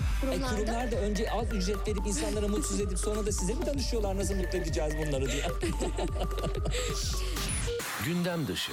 E, Kurumlarda kurumlar da önce az ücret verip insanlara mutsuz edip sonra da size mi danışıyorlar nasıl mutlu edeceğiz bunları diye. Gündem dışı.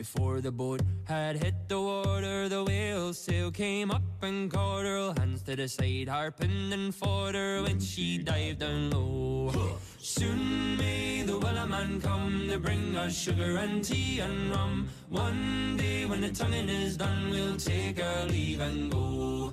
before the boat had hit the water, the whale sail came up and caught her. Hands to the side, harping and fought her when she dived down low. Soon may the wellerman come to bring us sugar and tea and rum. One day when the tonguing is done, we'll take our leave and go.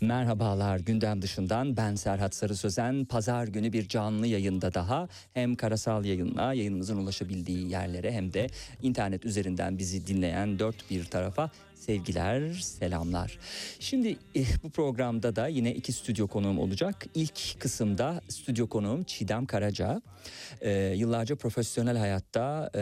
Merhabalar gündem dışından ben Serhat Sarı Sözen. Pazar günü bir canlı yayında daha hem karasal yayınla yayınımızın ulaşabildiği yerlere hem de internet üzerinden bizi dinleyen dört bir tarafa sevgiler, selamlar. Şimdi eh, bu programda da yine iki stüdyo konuğum olacak. İlk kısımda stüdyo konuğum Çiğdem Karaca. Ee, yıllarca profesyonel hayatta e,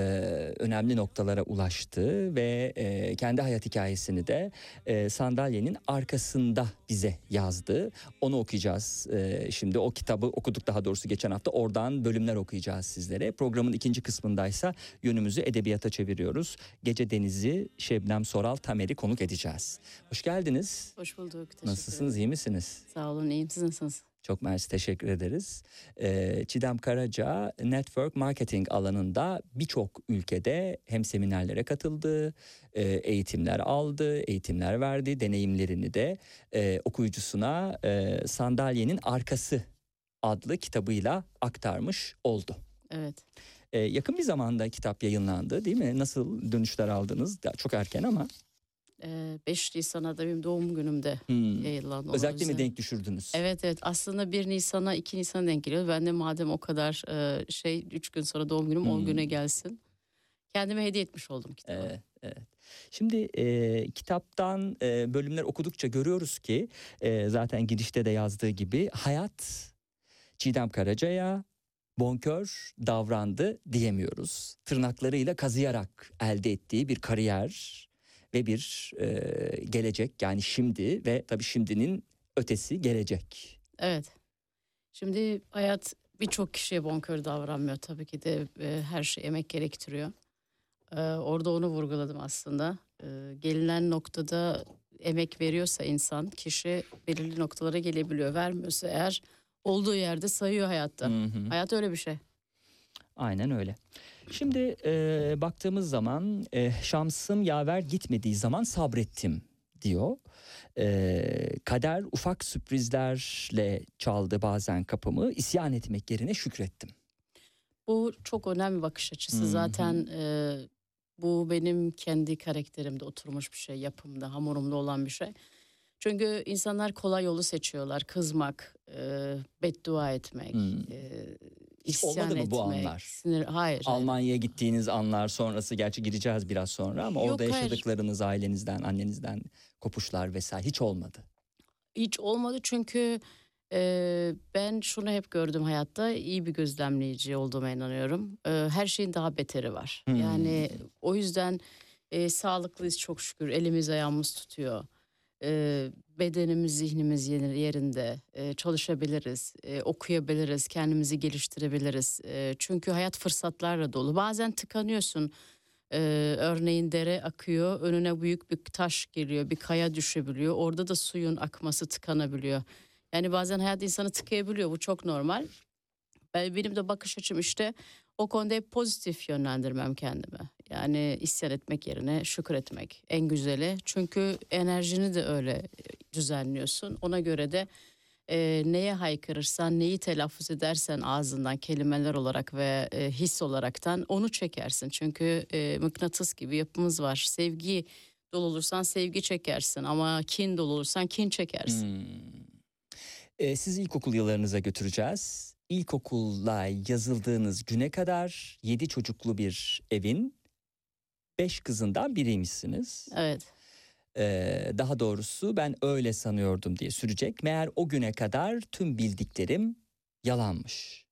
önemli noktalara ulaştı ve e, kendi hayat hikayesini de e, sandalyenin arkasında bize yazdı. Onu okuyacağız. E, şimdi o kitabı okuduk daha doğrusu geçen hafta. Oradan bölümler okuyacağız sizlere. Programın ikinci kısmındaysa yönümüzü edebiyata çeviriyoruz. Gece Denizi, Şebnem Soral, Tamer'i konuk edeceğiz. Hoş geldiniz. Hoş bulduk. Teşekkür Nasılsınız, ederim. iyi misiniz? Sağ olun, iyiyim. Siz nasılsınız? Çok mersi teşekkür ederiz. Ee, Çiğdem Karaca network marketing alanında birçok ülkede hem seminerlere katıldı, e, eğitimler aldı, eğitimler verdi, deneyimlerini de e, okuyucusuna e, Sandalyenin Arkası adlı kitabıyla aktarmış oldu. Evet. Yakın bir zamanda kitap yayınlandı değil mi? Nasıl dönüşler aldınız? Daha çok erken ama. Ee, 5 Nisan'a da benim doğum günümde Hmm. yayınlandı. Özellikle mi denk düşürdünüz? Evet evet aslında 1 Nisan'a 2 Nisan'a denk geliyor. Ben de madem o kadar şey 3 gün sonra doğum günüm 10 Hmm. güne gelsin. Kendime hediye etmiş oldum kitabı. Evet, evet. Şimdi e, kitaptan e, bölümler okudukça görüyoruz ki e, zaten girişte de yazdığı gibi hayat Çiğdem Karaca'ya bonkör davrandı diyemiyoruz. Tırnaklarıyla kazıyarak elde ettiği bir kariyer ve bir e, gelecek yani şimdi ve tabii şimdinin ötesi gelecek. Evet. Şimdi hayat birçok kişiye bonkör davranmıyor. Tabii ki de e, her şey emek gerektiriyor. E, orada onu vurguladım aslında. E, gelinen noktada emek veriyorsa insan, kişi belirli noktalara gelebiliyor. Vermiyorsa eğer olduğu yerde sayıyor hayatta. Hı hı. Hayat öyle bir şey. Aynen öyle. Şimdi e, baktığımız zaman e, şansım yaver gitmediği zaman sabrettim diyor. E, kader ufak sürprizlerle çaldı bazen kapımı. İsyan etmek yerine şükrettim. Bu çok önemli bakış açısı. Hı hı. Zaten e, bu benim kendi karakterimde oturmuş bir şey, yapımda, hamurumda olan bir şey. Çünkü insanlar kolay yolu seçiyorlar. Kızmak, e, beddua etmek, Hmm. e, Hiç isyan olmadı mı etmek. bu anlar? Sinir, hayır. Almanya'ya gittiğiniz anlar sonrası gerçi gireceğiz biraz sonra ama Yok, orada hayır. yaşadıklarınız ailenizden, annenizden kopuşlar vesaire hiç olmadı. hiç olmadı çünkü e, ben şunu hep gördüm hayatta iyi bir gözlemleyici olduğuma inanıyorum. E, her şeyin daha beteri var. Hmm. Yani o yüzden e, sağlıklıyız çok şükür. Elimiz ayağımız tutuyor. E, bedenimiz, zihnimiz yer- yerinde. E, çalışabiliriz, e, okuyabiliriz, kendimizi geliştirebiliriz. E, çünkü hayat fırsatlarla dolu. Bazen tıkanıyorsun. E, örneğin dere akıyor, önüne büyük bir taş geliyor, bir kaya düşebiliyor. Orada da suyun akması tıkanabiliyor. Yani bazen hayat insanı tıkayabiliyor. Bu çok normal. Ben, benim de bakış açım işte o konuda hep pozitif yönlendirmem kendimi. Yani isyan etmek yerine şükretmek en güzeli. Çünkü enerjini de öyle düzenliyorsun. Ona göre de e, neye haykırırsan, neyi telaffuz edersen ağzından kelimeler olarak ve e, his olaraktan onu çekersin. Çünkü e, mıknatıs gibi yapımız var. Sevgi dolu olursan sevgi çekersin ama kin dolu olursan kin çekersin. Hmm. Ee, sizi ilkokul yıllarınıza götüreceğiz. İlkokulla yazıldığınız güne kadar yedi çocuklu bir evin beş kızından biriymişsiniz. Evet. Ee, daha doğrusu ben öyle sanıyordum diye sürecek. Meğer o güne kadar tüm bildiklerim yalanmış.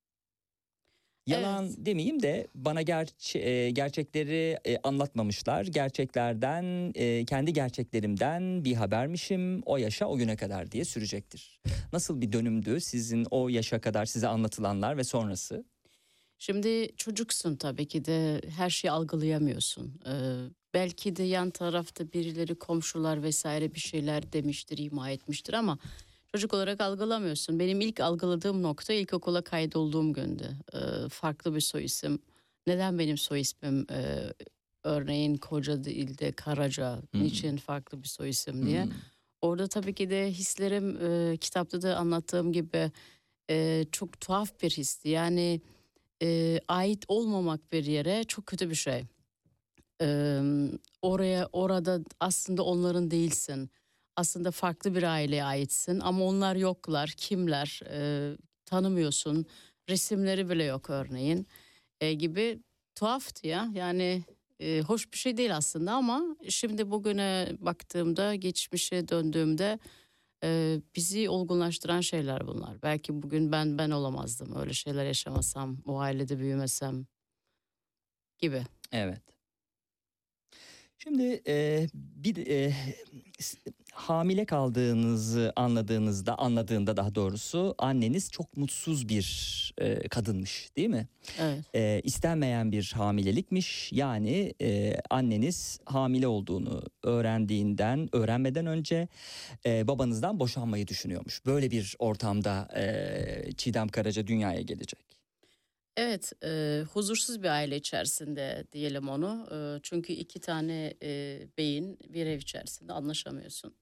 Yalan Evet. demeyeyim de bana gerçe- e, gerçekleri e, anlatmamışlar. Gerçeklerden, e, kendi gerçeklerimden bir habermişim o yaşa o güne kadar diye sürecektir. Nasıl bir dönümdü sizin o yaşa kadar size anlatılanlar ve sonrası? Şimdi çocuksun tabii ki de her şeyi algılayamıyorsun. Ee, belki de yan tarafta birileri komşular vesaire bir şeyler demiştir, ima etmiştir ama çocuk olarak algılamıyorsun. Benim ilk algıladığım nokta ilkokula kaydolduğum gündü. Ee, farklı bir soy isim. Neden benim soy ismim e, örneğin Koca değil de Karaca? Hmm. Niçin farklı bir soy isim diye. Hmm. Orada tabii ki de hislerim e, kitapta da anlattığım gibi e, çok tuhaf bir histi. Yani e, ait olmamak bir yere çok kötü bir şey. E, oraya orada aslında onların değilsin. Aslında farklı bir aileye aitsin ama onlar yoklar. Kimler? E, tanımıyorsun. Resimleri bile yok örneğin e, gibi tuhaftı ya. Yani e, hoş bir şey değil aslında ama şimdi bugüne baktığımda, geçmişe döndüğümde e, bizi olgunlaştıran şeyler bunlar. Belki bugün ben ben olamazdım öyle şeyler yaşamasam, o ailede büyümesem gibi. Evet. Şimdi e, bir e, hamile kaldığınızı anladığınızda, anladığında daha doğrusu anneniz çok mutsuz bir e, kadınmış, değil mi? Evet. E, istenmeyen bir hamilelikmiş. Yani e, anneniz hamile olduğunu öğrendiğinden, öğrenmeden önce e, babanızdan boşanmayı düşünüyormuş. Böyle bir ortamda e, Çiğdem Karaca dünyaya gelecek. Evet, e, huzursuz bir aile içerisinde diyelim onu. E, çünkü iki tane e, beyin bir ev içerisinde anlaşamıyorsun.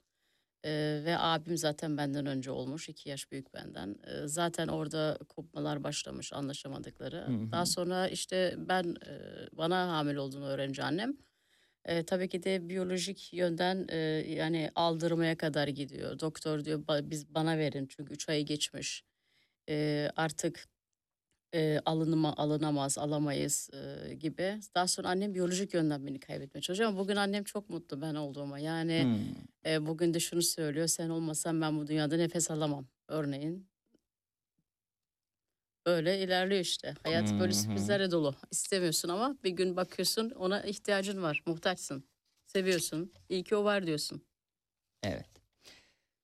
E, ve abim zaten benden önce olmuş, iki yaş büyük benden. E, zaten orada kopmalar başlamış, anlaşamadıkları. Hı hı. Daha sonra işte ben e, bana hamile olduğunu öğrenince annem. E, tabii ki de biyolojik yönden e, yani aldırmaya kadar gidiyor. Doktor diyor "Ba- biz bana verin çünkü üç ayı geçmiş. E, artık e, alınma, alınamaz, alamayız e, gibi. Daha sonra annem biyolojik yönden beni kaybetmeye çalışıyor ama bugün annem çok mutlu ben olduğuma. Yani Hmm. e, bugün de şunu söylüyor, sen olmasan ben bu dünyada nefes alamam örneğin. Öyle ilerliyor işte. Hayat hı. böyle sürprizlerle dolu. İstemiyorsun ama bir gün bakıyorsun ona ihtiyacın var, muhtaçsın. Seviyorsun. İyi ki o var diyorsun. Evet.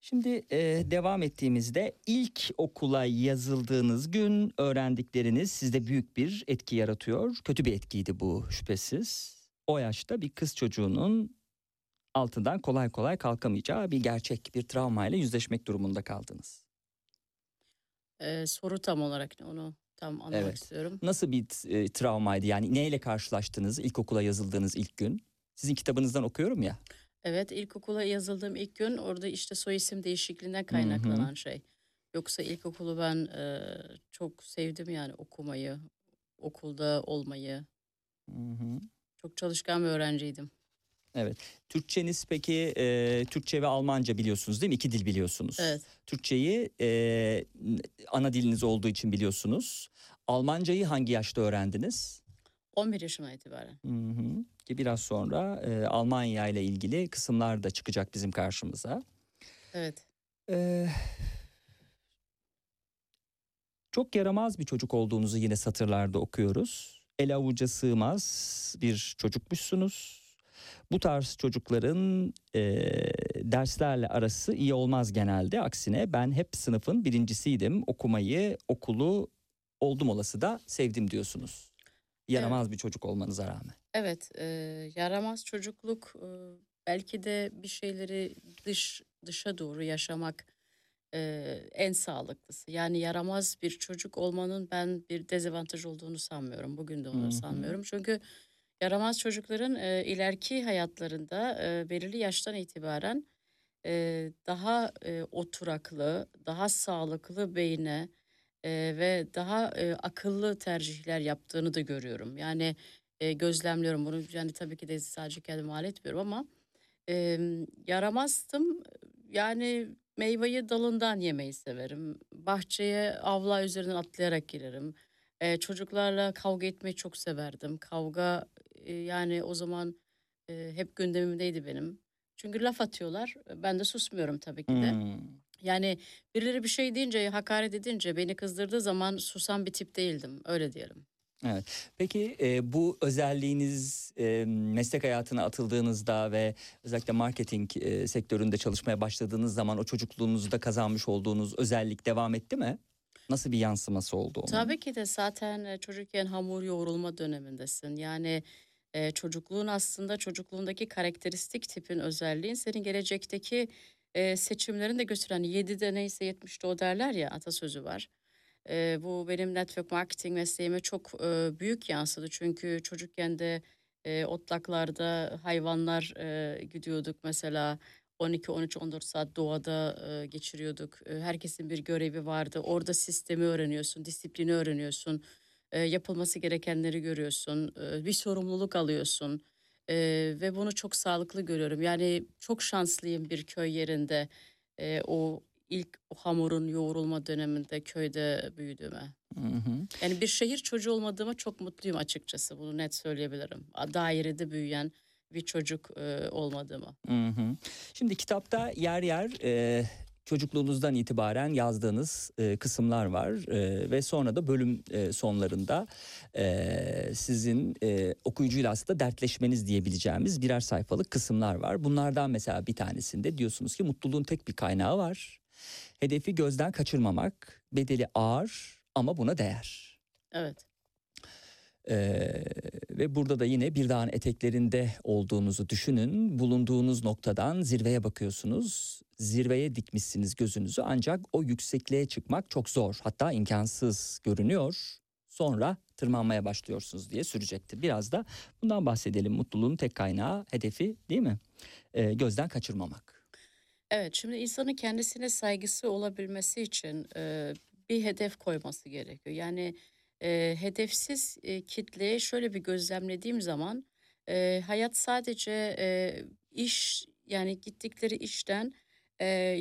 Şimdi e, devam ettiğimizde ilk okula yazıldığınız gün öğrendikleriniz sizde büyük bir etki yaratıyor. Kötü bir etkiydi bu şüphesiz. O yaşta bir kız çocuğunun altından kolay kolay kalkamayacağı bir gerçek, bir travmayla yüzleşmek durumunda kaldınız. E, soru tam olarak ne onu tam anlamak Evet. istiyorum. Nasıl bir e, travmaydı yani neyle karşılaştınız ilkokula yazıldığınız ilk gün? Sizin kitabınızdan okuyorum ya. Evet ilkokula yazıldığım ilk gün orada işte soy isim değişikliğinden kaynaklanan şey. Yoksa ilkokulu ben e, çok sevdim yani okumayı, okulda olmayı. Hı hı. Çok çalışkan bir öğrenciydim. Türkçeniz peki e, Türkçe ve Almanca biliyorsunuz değil mi? İki dil biliyorsunuz. Evet. Türkçeyi e, ana diliniz olduğu için biliyorsunuz. Almancayı hangi yaşta öğrendiniz? 11 yaşıma itibaren. Hı hı. Ki biraz sonra e, Almanya ile ilgili kısımlar da çıkacak bizim karşımıza. Evet. Ee, çok yaramaz bir çocuk olduğunuzu yine satırlarda okuyoruz. El avuca sığmaz bir çocukmuşsunuz. Bu tarz çocukların e, derslerle arası iyi olmaz genelde. Aksine ben hep sınıfın birincisiydim. Okumayı, okulu oldum olası da sevdim diyorsunuz. Yaramaz bir çocuk olmanıza rağmen. Evet, e, yaramaz çocukluk e, belki de bir şeyleri dış dışa doğru yaşamak e, en sağlıklısı. Yani yaramaz bir çocuk olmanın ben bir dezavantaj olduğunu sanmıyorum. Bugün de Hı onu hı. sanmıyorum. Çünkü yaramaz çocukların e, ileriki hayatlarında e, belirli yaştan itibaren e, daha e, oturaklı, daha sağlıklı beyne e, ve daha e, akıllı tercihler yaptığını da görüyorum. Yani e, gözlemliyorum bunu. Yani tabii ki de sadece kendime mal etmiyorum ama e, yaramazdım. Yani meyveyi dalından yemeyi severim. Bahçeye avla üzerinden atlayarak girerim. E, çocuklarla kavga etmeyi çok severdim. Kavga e, yani o zaman e, hep gündemimdeydi benim. Çünkü laf atıyorlar. Ben de susmuyorum tabii ki de. Hmm. Yani birileri bir şey deyince, hakaret edince, beni kızdırdığı zaman susan bir tip değildim. Öyle diyelim. Peki e, bu özelliğiniz e, meslek hayatına atıldığınızda ve özellikle marketing e, sektöründe çalışmaya başladığınız zaman o çocukluğunuzda kazanmış olduğunuz özellik devam etti mi? Nasıl bir yansıması oldu onun? Tabii ki de zaten çocukken hamur yoğrulma dönemindesin. Yani e, çocukluğun aslında çocukluğundaki karakteristik tipin özelliğin senin gelecekteki e, seçimlerini de gösteren 7'de neyse 70'de o derler ya atasözü var. E, bu benim network marketing mesleğime çok e, büyük yansıdı. Çünkü çocukken de e, otlaklarda hayvanlar e, gidiyorduk mesela 12, 13, 14 saat doğada e, geçiriyorduk. E, herkesin bir görevi vardı. Orada sistemi öğreniyorsun, disiplini öğreniyorsun. E, yapılması gerekenleri görüyorsun. E, bir sorumluluk alıyorsun. E, ve bunu çok sağlıklı görüyorum. Yani çok şanslıyım bir köy yerinde. E, o ilk o hamurun yoğrulma döneminde köyde büyüdüğüme. Hı hı. Yani bir şehir çocuğu olmadığıma çok mutluyum açıkçası. Bunu net söyleyebilirim. Dairede büyüyen bir çocuk e, olmadığıma. Hı hı. Şimdi kitapta yer yer e, çocukluğunuzdan itibaren yazdığınız e, kısımlar var E, ve sonra da bölüm e, sonlarında e, sizin e, okuyucuyla aslında dertleşmeniz diyebileceğimiz birer sayfalık kısımlar var. Bunlardan mesela bir tanesinde diyorsunuz ki mutluluğun tek bir kaynağı var. Hedefi gözden kaçırmamak, bedeli ağır ama buna değer. Evet. Ee, ve burada da yine bir dağın eteklerinde olduğunuzu düşünün. Bulunduğunuz noktadan zirveye bakıyorsunuz. Zirveye dikmişsiniz gözünüzü ancak o yüksekliğe çıkmak çok zor. Hatta imkansız görünüyor. Sonra tırmanmaya başlıyorsunuz diye sürecektir. Biraz da bundan bahsedelim. Mutluluğun tek kaynağı hedefi değil mi? Ee, gözden kaçırmamak. Evet, şimdi insanın kendisine saygısı olabilmesi için e, bir hedef koyması gerekiyor. Yani e, hedefsiz e, kitleye şöyle bir gözlemlediğim zaman e, hayat sadece e, iş yani gittikleri işten, e,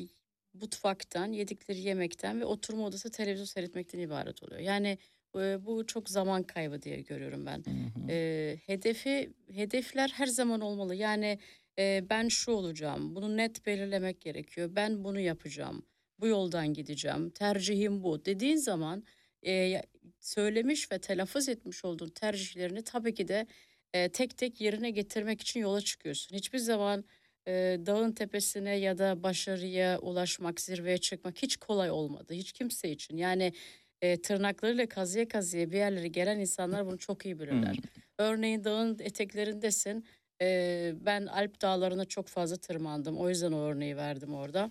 mutfaktan, yedikleri yemekten ve oturma odası televizyon seyretmekten ibaret oluyor. Yani e, bu çok zaman kaybı diye görüyorum ben. Hı hı. E, hedefi hedefler her zaman olmalı. Yani e, ben şu olacağım. Bunu net belirlemek gerekiyor. Ben bunu yapacağım. Bu yoldan gideceğim. Tercihim bu dediğin zaman e, söylemiş ve telaffuz etmiş olduğun tercihlerini tabii ki de e, tek tek yerine getirmek için yola çıkıyorsun. Hiçbir zaman e, dağın tepesine ya da başarıya ulaşmak, zirveye çıkmak hiç kolay olmadı. Hiç kimse için. Yani e, tırnaklarıyla kazıya kazıya bir yerlere gelen insanlar bunu çok iyi bilirler. Örneğin dağın eteklerindesin. E, ben Alp dağlarına çok fazla tırmandım. O yüzden o örneği verdim orada.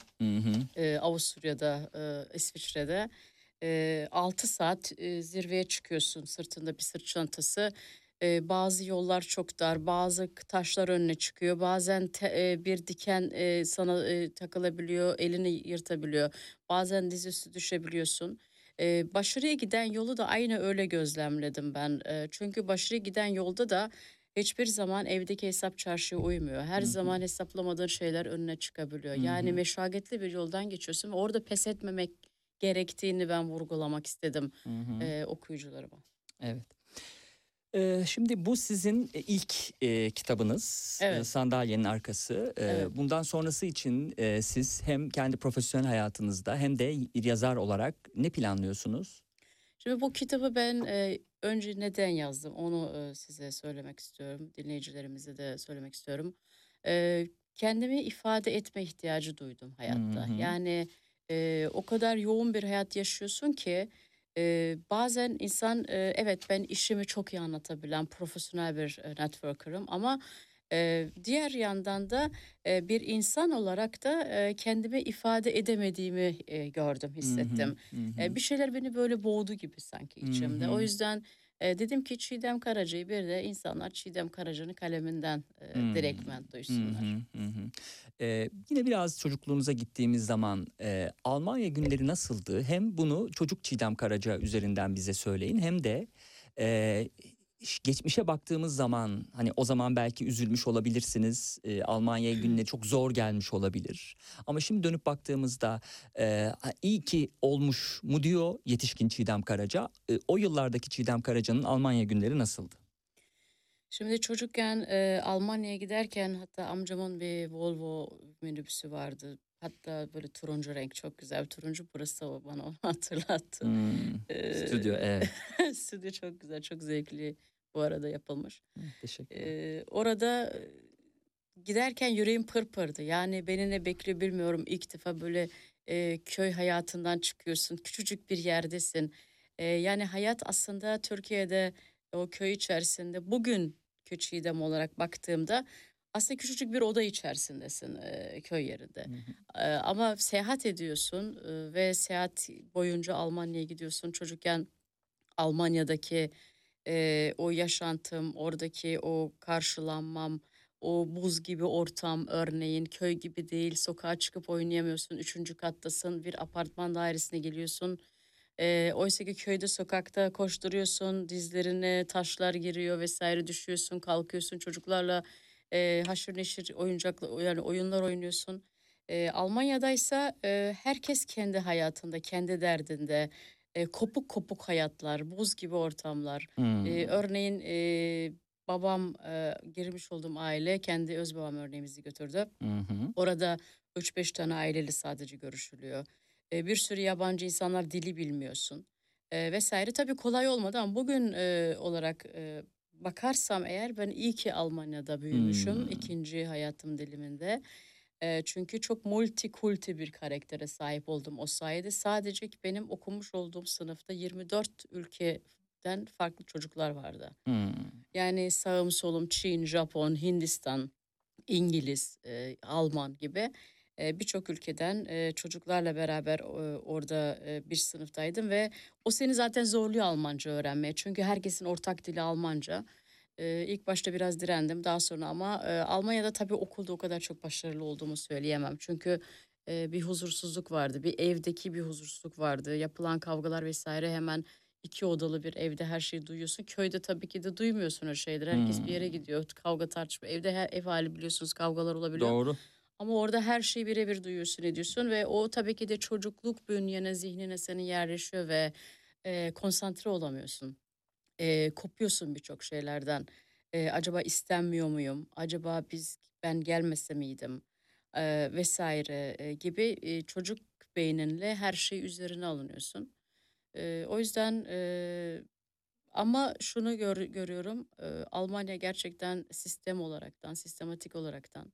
E, Avusturya'da, e, İsviçre'de. E, 6 saat e, zirveye çıkıyorsun sırtında bir sırt çantası. E, bazı yollar çok dar, bazı taşlar önüne çıkıyor. Bazen te- e, bir diken e, sana e, takılabiliyor, elini yırtabiliyor. Bazen dizüstü düşebiliyorsun. E, başarıya giden yolu da aynı öyle gözlemledim ben. E, çünkü başarıya giden yolda da hiçbir zaman evdeki hesap çarşıya uymuyor. Her Hı hı. zaman hesaplamadığın şeyler önüne çıkabiliyor. Hı Yani meşakkatli bir yoldan geçiyorsun ve orada pes etmemek gerektiğini ben vurgulamak istedim e, okuyucularıma. Evet. Ee, şimdi bu sizin e, ilk e, kitabınız Evet. e, Sandalyenin Arkası. Ee, Evet. Bundan sonrası için e, siz hem kendi profesyonel hayatınızda hem de yazar olarak ne planlıyorsunuz? Şimdi bu kitabı ben e, önce neden yazdım onu e, size söylemek istiyorum. Dinleyicilerimize de söylemek istiyorum. E, kendimi ifade etme ihtiyacı duydum hayatta. Hı hı. Yani e, o kadar yoğun bir hayat yaşıyorsun ki e, bazen insan e, evet ben işimi çok iyi anlatabilen profesyonel bir e, networker'ım ama e, diğer yandan da e, bir insan olarak da e, kendimi ifade edemediğimi e, gördüm, hissettim. Hı hı, hı hı. E, bir şeyler beni böyle boğdu gibi sanki içimde. Hı hı. O yüzden e, dedim ki Çiğdem Karaca'yı bir de insanlar Çiğdem Karaca'nın kaleminden e, Hmm. direktmen duysunlar. hı, hı hı. Ee, yine biraz çocukluğunuza gittiğimiz zaman e, Almanya günleri nasıldı? Hem bunu çocuk Çiğdem Karaca üzerinden bize söyleyin hem de e, geçmişe baktığımız zaman hani o zaman belki üzülmüş olabilirsiniz. E, Almanya günleri çok zor gelmiş olabilir. Ama şimdi dönüp baktığımızda e, iyi ki olmuş mu diyor yetişkin Çiğdem Karaca. E, o yıllardaki Çiğdem Karaca'nın Almanya günleri nasıldı? Şimdi çocukken e, Almanya'ya giderken hatta amcamın bir Volvo minibüsü vardı. Hatta böyle turuncu renk çok güzel bir turuncu burası da bana onu hatırlattı. Hmm, Ee, stüdyo evet. Stüdyo çok güzel çok zevkli bu arada yapılmış. Teşekkür Ee, orada giderken yüreğim pırpırdı. Yani beni ne bekliyor bilmiyorum. İlk defa böyle e, köy hayatından çıkıyorsun. Küçücük bir yerdesin. E, yani hayat aslında Türkiye'de o köy içerisinde bugün Çiğdem olarak baktığımda aslında küçücük bir oda içerisindesin e, köy yerinde. Hı hı. E, ama seyahat ediyorsun e, ve seyahat boyunca Almanya'ya gidiyorsun. Çocukken Almanya'daki e, o yaşantım, oradaki o karşılanmam, o buz gibi ortam örneğin köy gibi değil. Sokağa çıkıp oynayamıyorsun. Üçüncü kattasın bir apartman dairesine geliyorsun. E, Oysa ki köyde sokakta koşturuyorsun, dizlerine taşlar giriyor vesaire düşüyorsun, kalkıyorsun çocuklarla e, haşır neşir oyuncakla yani oyunlar oynuyorsun. E, Almanya'daysa e, herkes kendi hayatında, kendi derdinde. E, kopuk kopuk hayatlar, buz gibi ortamlar. Hmm. E, örneğin e, babam e, girmiş olduğum aile kendi öz babam örneğimizi götürdü. Hı. Orada 3-5 tane aileli sadece görüşülüyor. E, bir sürü yabancı insanlar dili bilmiyorsun e, vesaire. Tabii kolay olmadı ama bugün e, olarak e, bakarsam eğer ben iyi ki Almanya'da büyümüşüm Hmm. ikinci hayatım diliminde. E, çünkü çok multikulti bir karaktere sahip oldum o sayede. Sadece benim okumuş olduğum sınıfta 24 ülkeden farklı çocuklar vardı. Hmm. Yani sağım solum Çin, Japon, Hindistan, İngiliz, e, Alman gibi birçok ülkeden çocuklarla beraber orada bir sınıftaydım ve o seni zaten zorluyor Almanca öğrenmeye. Çünkü herkesin ortak dili Almanca. İlk başta biraz direndim daha sonra ama Almanya'da tabii okulda o kadar çok başarılı olduğumu söyleyemem. Çünkü bir huzursuzluk vardı, bir evdeki bir huzursuzluk vardı. Yapılan kavgalar vesaire hemen iki odalı bir evde her şeyi duyuyorsun. Köyde tabii ki de duymuyorsun o şeyleri. Herkes bir yere gidiyor. Kavga tartışma. Evde her, ev hali biliyorsunuz kavgalar olabiliyor. Doğru. Ama orada her şeyi birebir duyuyorsun ediyorsun ve o tabii ki de çocukluk bünyene zihnine senin yerleşiyor ve e, konsantre olamıyorsun. E, kopuyorsun birçok şeylerden. E, acaba istenmiyor muyum? Acaba biz ben gelmese miydim? E, vesaire e, gibi e, çocuk beyninle her şey üzerine alınıyorsun. E, o yüzden e, ama şunu gör, görüyorum e, Almanya gerçekten sistem olaraktan, sistematik olaraktan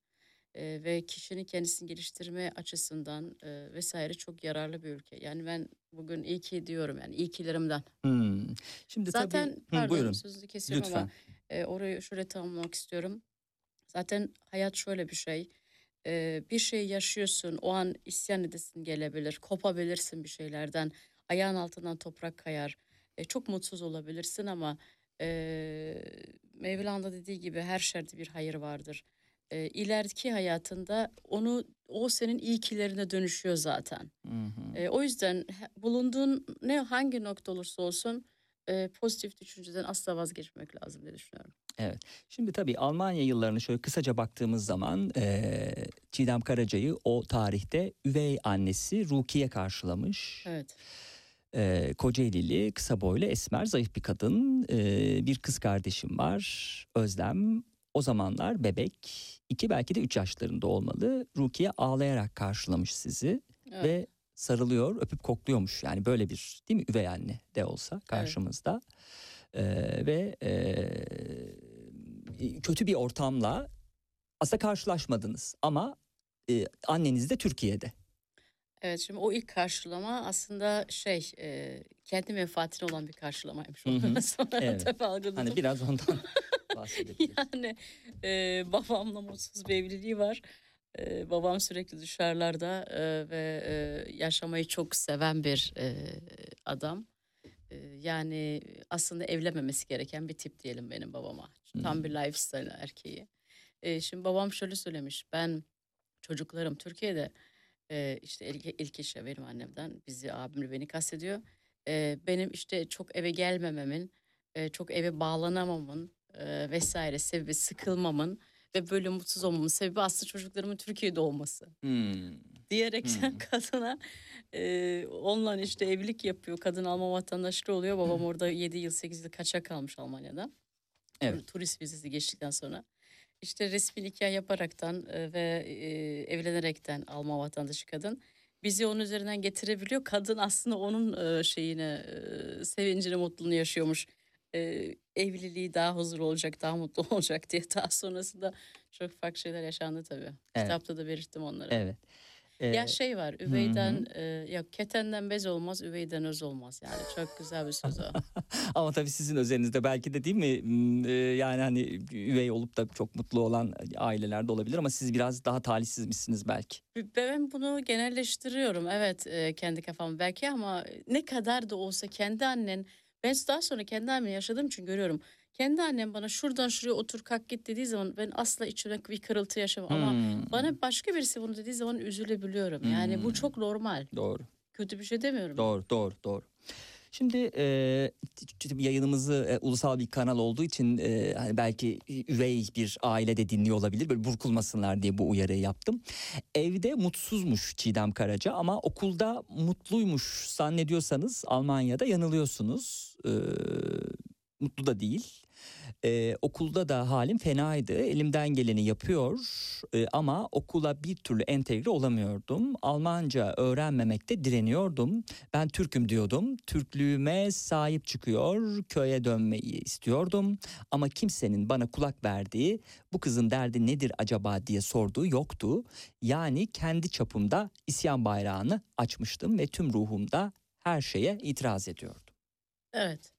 e, ve kişinin kendisini geliştirme açısından e, vesaire çok yararlı bir ülke. Yani ben bugün iyi ki diyorum yani iyi kilerimden. Hmm. Şimdi Zaten tabii Hı, pardon buyurun. sözünü kesiyorum Lütfen. ama e, orayı şöyle tamamlamak istiyorum. Zaten hayat şöyle bir şey. E, bir şey yaşıyorsun o an isyan edesin gelebilir. Kopabilirsin bir şeylerden. Ayağın altından toprak kayar. E, çok mutsuz olabilirsin ama e, Mevlana dediği gibi her şerde bir hayır vardır. E, ileriki hayatında onu o senin iyikilerine dönüşüyor zaten. Hı hı. E, o yüzden bulunduğun ne hangi nokta olursa olsun e, pozitif düşünceden asla vazgeçmek lazım diye düşünüyorum. Şimdi tabii Almanya yıllarını şöyle kısaca baktığımız zaman eee, Çiğdem Karaca'yı o tarihte üvey annesi Rukiye karşılamış. Evet. Ee, Kocaelili, kısa boylu, esmer, zayıf bir kadın. Ee, bir kız kardeşim var, Özlem. O zamanlar bebek, iki belki de üç yaşlarında olmalı. Rukiye ağlayarak karşılamış sizi Evet. ve sarılıyor, öpüp kokluyormuş. Yani böyle bir değil mi üvey anne de olsa karşımızda. Ee, ve e, kötü bir ortamla aslında karşılaşmadınız ama e, anneniz de Türkiye'de. Evet şimdi o ilk karşılama aslında şey e, kendi menfaatine olan bir karşılamaymış. Hı hı. Sonra Evet. algıladım. Hani biraz ondan bahsedebiliriz. Yani e, babamla mutsuz bir evliliği var. E, babam sürekli dışarılarda e, ve e, yaşamayı çok seven bir e, adam. E, yani aslında evlenmemesi gereken bir tip diyelim benim babama. Tam bir lifestyle erkeği. E, şimdi babam şöyle söylemiş. Ben çocuklarım Türkiye'de e, işte ilk, ilk işe benim annemden bizi abimle beni kastediyor. E, benim işte çok eve gelmememin, e, çok eve bağlanamamın e, vesaire sebebi sıkılmamın ve böyle mutsuz olmamın sebebi aslında çocuklarımın Türkiye'de olması. Hmm. Diyerekten Hmm. kadına e, onunla işte evlilik yapıyor. Kadın Alman vatandaşlığı oluyor. Babam orada 7 yıl 8 yıl kaçak kalmış Almanya'da. Evet. Turist vizesi geçtikten sonra. İşte resmi nikah yaparaktan e, ve e, evlenerekten Alman vatandaşı kadın bizi onun üzerinden getirebiliyor. Kadın aslında onun e, şeyine e, sevincini mutluluğunu yaşıyormuş. E, evliliği daha huzurlu olacak, daha mutlu olacak diye. Daha sonrasında çok farklı şeyler yaşandı tabii. Evet. Kitapta da belirttim onları. Evet. Ya Ee, şey var üveyden e, ya ketenden bez olmaz üveyden öz olmaz yani çok güzel bir söz o. Ama tabii sizin özelinizde belki de değil mi e, yani hani üvey olup da çok mutlu olan ailelerde olabilir ama siz biraz daha talihsizmişsiniz belki. Ben bunu genelleştiriyorum evet e, kendi kafam belki ama ne kadar da olsa kendi annen ben daha sonra kendi annemi yaşadığım için görüyorum. Kendi annem bana şuradan şuraya otur kalk git dediği zaman ben asla içimden bir kırıltı yaşamam ama Hmm, bana başka birisi bunu dediği zaman üzülebiliyorum. Yani Hmm. bu çok normal. Doğru. Kötü bir şey demiyorum. Doğru, doğru, doğru. Şimdi e, yayınımızı e, ulusal bir kanal olduğu için e, hani belki üvey bir aile de dinliyor olabilir. Böyle burkulmasınlar diye bu uyarıyı yaptım. Evde mutsuzmuş Çiğdem Karaca ama okulda mutluymuş zannediyorsanız Almanya'da yanılıyorsunuz. E, mutlu da değil. Ee, okulda da halim fenaydı. Elimden geleni yapıyor Ee, ama okula bir türlü entegre olamıyordum. Almanca öğrenmemekte direniyordum. Ben Türk'üm diyordum. Türklüğüme sahip çıkıyor, köye dönmeyi istiyordum. Ama kimsenin bana kulak verdiği, bu kızın derdi nedir acaba diye sorduğu yoktu. Yani kendi çapımda isyan bayrağını açmıştım ve tüm ruhumda her şeye itiraz ediyordum. Evet.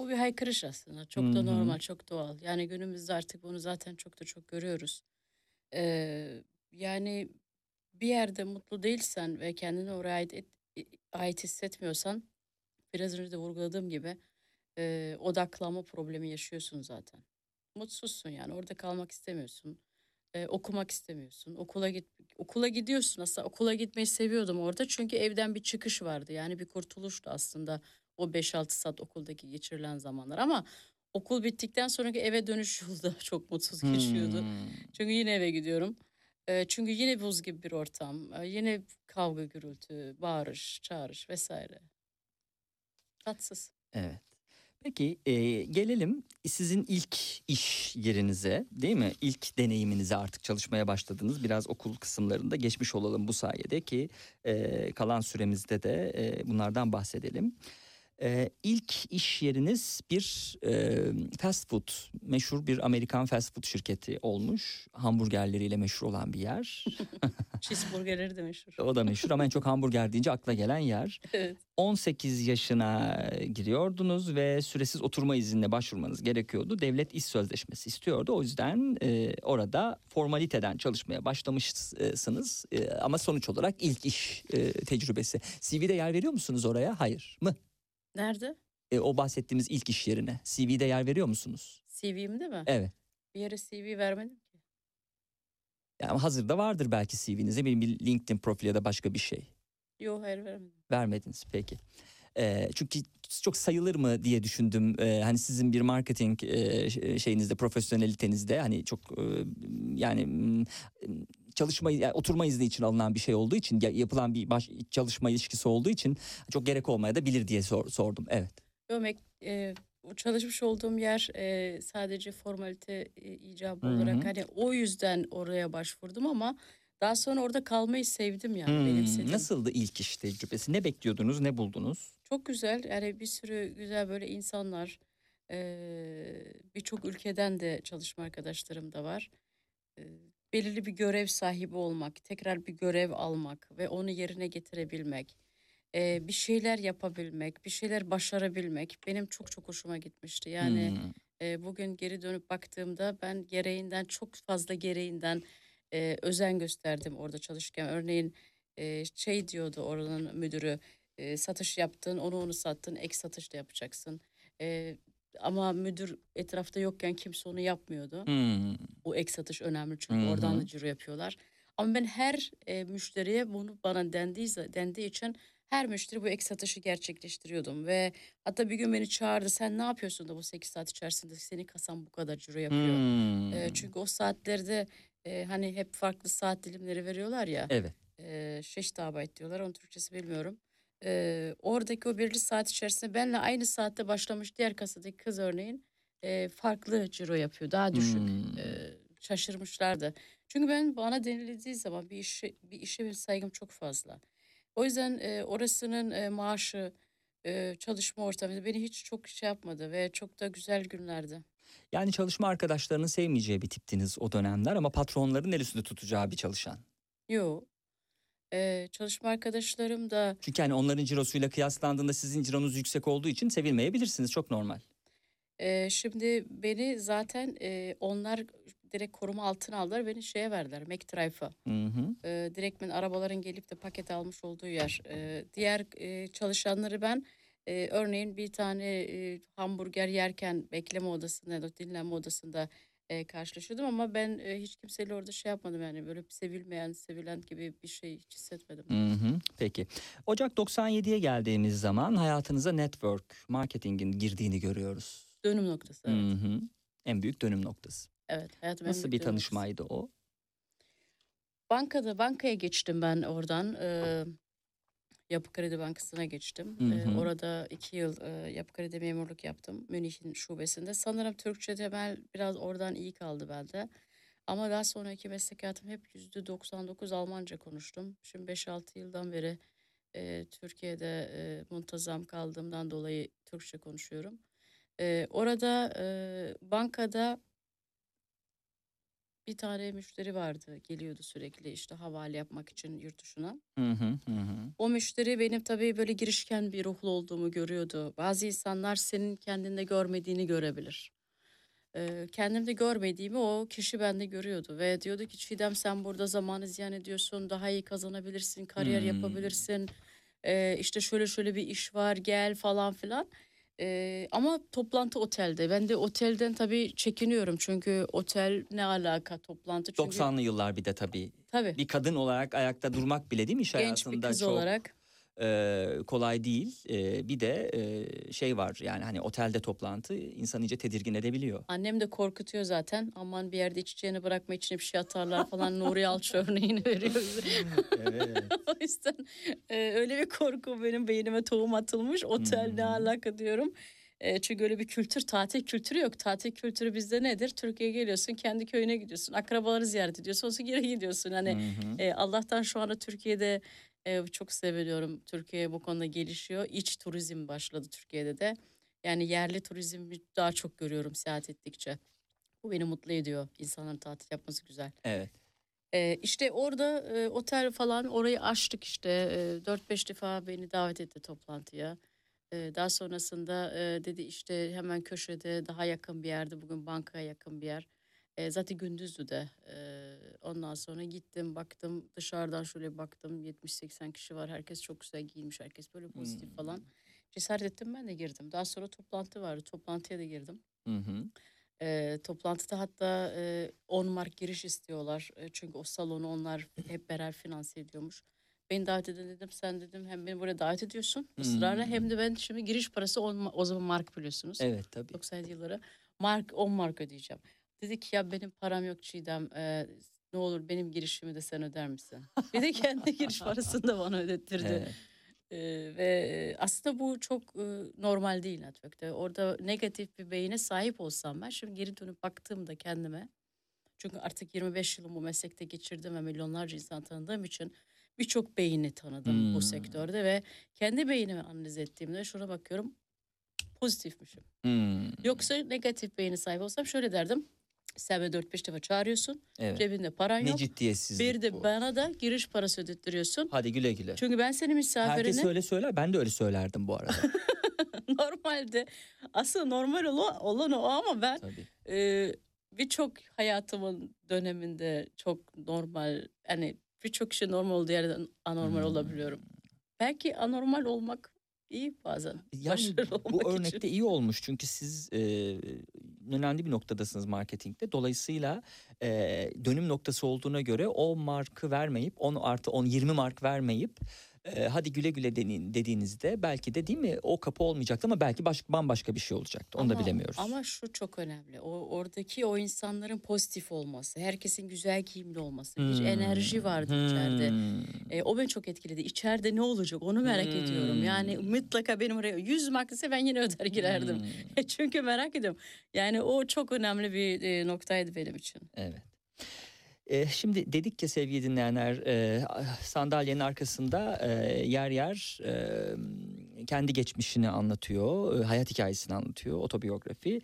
Bu bir haykırış aslında. Çok da hı. normal, çok doğal. Yani günümüzde artık bunu zaten çok da çok görüyoruz. Ee, yani bir yerde mutlu değilsen ve kendini oraya ait, et- ait hissetmiyorsan biraz önce de vurguladığım gibi e, odaklanma problemi yaşıyorsun zaten. Mutsuzsun yani orada kalmak istemiyorsun. E, okumak istemiyorsun. Okula git okula gidiyorsun aslında okula gitmeyi seviyordum orada çünkü evden bir çıkış vardı. Yani bir kurtuluştu aslında o 5-6 saat okuldaki geçirilen zamanlar ama okul bittikten sonraki eve dönüş yolu da çok mutsuz geçiyordu. Hmm. Çünkü yine eve gidiyorum. E, çünkü yine buz gibi bir ortam. E, yine kavga gürültü, bağırış, çağırış vesaire. Tatsız. Evet. Peki e, gelelim sizin ilk iş yerinize değil mi? İlk deneyiminize artık çalışmaya başladınız. Biraz okul kısımlarında geçmiş olalım bu sayede ki e, kalan süremizde de e, bunlardan bahsedelim. E, ilk iş yeriniz bir e, fast food, meşhur bir Amerikan fast food şirketi olmuş. Hamburgerleriyle meşhur olan bir yer. Cheeseburgerleri de meşhur. o da meşhur ama en çok hamburger deyince akla gelen yer. Evet. 18 yaşına giriyordunuz ve süresiz oturma iznine başvurmanız gerekiyordu. Devlet iş sözleşmesi istiyordu. O yüzden e, orada formaliteden çalışmaya başlamışsınız. E, ama sonuç olarak ilk iş e, tecrübesi. CV'de yer veriyor musunuz oraya? Hayır mı? Nerede? E, o bahsettiğimiz ilk iş yerine. CV'de yer veriyor musunuz? CV'mde mi? Evet. Bir yere CV vermedim ki. Yani hazırda vardır belki CV'nize benim bir LinkedIn profili ya da başka bir şey. Yok hayır vermedim. Vermediniz peki. Ee, çünkü çok sayılır mı diye düşündüm. Ee, hani sizin bir marketing e, şeyinizde, profesyonelitenizde hani çok e, yani çalışma yani oturma izni için alınan bir şey olduğu için ya- yapılan bir baş, çalışma ilişkisi olduğu için çok gerek olmaya da bilir diye sor- sordum. Evet. Örnek e, çalışmış olduğum yer e, sadece formalite e, icabı Hı hı. olarak hani o yüzden oraya başvurdum ama daha sonra orada kalmayı sevdim yani Hmm, benimsedim. Nasıldı ilk iş tecrübesi? Ne bekliyordunuz? Ne buldunuz? Çok güzel yani bir sürü güzel böyle insanlar eee, birçok ülkeden de çalışma arkadaşlarım da var. Belirli bir görev sahibi olmak, tekrar bir görev almak ve onu yerine getirebilmek, eee, bir şeyler yapabilmek, bir şeyler başarabilmek benim çok çok hoşuma gitmişti. Yani Hmm. e, bugün geri dönüp baktığımda ben gereğinden çok fazla gereğinden e, özen gösterdim orada çalışırken. Örneğin e, şey diyordu oranın müdürü e, satış yaptın onu onu sattın ek satış da yapacaksın. E, ama müdür etrafta yokken kimse onu yapmıyordu. Hmm. O ek satış önemli çünkü Hı oradan da ciro yapıyorlar. Ama ben her e, müşteriye bunu bana dendiği, dendiği için her müşteri bu ek satışı gerçekleştiriyordum. Ve hatta bir gün beni çağırdı sen ne yapıyorsun da bu 8 saat içerisinde senin kasan bu kadar ciro yapıyor. Hmm. E, çünkü o saatlerde e, hani hep farklı saat dilimleri veriyorlar ya. Evet. E, Şeştabayt diyorlar onun Türkçesi bilmiyorum. E, oradaki o belirli saat içerisinde benle aynı saatte başlamış diğer kasadaki kız örneğin e, farklı ciro yapıyor daha düşük. Hmm. E, şaşırmışlardı. Çünkü ben bana denildiği zaman bir işe bir işe bir saygım çok fazla. O yüzden e, orasının e, maaşı, e, çalışma ortamı beni hiç çok şey yapmadı ve çok da güzel günlerdi. Yani çalışma arkadaşlarının sevmeyeceği bir tiptiniz o dönemler ama patronların el üstünde tutacağı bir çalışan. Yo. E, çalışma arkadaşlarım da Çünkü hani onların cirosuyla kıyaslandığında sizin cironuz yüksek olduğu için sevilmeyebilirsiniz. Çok normal. e, şimdi beni zaten e, onlar direkt koruma altına aldılar. Beni şeye verdiler. McDrive'a. Hı hı. e, direktmen arabaların gelip de paket almış olduğu yer. E, diğer e, çalışanları ben e, örneğin bir tane e, hamburger yerken bekleme odasında ya da dinlenme odasında e, karşılaşıyordum ama ben e, hiç kimseyle orada şey yapmadım yani böyle sevilmeyen, sevilen gibi bir şey hiç hissetmedim. Hı hı. Peki. Ocak 97'ye geldiğimiz zaman hayatınıza network marketingin girdiğini görüyoruz. Dönüm noktası. Evet. Hı. En büyük dönüm noktası. evet hayatım en Nasıl büyük bir dönüm noktası. tanışmaydı o? Bankada bankaya geçtim ben oradan. Ee, Yapı Kredi Bankası'na geçtim. Hı Ee, hı. orada iki yıl e, Yapı Kredi memurluk yaptım. Münih'in şubesinde. Sanırım Türkçe temel biraz oradan iyi kaldı bende. Ama daha sonraki meslek hayatım hep yüzde 99 Almanca konuştum. Şimdi 5-6 yıldan beri e, Türkiye'de e, muntazam kaldığımdan dolayı Türkçe konuşuyorum. E, orada e, bankada bir tane müşteri vardı. Geliyordu sürekli işte havale yapmak için yurt dışına. Hı hı hı. O müşteri benim tabii böyle girişken bir ruhlu olduğumu görüyordu. Bazı insanlar senin kendinde görmediğini görebilir. Ee, kendimde görmediğimi o kişi bende görüyordu ve diyordu ki Çiğdem sen burada zamanı ziyan ediyorsun, daha iyi kazanabilirsin, kariyer Hmm. yapabilirsin. Ee, işte şöyle şöyle bir iş var, gel falan filan. Ee, ama toplantı otelde. Ben de otelden tabii çekiniyorum çünkü otel ne alaka toplantı çünkü 90'lı yıllar bir de tabii. tabii Bir kadın olarak ayakta durmak bile değil mi iş genç bir hayatında kız çok olarak e, kolay değil. E, bir de e, şey var yani hani otelde toplantı insanı iyice tedirgin edebiliyor. Annem de korkutuyor zaten. Aman bir yerde içeceğini bırakma içine bir şey atarlar falan. Nuri Alçı örneğini veriyor bize. evet. o yüzden e, öyle bir korku benim beynime tohum atılmış. Otel ne Hmm. alaka diyorum. E, çünkü öyle bir kültür, tatil kültürü yok. Tatil kültürü bizde nedir? Türkiye'ye geliyorsun, kendi köyüne gidiyorsun. Akrabaları ziyaret ediyorsun, sonra geri gidiyorsun. Hani Hı hı. e, Allah'tan şu anda Türkiye'de e, çok seviyorum. Türkiye bu konuda gelişiyor. İç turizm başladı Türkiye'de de. Yani yerli turizmi daha çok görüyorum seyahat ettikçe. Bu beni mutlu ediyor. İnsanların tatil yapması güzel. Evet. E, işte orada e, otel falan orayı açtık işte. E, 4-5 defa beni davet etti toplantıya. E, daha sonrasında e, dedi işte hemen köşede daha yakın bir yerde bugün bankaya yakın bir yer. E, zaten gündüzdü de. E, ondan sonra gittim baktım dışarıdan şöyle baktım 70-80 kişi var. Herkes çok güzel giyinmiş. Herkes böyle pozitif Hmm. falan. Cesaret ettim ben de girdim. Daha sonra toplantı vardı. Toplantıya da girdim. Hı hı. E, toplantıda hatta e, 10 mark giriş istiyorlar. E, çünkü o salonu onlar hep beraber finanse ediyormuş. Beni davet edin dedim. Sen dedim hem beni buraya davet ediyorsun ısrarla Hmm. hem de ben şimdi giriş parası 10, ma- o zaman mark biliyorsunuz. Evet tabii. 97 yılları. Mark 10 mark ödeyeceğim. Dedi ki ya benim param yok Çiğdem. Ee, ne olur benim girişimi de sen öder misin? Bir de kendi giriş parasını da bana ödettirdi. Evet. Ee, ve aslında bu çok e, normal değil network'te. Orada negatif bir beyine sahip olsam ben şimdi geri dönüp baktığımda kendime çünkü artık 25 yılımı bu meslekte geçirdim ve milyonlarca insan tanıdığım için birçok beyni tanıdım Hmm. bu sektörde ve kendi beynimi analiz ettiğimde şuna bakıyorum pozitifmişim. Hmm, Yoksa negatif beyine sahip olsam şöyle derdim. Sen beni 4-5 defa çağırıyorsun. Evet. Cebinde paran Ne yok. ciddiyetsizlik Bir de bu. bana da giriş parası ödettiriyorsun. Hadi güle güle. Çünkü ben senin misafirini Herkes öyle söyler. Ben de öyle söylerdim bu arada. normalde aslında normal olan, olan o ama ben Tabii. e, birçok hayatımın döneminde çok normal hani birçok şey normal olduğu yerden anormal Hmm. olabiliyorum. Belki anormal olmak iyi bazen. Yani bu örnekte için. iyi olmuş çünkü siz e, önemli bir noktadasınız marketingde. Dolayısıyla e, dönüm noktası olduğuna göre o markı vermeyip 10 artı 10 20 mark vermeyip e, hadi güle güle denin, dediğinizde belki de değil mi o kapı olmayacaktı ama belki baş, bambaşka bir şey olacaktı. Onu da Ama- bilemiyoruz. Ama şu çok önemli. O oradaki o insanların pozitif olması, herkesin güzel giyimli olması, bir Hmm, enerji vardı içeride. hmm. E, o beni çok etkiledi. İçeride ne olacak onu merak ediyorum. Yani Hmm. mutlaka benim oraya 100 mark ise ben yine öder girerdim. Hmm, Çünkü merak ediyorum. Yani o çok önemli bir noktaydı benim için. Evet. E, şimdi dedik ki sevgili dinleyenler e, sandalyenin arkasında e, yer yer kendi geçmişini anlatıyor, hayat hikayesini anlatıyor, otobiyografi.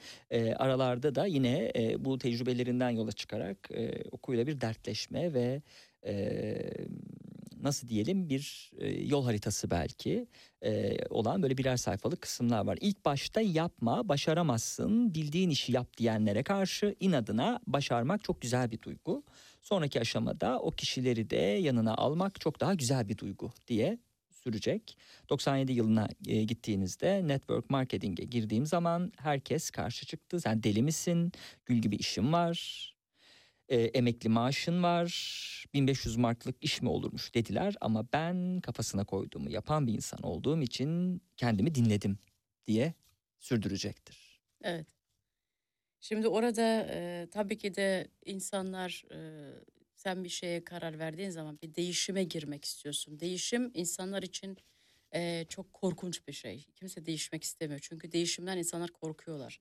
Aralarda da yine bu tecrübelerinden yola çıkarak e, okuyla bir dertleşme ve nasıl diyelim bir yol haritası belki olan böyle birer sayfalık kısımlar var. İlk başta yapma, başaramazsın, bildiğin işi yap diyenlere karşı inadına başarmak çok güzel bir duygu. Sonraki aşamada o kişileri de yanına almak çok daha güzel bir duygu diye sürecek. 97 yılına e, gittiğinizde network marketing'e girdiğim zaman herkes karşı çıktı. Sen deli misin? Gül gibi işim var. E, emekli maaşın var. 1500 marklık iş mi olurmuş dediler ama ben kafasına koyduğumu yapan bir insan olduğum için kendimi dinledim diye sürdürecektir. Evet. Şimdi orada e, tabii ki de insanlar e, sen bir şeye karar verdiğin zaman bir değişime girmek istiyorsun. Değişim insanlar için e, çok korkunç bir şey. Kimse değişmek istemiyor. Çünkü değişimden insanlar korkuyorlar.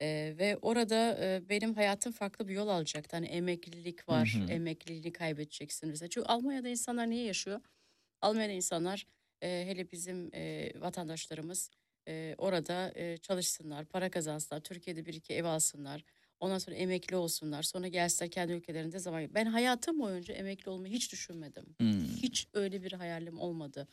E, ve orada e, benim hayatım farklı bir yol alacaktı. Hani emeklilik var, Hı emekliliğini kaybedeceksin mesela. Çünkü Almanya'da insanlar niye yaşıyor? Almanya'da insanlar e, hele bizim e, vatandaşlarımız e, orada e, çalışsınlar, para kazansınlar, Türkiye'de bir iki ev alsınlar. Ondan sonra emekli olsunlar. Sonra gelsinler kendi ülkelerinde zaman. Ben hayatım boyunca emekli olmayı hiç düşünmedim. Hmm. Hiç öyle bir hayalim olmadı.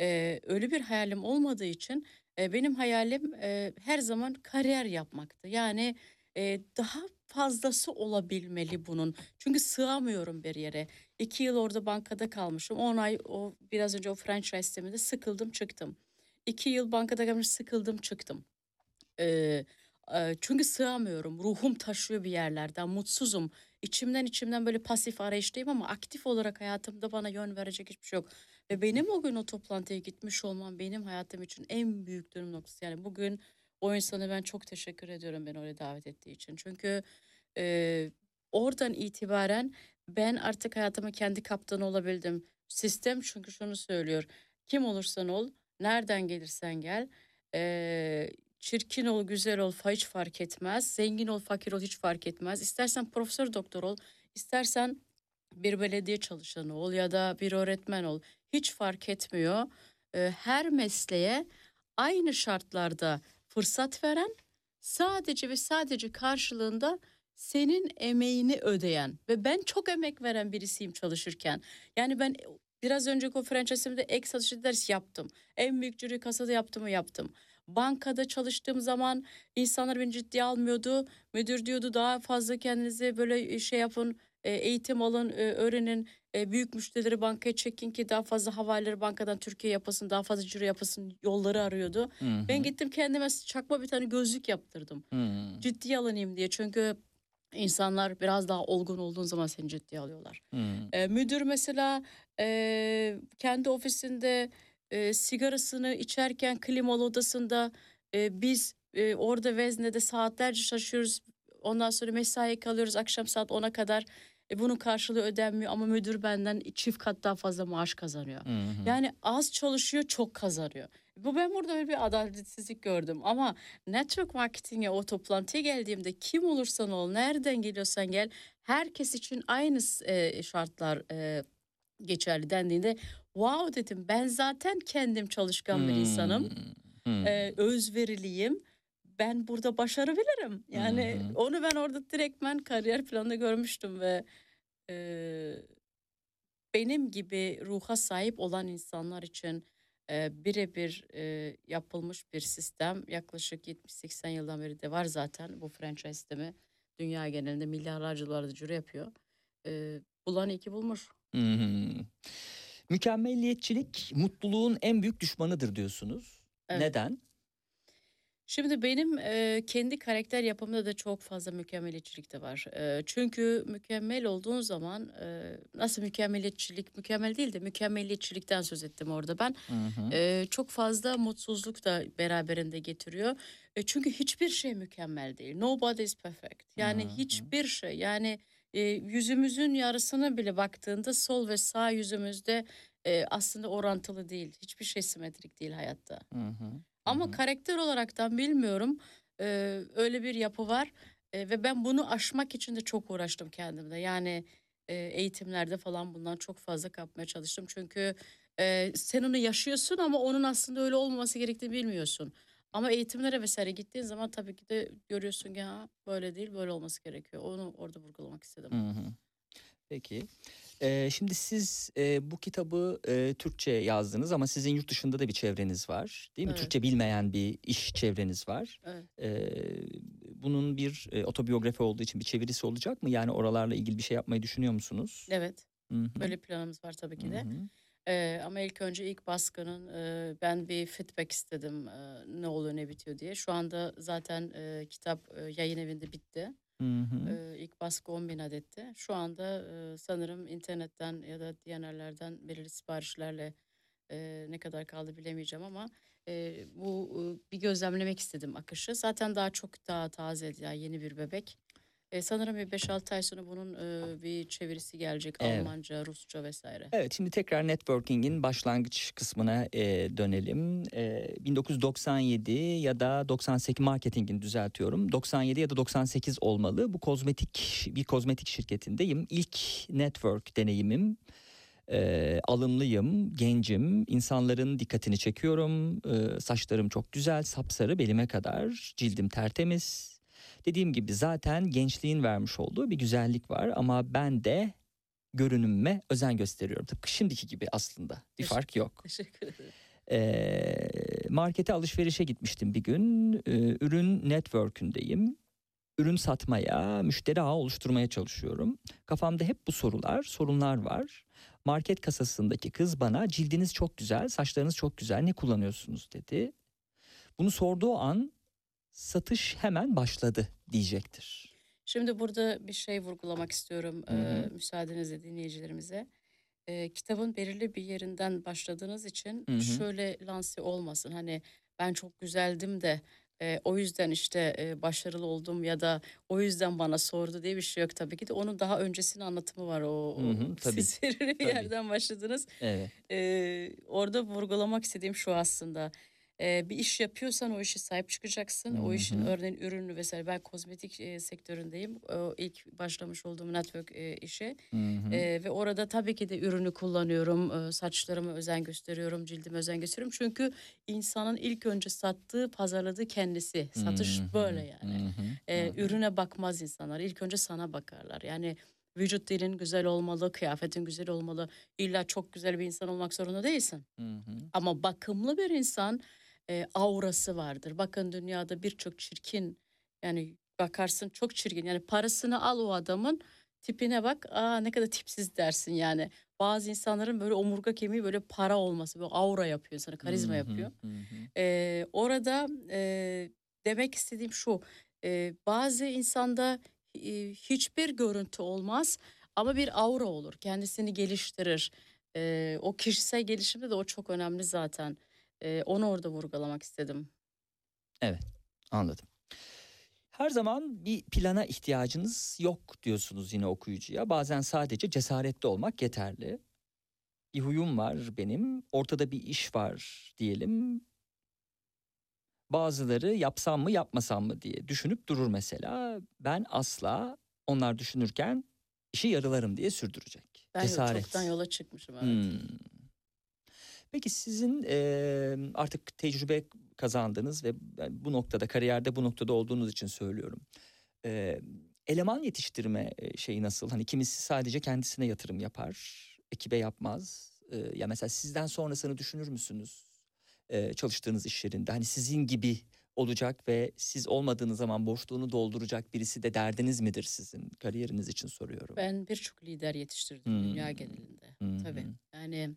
Ee, öyle bir hayalim olmadığı için e, benim hayalim e, her zaman kariyer yapmaktı. Yani e, daha fazlası olabilmeli bunun. Çünkü sığamıyorum bir yere. İki yıl orada bankada kalmışım. On ay o biraz önce o franchise sisteminde sıkıldım çıktım. İki yıl bankada kalmış sıkıldım çıktım. Ee, e, çünkü sığamıyorum. Ruhum taşıyor bir yerlerden. Mutsuzum. İçimden içimden böyle pasif arayıştayım ama aktif olarak hayatımda bana yön verecek hiçbir şey yok. Ve benim o gün o toplantıya gitmiş olmam benim hayatım için en büyük dönüm noktası. Yani bugün o insana ben çok teşekkür ediyorum beni oraya davet ettiği için. Çünkü e, oradan itibaren ben artık hayatıma kendi kaptanı olabildim. Sistem çünkü şunu söylüyor. Kim olursan ol, nereden gelirsen gel. e, çirkin ol, güzel ol hiç fark etmez. Zengin ol, fakir ol hiç fark etmez. İstersen profesör doktor ol, istersen bir belediye çalışanı ol ya da bir öğretmen ol. Hiç fark etmiyor. Ee, her mesleğe aynı şartlarda fırsat veren sadece ve sadece karşılığında senin emeğini ödeyen ve ben çok emek veren birisiyim çalışırken. Yani ben biraz önceki o franchise'imde ek satışı ders yaptım. En büyük cüri kasada yaptığımı yaptım. Bankada çalıştığım zaman insanlar beni ciddiye almıyordu. Müdür diyordu daha fazla kendinize böyle şey yapın, e, eğitim alın, e, öğrenin. E, Büyük müşterileri bankaya çekin ki daha fazla havaleleri bankadan Türkiye yapasın, daha fazla ciro yapasın yolları arıyordu. Hı hı. Ben gittim kendime çakma bir tane gözlük yaptırdım. Hmm. Ciddiye alınayım diye çünkü insanlar biraz daha olgun olduğun zaman seni ciddiye alıyorlar. Hmm. E, müdür mesela e, kendi ofisinde e, sigarasını içerken klimalı odasında e, biz e, orada veznede saatlerce çalışıyoruz. Ondan sonra mesai kalıyoruz akşam saat 10'a kadar. E, bunun karşılığı ödenmiyor ama müdür benden çift kat daha fazla maaş kazanıyor. Hı hı. Yani az çalışıyor çok kazanıyor. Bu ben burada bir adaletsizlik gördüm ama network marketing'e o toplantıya geldiğimde kim olursan ol nereden geliyorsan gel herkes için aynı e, şartlar e, geçerli dendiğinde wow dedim ben zaten kendim çalışkan bir insanım Hmm. e, özveriliyim ben burada başarabilirim yani hı. onu ben orada direktmen kariyer planında görmüştüm ve e, benim gibi ruha sahip olan insanlar için e, birebir e, yapılmış bir sistem yaklaşık 70-80 yıldan beri de var zaten bu franchise sistemi dünya genelinde milyarlarca dolar ciro yapıyor. E, bulan iyi ki bulmuş. Hı. Mükemmelliyetçilik mutluluğun en büyük düşmanıdır diyorsunuz. Evet. Neden? Şimdi benim e, kendi karakter yapımda da çok fazla mükemmeliyetçilik de var. E, çünkü mükemmel olduğun zaman e, nasıl mükemmeliyetçilik, mükemmel değil de mükemmeliyetçilikten söz ettim orada ben. Hı hı. E, çok fazla mutsuzluk da beraberinde getiriyor. E, çünkü hiçbir şey mükemmel değil. Nobody is perfect. Yani Hı hı. hiçbir şey yani e, yüzümüzün yarısına bile baktığında sol ve sağ yüzümüzde e, aslında orantılı değil. Hiçbir şey simetrik değil hayatta. Hı hı. Ama hı. karakter olaraktan bilmiyorum e, öyle bir yapı var E, ve ben bunu aşmak için de çok uğraştım kendimde. Yani e, eğitimlerde falan bundan çok fazla kapmaya çalıştım. Çünkü e, sen onu yaşıyorsun ama onun aslında öyle olmaması gerektiğini bilmiyorsun. Ama eğitimlere vesaire gittiğin zaman tabii ki de görüyorsun ki ha, böyle değil böyle olması gerekiyor. Onu orada vurgulamak istedim. Hı hı. Peki. Ee, şimdi siz e, bu kitabı e, Türkçe yazdınız ama sizin yurt dışında da bir çevreniz var, değil mi? Evet. Türkçe bilmeyen bir iş çevreniz var. Evet. Ee, bunun bir e, otobiyografi olduğu için bir çevirisi olacak mı? Yani oralarla ilgili bir şey yapmayı düşünüyor musunuz? Evet Hı hı. böyle planımız var tabii ki de. Hı hı. Ee, ama ilk önce ilk baskının e, ben bir feedback istedim e, ne oluyor ne bitiyor diye. Şu anda zaten e, kitap e, yayın evinde bitti. Hı hı. E, ilk baskı 10 bin adetti. Şu anda sanırım internetten ya da diğer yerlerden belirli siparişlerle ne kadar kaldı bilemeyeceğim ama bu bir gözlemlemek istedim akışı. Zaten daha çok daha taze yani yeni bir bebek. E, sanırım bir 5-6 ay sonra bunun e, bir çevirisi gelecek Evet. Almanca, Rusça vesaire. Evet şimdi tekrar networking'in başlangıç kısmına e, dönelim. E, 1997 ya da 98 marketingin düzeltiyorum. 97 ya da 98 olmalı. Bu kozmetik bir kozmetik şirketindeyim. İlk network deneyimim. E, alımlıyım, gencim, insanların dikkatini çekiyorum. E, saçlarım çok güzel, sapsarı belime kadar, cildim tertemiz. Dediğim gibi zaten gençliğin vermiş olduğu bir güzellik var ama ben de görünümüme özen gösteriyorum. Tıpkı şimdiki gibi aslında. Bir fark yok. Teşekkür ederim. Ee, markete alışverişe gitmiştim bir gün. Ee, ürün network'ündeyim. Ürün satmaya, müşteri ağı oluşturmaya çalışıyorum. Kafamda hep bu sorular, sorunlar var. Market kasasındaki kız bana cildiniz çok güzel, saçlarınız çok güzel, ne kullanıyorsunuz dedi. Bunu sorduğu an satış hemen başladı diyecektir. Şimdi burada bir şey vurgulamak istiyorum Hı hı. eee, müsaadenizle dinleyicilerimize. Eee, kitabın belirli bir yerinden başladığınız için Hı hı. şöyle lanse olmasın. Hani ben çok güzeldim de eee, o yüzden işte eee, başarılı oldum ya da o yüzden bana sordu diye bir şey yok tabii ki de. Onun daha öncesinin anlatımı var. O, Hı hı, tabii, siz tabii. yerden başladınız. Evet. Eee, orada vurgulamak istediğim şu aslında. Eee, bir iş yapıyorsan o işe sahip çıkacaksın. O işin örneğin ürünü vesaire ben kozmetik eee, sektöründeyim. O ilk başlamış olduğum network. Hı hı. Eee, ve orada tabii ki de ürünü kullanıyorum. eee, saçlarıma özen gösteriyorum, cildime özen gösteriyorum. Çünkü insanın ilk önce sattığı, pazarladığı kendisi. Satış Hı hı, böyle yani. hı. ürüne bakmaz insanlar. İlk önce sana bakarlar. Yani vücut dilin güzel olmalı, kıyafetin güzel olmalı. İlla çok güzel bir insan olmak zorunda değilsin. Hı hı. Ama bakımlı bir insan e, aurası vardır. Bakın dünyada birçok çirkin yani bakarsın çok çirkin. Yani parasını al o adamın tipine bak. Aa ne kadar tipsiz dersin yani. Bazı insanların böyle omurga kemiği böyle para olması, böyle aura yapıyor sana, karizma Hı hı, yapıyor. hı hı. Ee, orada e, demek istediğim şu. e, bazı insanda e, hiçbir görüntü olmaz ama bir aura olur. Kendisini geliştirir. E, o kişisel gelişimde de o çok önemli zaten. E, onu orada vurgulamak istedim. Anladım. Her zaman bir plana ihtiyacınız yok diyorsunuz yine okuyucuya. Bazen sadece cesaretli olmak yeterli. Bir huyum var benim, ortada bir iş var diyelim. Bazıları yapsam mı yapmasam mı diye düşünüp durur mesela. Ben asla onlar düşünürken işi yarılarım diye sürdürecek. Ben Cesaret. çoktan yola çıkmışım. Evet. Hmm. Peki sizin eee, artık tecrübe kazandınız ve bu noktada kariyerde bu noktada olduğunuz için söylüyorum. Eee, eleman yetiştirme e, şeyi nasıl? Hani kimisi sadece kendisine yatırım yapar, ekibe yapmaz. Eee, ya mesela sizden sonrasını düşünür müsünüz? Eee, çalıştığınız iş yerinde hani sizin gibi olacak ve siz olmadığınız zaman boşluğunu dolduracak birisi de derdiniz midir sizin? Kariyeriniz için soruyorum. Ben birçok lider yetiştirdim dünya Hmm. genelinde. Hı Tabii. Yani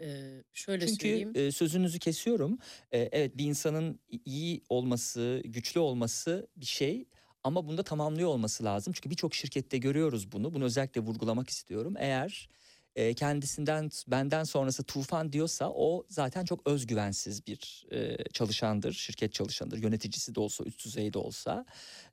e, şöyle Çünkü söyleyeyim. e, sözünüzü kesiyorum. E, evet bir insanın iyi olması, güçlü olması bir şey ama bunda tamamlıyor olması lazım. Çünkü birçok şirkette görüyoruz bunu. Bunu özellikle vurgulamak istiyorum. Eğer e, kendisinden benden sonrası tufan diyorsa o zaten çok özgüvensiz bir e, çalışandır, şirket çalışanıdır. Yöneticisi de olsa, üst düzeyde olsa.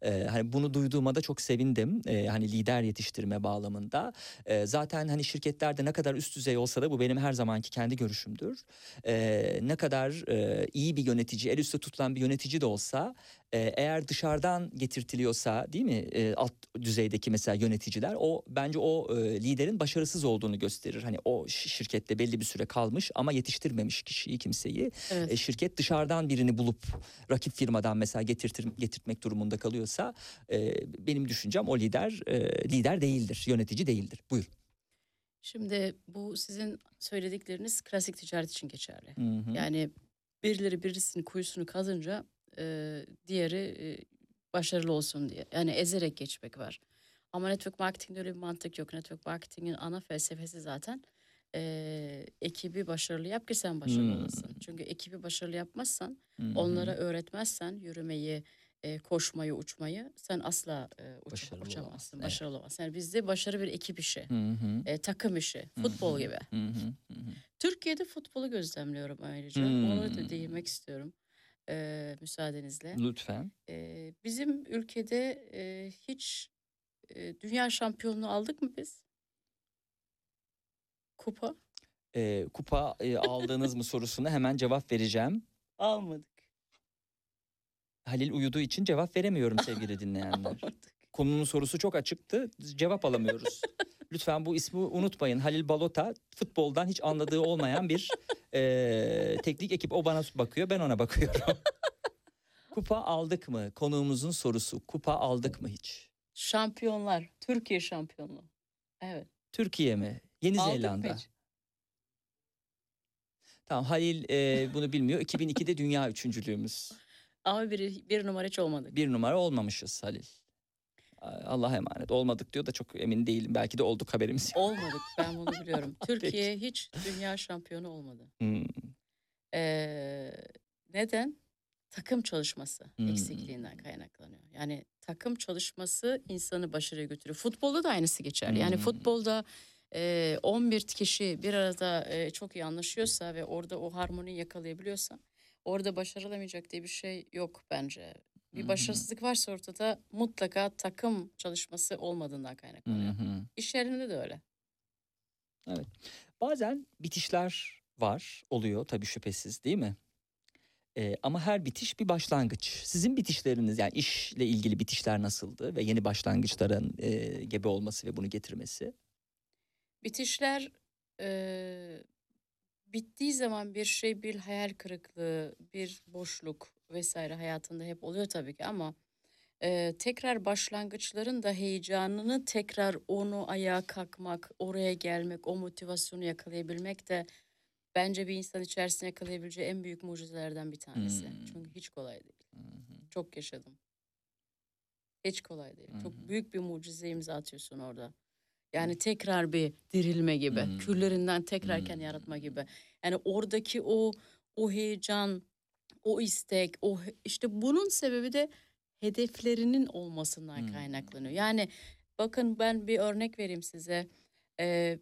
E, hani bunu duyduğuma da çok sevindim. E, hani lider yetiştirme bağlamında. E, zaten hani şirketlerde ne kadar üst düzey olsa da bu benim her zamanki kendi görüşümdür. E, ne kadar e, iyi bir yönetici, el üstte tutulan bir yönetici de olsa e, eğer dışarıdan getirtiliyorsa değil mi e, alt düzeydeki mesela yöneticiler o bence o e, liderin başarısız olduğunu gösterir. Hani o şi- şirkette belli bir süre kalmış ama yetiştirmemiş kişiyi kimseyi. Evet. E, şirket dışarıdan birini bulup rakip firmadan mesela getirtir, getirtmek durumunda kalıyorsa e, benim düşüncem o lider e, lider değildir, yönetici değildir. Buyur. Şimdi bu sizin söyledikleriniz klasik ticaret için geçerli. Hı hı. Yani birileri birisinin kuyusunu kazınca e, diğeri e, başarılı olsun diye. Yani ezerek geçmek var. Ama network marketingde öyle bir mantık yok. Network marketingin ana felsefesi zaten e, ekibi başarılı yap ki sen başarılı Hmm. olasın. Çünkü ekibi başarılı yapmazsan, Hı hı. onlara öğretmezsen yürümeyi, e, koşmayı, uçmayı sen asla e, uç- Başarılı uçamazsın, evet. başarılı olamazsın. Yani bizde başarı bir ekip işi, Hı hı. e, takım işi, Hı futbol hı. gibi. Hı hı. Hı hı. Türkiye'de futbolu gözlemliyorum ayrıca. Da Hmm. değinmek istiyorum e, müsaadenizle. Lütfen. E, bizim ülkede e, hiç e, dünya şampiyonluğu aldık mı biz? Kupa? E, kupa e, aldınız mı sorusuna hemen cevap vereceğim. Almadık. Halil uyuduğu için cevap veremiyorum sevgili dinleyenler. Almadık. Konunun sorusu çok açıktı. Cevap alamıyoruz. Lütfen bu ismi unutmayın. Halil Balota futboldan hiç anladığı olmayan bir e, teknik ekip. O bana bakıyor, ben ona bakıyorum. Kupa aldık mı? Konuğumuzun sorusu. Kupa aldık mı hiç? Şampiyonlar. Türkiye şampiyonluğu. Evet. Türkiye mi? Yeni Aldık Zelanda. Tamam Halil e, bunu bilmiyor. 2002'de dünya üçüncülüğümüz. Ama bir, bir numara hiç olmadık. Bir numara olmamışız Halil. Allah'a emanet. Olmadık diyor da çok emin değilim. Belki de olduk haberimiz yok. Olmadık ben bunu biliyorum. Türkiye hiç dünya şampiyonu olmadı. Hmm. Ee, neden? Takım çalışması Hmm. eksikliğinden kaynaklanıyor. Yani takım çalışması insanı başarıya götürüyor. Futbolda da aynısı geçerli. Yani Hmm. futbolda e, 11 kişi bir arada e, çok iyi anlaşıyorsa ve orada o harmoniyi yakalayabiliyorsa orada başarılamayacak diye bir şey yok bence. Bir başarısızlık varsa ortada mutlaka takım çalışması olmadığından kaynaklanıyor. İş yerinde de öyle. Bazen bitişler var, oluyor tabii şüphesiz değil mi? Ee, ama her bitiş bir başlangıç. Sizin bitişleriniz yani işle ilgili bitişler nasıldı ve yeni başlangıçların e, gebe olması ve bunu getirmesi? Bitişler eee, bittiği zaman bir şey bir hayal kırıklığı, bir boşluk vesaire hayatında hep oluyor tabii ki ama eee, tekrar başlangıçların da heyecanını tekrar onu ayağa kalkmak, oraya gelmek, o motivasyonu yakalayabilmek de bence bir insan içerisinde yakalayabileceği en büyük mucizelerden bir tanesi. Hmm. Çünkü hiç kolay değil. Hı. Çok yaşadım. Hiç kolay değil. Çok Hı hı. büyük bir mucize imza atıyorsun orada. Yani tekrar bir dirilme gibi, Hı. küllerinden tekrarken Hı. yaratma gibi. Yani oradaki o o heyecan, o istek, o işte bunun sebebi de hedeflerinin olmasından Hı. kaynaklanıyor. Yani bakın ben bir örnek vereyim size. Ee,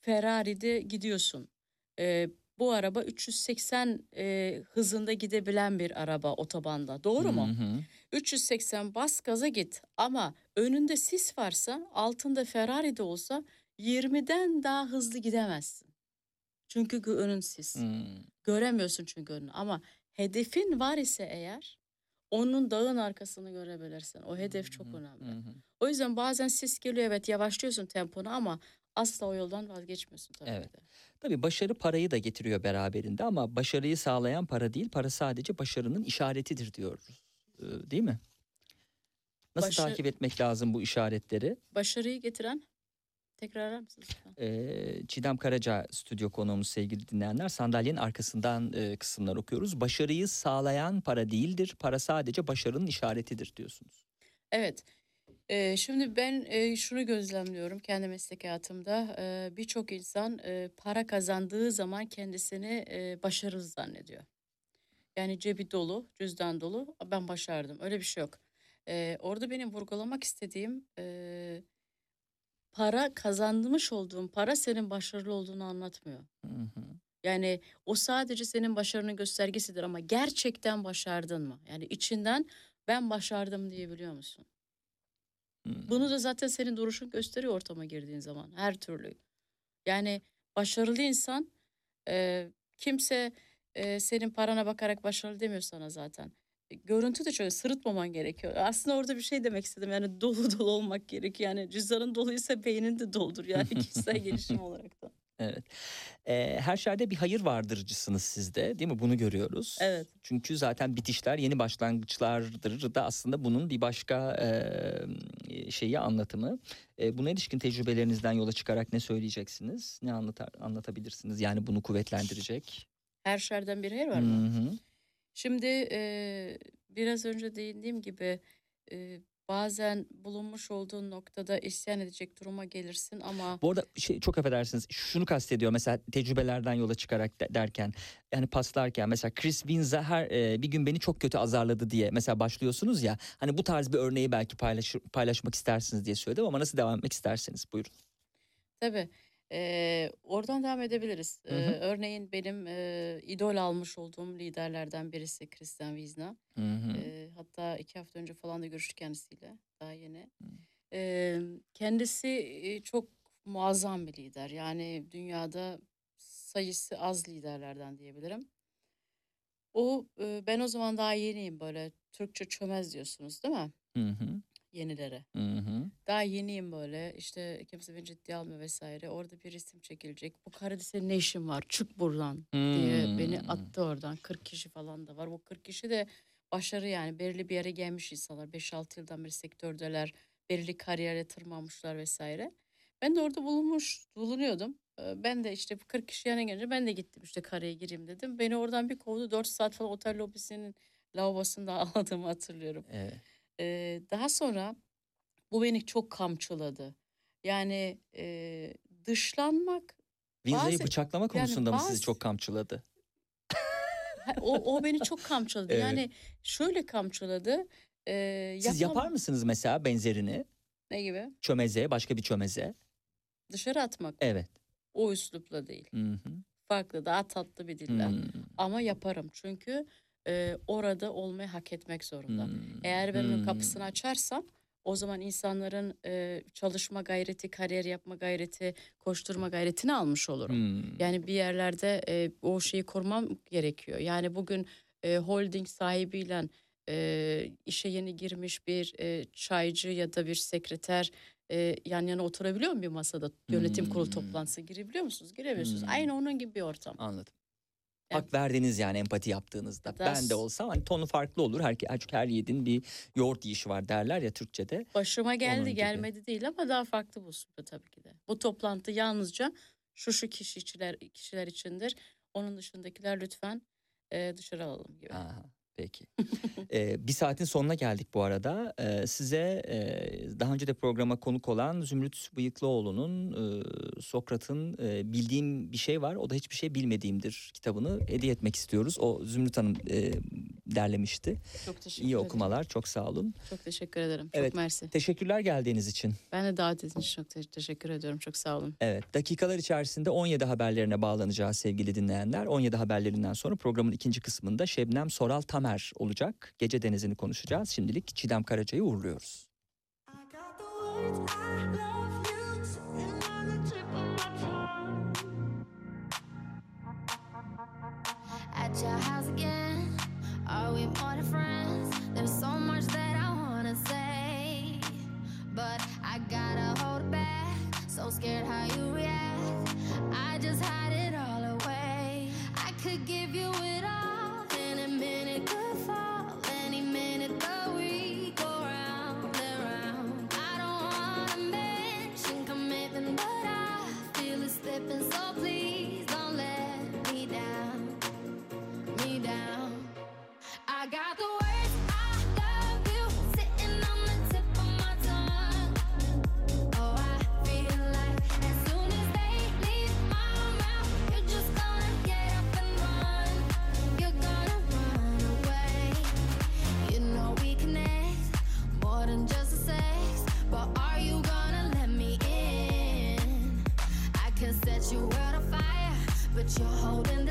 Ferrari'de gidiyorsun. Ee, bu araba 380 e, hızında gidebilen bir araba otobanda. Doğru mu? Hı hı. 380 bas gaza git ama önünde sis varsa altında Ferrari de olsa 20'den daha hızlı gidemezsin. Çünkü önün sis. Hmm. Göremiyorsun çünkü önünü ama hedefin var ise eğer onun dağın arkasını görebilirsin. O hedef çok önemli. Hı hı. O yüzden bazen sis geliyor evet yavaşlıyorsun temponu ama asla o yoldan vazgeçmiyorsun tabii Evet. de. Tabii başarı parayı da getiriyor beraberinde ama başarıyı sağlayan para değil, para sadece başarının işaretidir diyoruz. Ee, Değil mi? Nasıl Başa- takip etmek lazım bu işaretleri? Başarıyı getiren tekrarlar mısınız? Ee, Çiğdem Karaca stüdyo konuğumuz sevgili dinleyenler. Sandalyenin arkasından e, kısımlar okuyoruz. Başarıyı sağlayan para değildir. Para sadece başarının işaretidir diyorsunuz. Evet. Ee, şimdi ben e, şunu gözlemliyorum kendi meslek hayatımda. Ee, Birçok insan e, para kazandığı zaman kendisini e, başarılı zannediyor. Yani cebi dolu, cüzdan dolu. Ben başardım. Öyle bir şey yok. Ee, orada benim vurgulamak istediğim e, para kazanmış olduğun para senin başarılı olduğunu anlatmıyor. Hı hı. Yani o sadece senin başarının göstergesidir ama gerçekten başardın mı? Yani içinden ben başardım diyebiliyor musun? Hı. Bunu da zaten senin duruşun gösteriyor ortama girdiğin zaman her türlü. Yani başarılı insan e, kimse e, senin parana bakarak başarılı demiyor sana zaten. Görüntü de çok sırıtmaman gerekiyor. Aslında orada bir şey demek istedim. Yani dolu dolu olmak gerekiyor. Yani cüzdanın doluysa beynin de doldur. Yani kişisel gelişim olarak da. Evet. Ee, her şerde bir hayır vardırcısınız sizde değil mi? Bunu görüyoruz. Evet. Çünkü zaten bitişler yeni başlangıçlardır da aslında bunun bir başka e, şeyi anlatımı. E, buna ilişkin tecrübelerinizden yola çıkarak ne söyleyeceksiniz? Ne anlatar, anlatabilirsiniz? Yani bunu kuvvetlendirecek. Her şerden bir hayır var Hı mı? hı. Şimdi e, biraz önce değindiğim gibi e, bazen bulunmuş olduğun noktada isyan edecek duruma gelirsin ama Bu arada şey, çok affedersiniz şunu kastediyor mesela tecrübelerden yola çıkarak de- derken yani paslarken mesela Chris Winza her e, bir gün beni çok kötü azarladı diye mesela başlıyorsunuz ya hani bu tarz bir örneği belki paylaşır, paylaşmak istersiniz diye söyledim ama nasıl devam etmek isterseniz buyurun. tabii e, oradan devam edebiliriz. Hı hı. Örneğin benim e, idol almış olduğum liderlerden birisi Christian Wiesner. Hı hı. E, hatta iki hafta önce falan da görüştük kendisiyle daha yeni. Hı. E, kendisi e, çok muazzam bir lider. Yani dünyada sayısı az liderlerden diyebilirim. O e, ben o zaman daha yeniyim böyle Türkçe çömez diyorsunuz değil mi? Hı hı. Yenilere. Hı hı. Daha yeniyim böyle işte kimse beni ciddiye almıyor vesaire. Orada bir resim çekilecek. Bu karede senin ne işin var? Çık buradan diye beni Hmm. attı oradan. 40 kişi falan da var. Bu 40 kişi de başarı yani belirli bir yere gelmiş insanlar. 5-6 yıldan beri sektördeler. Belirli kariyere tırmanmışlar vesaire. Ben de orada bulunmuş, bulunuyordum. Ee, Ben de işte bu 40 kişi yana gelince ben de gittim işte kareye gireyim dedim. Beni oradan bir kovdu. 4 saat falan otel lobisinin lavabosunda ağladığımı hatırlıyorum. Evet. Ee, daha sonra bu beni çok kamçıladı. Yani e, dışlanmak Winza'yı Bazı- bıçaklama konusunda mı sizi bazı- çok kamçıladı? ha, o, o beni çok kamçıladı. Evet. Yani şöyle kamçıladı. E, Siz yapam- yapar mısınız mesela benzerini? Ne gibi? Çömeze, başka bir çömeze. Dışarı atmak. Evet. O üslupla değil. Hı hı. Farklı, daha tatlı bir dille. Hmm. Ama yaparım. Çünkü e, orada olmayı hak etmek zorunda. Hmm. Eğer ben Hmm. kapısını açarsam o zaman insanların e, çalışma gayreti, kariyer yapma gayreti, koşturma gayretini almış olurum. Hmm. Yani bir yerlerde e, o şeyi korumam gerekiyor. Yani bugün e, holding sahibiyle e, işe yeni girmiş bir e, çaycı ya da bir sekreter e, yan yana oturabiliyor mu bir masada? Yönetim kurulu Hmm. toplantısına girebiliyor musunuz? Giremiyorsunuz. Hmm. Aynı onun gibi bir ortam. Anladım. Evet. Hak verdiniz yani empati yaptığınızda. Daha Ben de olsam hani tonu farklı olur. Her, çünkü her yiğidin bir yoğurt yiyişi var derler ya Türkçe'de. Başıma Onun geldi gibi. gelmedi değil ama daha farklı bu usulde tabii ki de. Bu toplantı yalnızca şu şu kişiler, kişiler içindir. Onun dışındakiler lütfen e, dışarı alalım gibi. Aha, peki. Ee, bir saatin sonuna geldik bu arada. Ee, size e, daha önce de programa konuk olan Zümrüt Bıyıklıoğlu'nun e, Sokrat'ın e, bildiğim bir şey var. O da hiçbir şey bilmediğimdir kitabını hediye etmek istiyoruz. O Zümrüt Hanım e, derlemişti. Çok teşekkür İyi ederim. okumalar. Çok sağ olun. Çok teşekkür ederim. Evet. Çok mersi. Teşekkürler geldiğiniz için. Ben de davet ettiğiniz için çok te- teşekkür ediyorum. Çok sağ olun. Evet, dakikalar içerisinde 17 haberlerine bağlanacağız sevgili dinleyenler. 17 haberlerinden sonra programın ikinci kısmında Şebnem Soral Tamer olacak. Gece denizini konuşacağız. Şimdilik Çiğdem Karaca'yı uğurluyoruz. So scared how you react. I just hide it all away. I could give you you're holding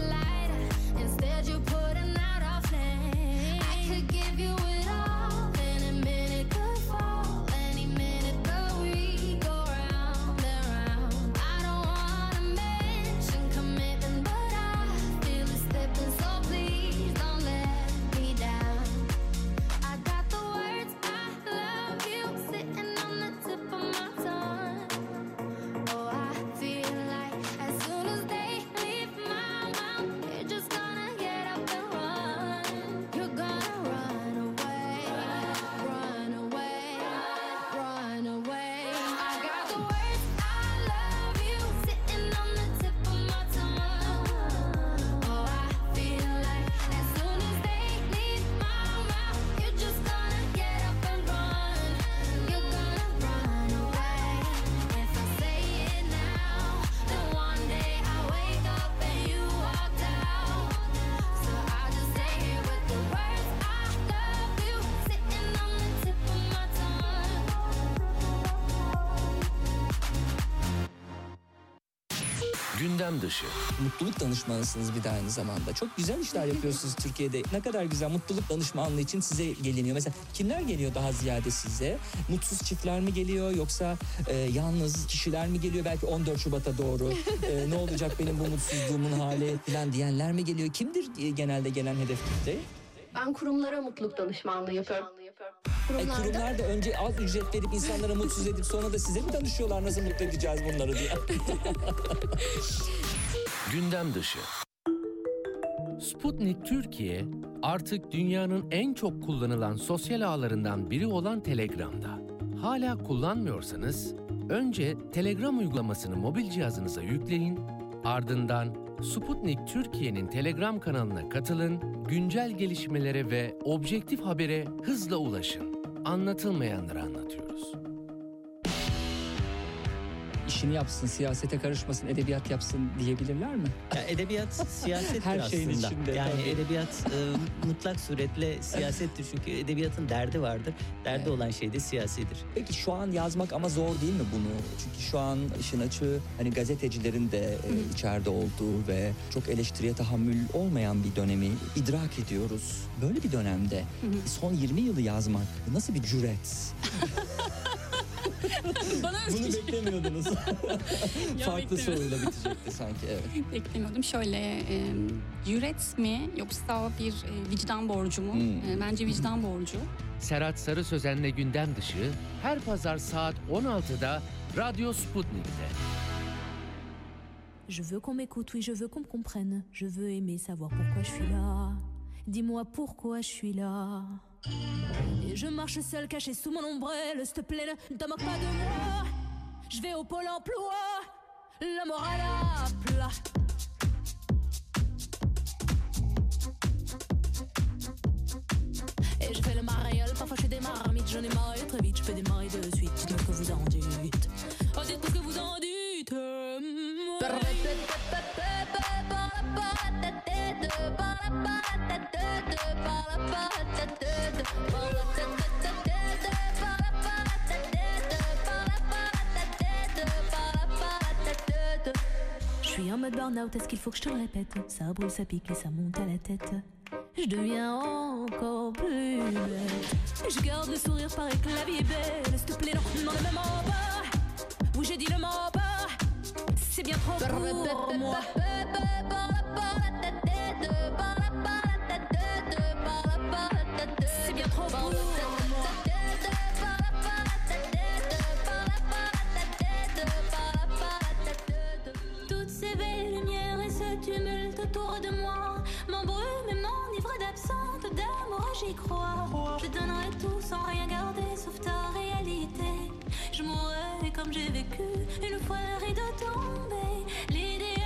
dışı. Mutluluk danışmanısınız bir de aynı zamanda. Çok güzel işler yapıyorsunuz Türkiye'de. Ne kadar güzel mutluluk danışmanlığı için size geliniyor. Mesela kimler geliyor daha ziyade size? Mutsuz çiftler mi geliyor yoksa e, yalnız kişiler mi geliyor? Belki 14 Şubat'a doğru e, ne olacak benim bu mutsuzluğumun hali falan diyenler mi geliyor? Kimdir e, genelde gelen hedef kitle? Ben kurumlara mutluluk danışmanlığı yapıyorum. E, Kurumlarda kurumlar da önce az ücret verip insanlara mutsuz edip sonra da size mi danışıyorlar nasıl mutlu edeceğiz bunları diye. Gündem dışı. Sputnik Türkiye artık dünyanın en çok kullanılan sosyal ağlarından biri olan Telegram'da. Hala kullanmıyorsanız önce Telegram uygulamasını mobil cihazınıza yükleyin, ardından Sputnik Türkiye'nin Telegram kanalına katılın, güncel gelişmelere ve objektif habere hızla ulaşın. Anlatılmayanları anlatıyoruz. İşini yapsın, siyasete karışmasın, edebiyat yapsın diyebilirler mi? Ya edebiyat siyasettir Her şeyin aslında. içinde, yani tabii. edebiyat e, mutlak suretle siyasettir çünkü edebiyatın derdi vardır. Derdi Evet. olan şey de siyasidir. Peki şu an yazmak ama zor değil mi bunu? Çünkü şu an işin açığı hani gazetecilerin de e, içeride olduğu ve çok eleştiriye tahammül olmayan bir dönemi idrak ediyoruz. Böyle bir dönemde son 20 yılı yazmak nasıl bir cüret? Bana Bunu beklemiyordunuz. Farklı soruyla bitecekti sanki evet. beklemiyordum. Şöyle e, cüret mi yoksa bir e, vicdan borcu mu? Hmm. E, bence vicdan borcu. Serhat Sarı Sözen'le gündem dışı her pazar saat 16'da Radyo Sputnik'te. Je veux qu'on m'écoute, oui, je veux qu'on me comprenne. Je veux aimer savoir pourquoi je suis là. Dis-moi pourquoi je suis là. Et je marche seule, cachée sous mon ombrelle. S'il te plaît, ne te moque pas de moi. Je vais au pôle emploi, la morale à plat. Et je fais le mariole, parfois je fais des marmites. J'en ai marre très vite, je fais des maris de suite. Dites-moi que vous en dites. Oh, dites-moi que vous en dites. Je suis en mode burn-out, est-ce qu'il faut que je te le répète? Ça brûle, ça pique et ça monte à la tête. Je deviens encore plus belle. Je garde le sourire, pareil que la belle. S'il te plaît, non, non, ne me mens pas. J'ai dit le mens pas. C'est bien trop pour moi. C'est bien trop brûlant Toutes ces vagues lumières et ce tumulte autour de moi M'embrume et m'enivre d'absence d'amour, j'y crois. Je donnerai tout sans rien garder, sauf ta réalité. Je mourrai comme j'ai vécu, une le foyer est de tomber.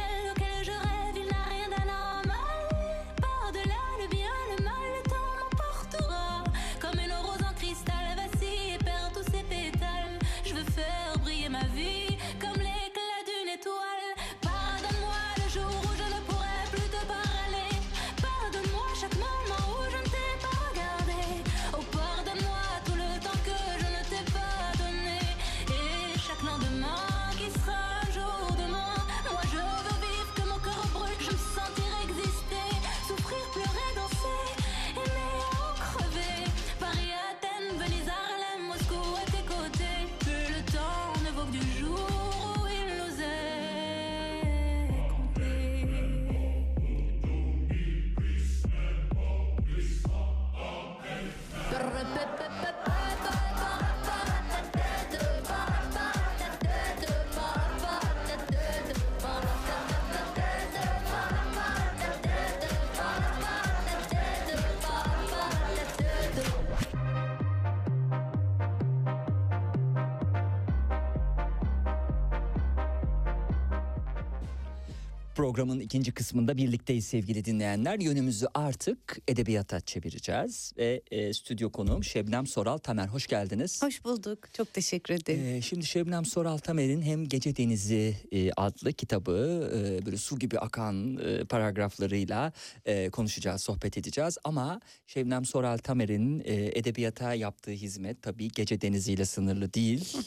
Programın ikinci kısmında birlikteyiz sevgili dinleyenler. Yönümüzü artık edebiyata çevireceğiz. Ve e, stüdyo konuğum Şebnem Soral Tamer. Hoş geldiniz. Hoş bulduk. Çok teşekkür ederim. Ee, şimdi Şebnem Soral Tamer'in hem Gece Denizi e, adlı kitabı e, böyle su gibi akan e, paragraflarıyla e, konuşacağız, sohbet edeceğiz. Ama Şebnem Soral Tamer'in e, edebiyata yaptığı hizmet tabii Gece Denizi ile sınırlı değil.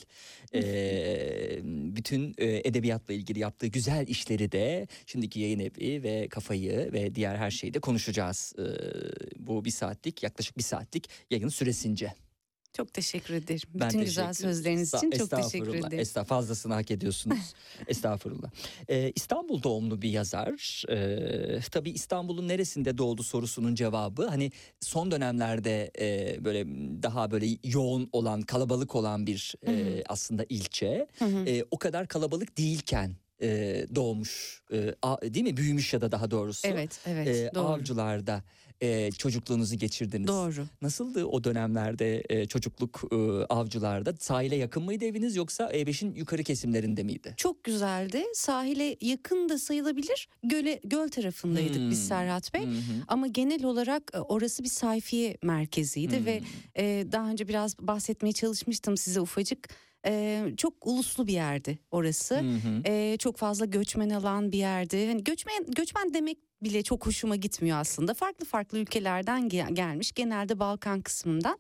E, bütün e, edebiyatla ilgili yaptığı güzel işleri de şimdiki yayın evi ve kafayı ve diğer her şeyi de konuşacağız. E, bu bir saatlik, yaklaşık bir saatlik yayın süresince. Çok teşekkür ederim. Ben Bütün teşekkür güzel sözleriniz için çok teşekkür estağfurullah, ederim. Estağ fazlasını hak ediyorsunuz. Estağfurullah. Ee, İstanbul doğumlu bir yazar. Ee, tabii İstanbul'un neresinde doğdu sorusunun cevabı hani son dönemlerde e, böyle daha böyle yoğun olan kalabalık olan bir e, aslında ilçe. E, o kadar kalabalık değilken e, doğmuş e, a- değil mi büyümüş ya da daha doğrusu Evet, evet, E, doğru. avcılarda e, çocukluğunuzu geçirdiniz. Doğru. Nasıldı o dönemlerde e, çocukluk e, avcılarda? Sahile yakın mıydı eviniz yoksa E5'in yukarı kesimlerinde miydi? Çok güzeldi. Sahile yakın da sayılabilir. Göle, göl tarafındaydık biz Hmm. Serhat Bey. Hı. Ama genel olarak e, orası bir sayfiye merkeziydi Hmm. ve e, daha önce biraz bahsetmeye çalışmıştım size ufacık. E, çok uluslu bir yerdi orası. Hı hı. E, çok fazla göçmen alan bir yerdi. Hani göçmen göçmen demek bile çok hoşuma gitmiyor aslında. Farklı farklı ülkelerden ge- gelmiş genelde Balkan kısmından.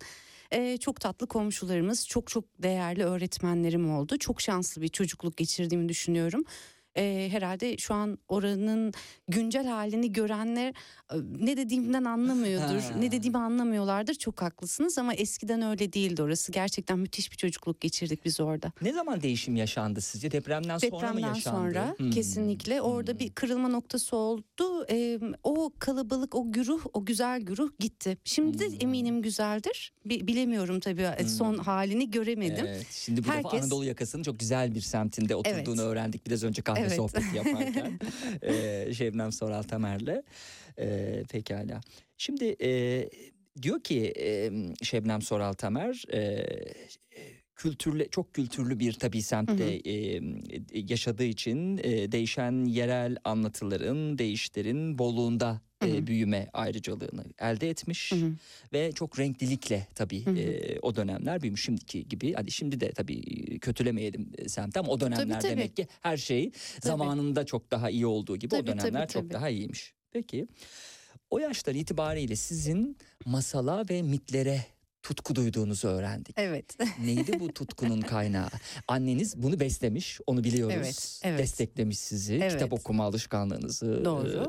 E, çok tatlı komşularımız, çok çok değerli öğretmenlerim oldu. Çok şanslı bir çocukluk geçirdiğimi düşünüyorum. E, herhalde şu an oranın güncel halini görenler e, ne dediğimden anlamıyordur. Ha. Ne dediğimi anlamıyorlardır. Çok haklısınız ama eskiden öyle değildi orası. Gerçekten müthiş bir çocukluk geçirdik biz orada. Ne zaman değişim yaşandı sizce? Depremden, sonra mı Depremden yaşandı? sonra Hmm. kesinlikle orada bir kırılma noktası oldu. Ee, o kalabalık, o güruh, o güzel güruh gitti. Şimdi Hmm. eminim güzeldir. Bi- bilemiyorum tabii e, son halini göremedim. Evet, şimdi bu defa Herkes- Anadolu yakasının çok güzel bir semtinde oturduğunu Evet. öğrendik biraz önce kahve Evet. Sohbeti yaparken. ee, Şebnem Soral Tamer'le. Ee, pekala. Şimdi e, diyor ki e, Şebnem Soral Tamer... E, kültürlü çok kültürlü bir tabii semtte e, yaşadığı için e, değişen yerel anlatıların, değişlerin bolluğunda e, büyüme ayrıcalığını elde etmiş ve çok renklilikle tabii e, o dönemler büyümüş şimdiki gibi. Hadi şimdi de tabii kötülemeyelim semti ama o dönemler tabii. demek ki her şey zamanında çok daha iyi olduğu gibi o Tabii, tabii, dönemler çok tabii. daha iyiymiş. Peki o yaşlar itibariyle sizin masala ve mitlere tutku duyduğunuzu öğrendik. Evet. Neydi bu tutkunun kaynağı? Anneniz bunu beslemiş, onu biliyoruz. Evet, evet. Desteklemiş sizi. Evet. Kitap okuma alışkanlığınızı Doğru.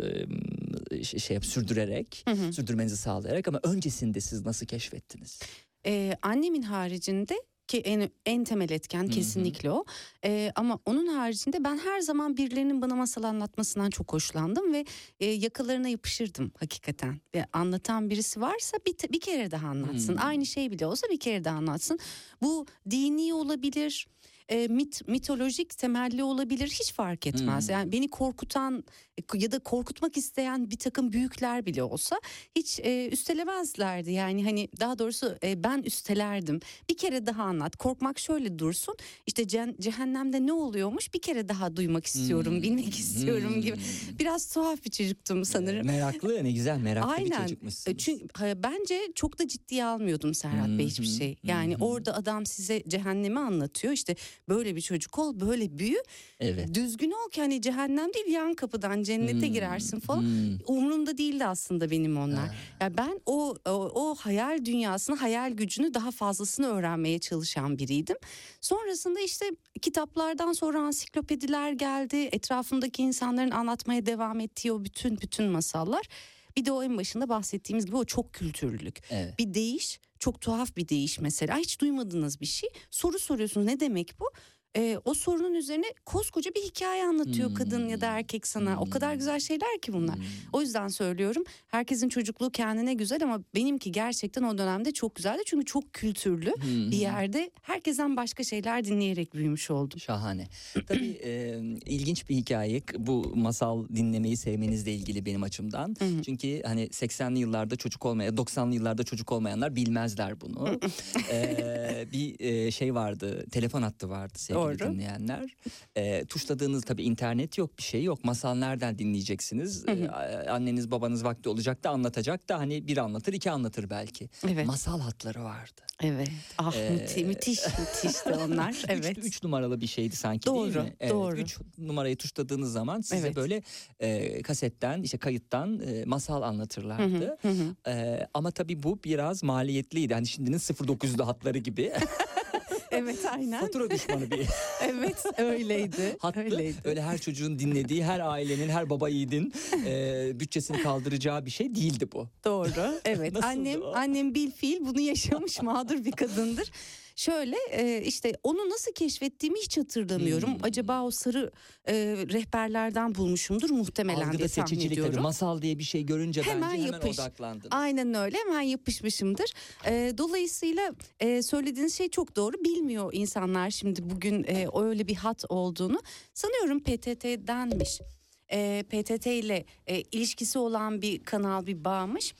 e, şey, sürdürerek, Hı hı. sürdürmenizi sağlayarak ama öncesinde siz nasıl keşfettiniz? Ee, annemin haricinde ki en, en temel etken hı. kesinlikle o. Ee, ama onun haricinde ben her zaman birilerinin bana masal anlatmasından çok hoşlandım ve e, yakalarına yapışırdım hakikaten. Ve anlatan birisi varsa bir, bir kere daha anlatsın. Hmm. Aynı şey bile olsa bir kere daha anlatsın. Bu dini olabilir. E, mit mitolojik temelli olabilir hiç fark etmez. Hmm. Yani beni korkutan e, ya da korkutmak isteyen bir takım büyükler bile olsa hiç e, üstelemezlerdi. Yani hani daha doğrusu e, ben üstelerdim. Bir kere daha anlat. Korkmak şöyle dursun. İşte cen- cehennemde ne oluyormuş bir kere daha duymak istiyorum, Hmm. bilmek istiyorum gibi. Hmm. Biraz tuhaf bir çocuktum sanırım. Meraklı ne güzel meraklı bir Aynen. çocukmuşsunuz. E, Çünkü bence çok da ciddiye almıyordum Serhat Bey hiçbir hı, şey. Yani hı. orada adam size cehennemi anlatıyor. İşte böyle bir çocuk ol, böyle büyü. Evet. Düzgün ol ki hani cehennem değil yan kapıdan cennete Hmm, girersin falan. hmm. Umurumda değildi aslında benim onlar. Ha. Ya ben o, o o hayal dünyasını, hayal gücünü daha fazlasını öğrenmeye çalışan biriydim. Sonrasında işte kitaplardan sonra ansiklopediler geldi. Etrafımdaki insanların anlatmaya devam ettiği o bütün bütün masallar. Bir de o en başında bahsettiğimiz gibi o çok kültürlülük. Evet. Bir değiş, çok tuhaf bir değiş mesela. Hiç duymadığınız bir şey. Soru soruyorsunuz ne demek bu? Ee, o sorunun üzerine koskoca bir hikaye anlatıyor kadın ya da erkek sana. O kadar güzel şeyler ki bunlar. O yüzden söylüyorum herkesin çocukluğu kendine güzel ama benimki gerçekten o dönemde çok güzeldi. Çünkü çok kültürlü bir yerde herkesten başka şeyler dinleyerek büyümüş oldum. Şahane. Tabii e, ilginç bir hikaye bu masal dinlemeyi sevmenizle ilgili benim açımdan. Çünkü hani 80'li yıllarda çocuk olmayan, 90'lı yıllarda çocuk olmayanlar bilmezler bunu. E, bir e, şey vardı, telefon hattı vardı sevgili Doğru. dinleyenler. E, tuşladığınız tabii internet yok, bir şey yok. Masal nereden dinleyeceksiniz? E, anneniz babanız vakti olacak da anlatacak da hani bir anlatır, iki anlatır belki. Evet. Masal hatları vardı. Evet. Ah Ee, müthi- müthiş müthişti onlar. Evet. 3 üç numaralı bir şeydi sanki değil Doğru, mi? Evet, doğru. Üç numarayı tuşladığınız zaman size Evet. böyle e, kasetten işte kayıttan e, masal anlatırlardı. Hı hı, hı. E, ama tabii bu biraz maliyetliydi. Hani şimdinin 09'lu hatları gibi. Evet aynen. Fatura düşmanı bir Evet öyleydi. hattı. öyleydi. Öyle her çocuğun dinlediği, her ailenin, her baba yiğidin e, bütçesini kaldıracağı bir şey değildi bu. Doğru. Evet. Annem o? annem bil fiil bunu yaşamış mağdur bir kadındır. Şöyle e, işte onu nasıl keşfettiğimi hiç hatırlamıyorum. Hmm. Acaba o sarı e, rehberlerden bulmuşumdur muhtemelen Algıda diye tahmin seçicilik tabii. ediyorum. Masal diye bir şey görünce Hemen bence hemen yapış. odaklandın. Aynen öyle hemen yapışmışımdır. Ee, dolayısıyla e, söylediğiniz şey çok doğru. Bilmiyor insanlar şimdi bugün e, öyle bir hat olduğunu. Sanıyorum PTT'denmiş. E, PTT ile e, ilişkisi olan bir kanal bir bağmış.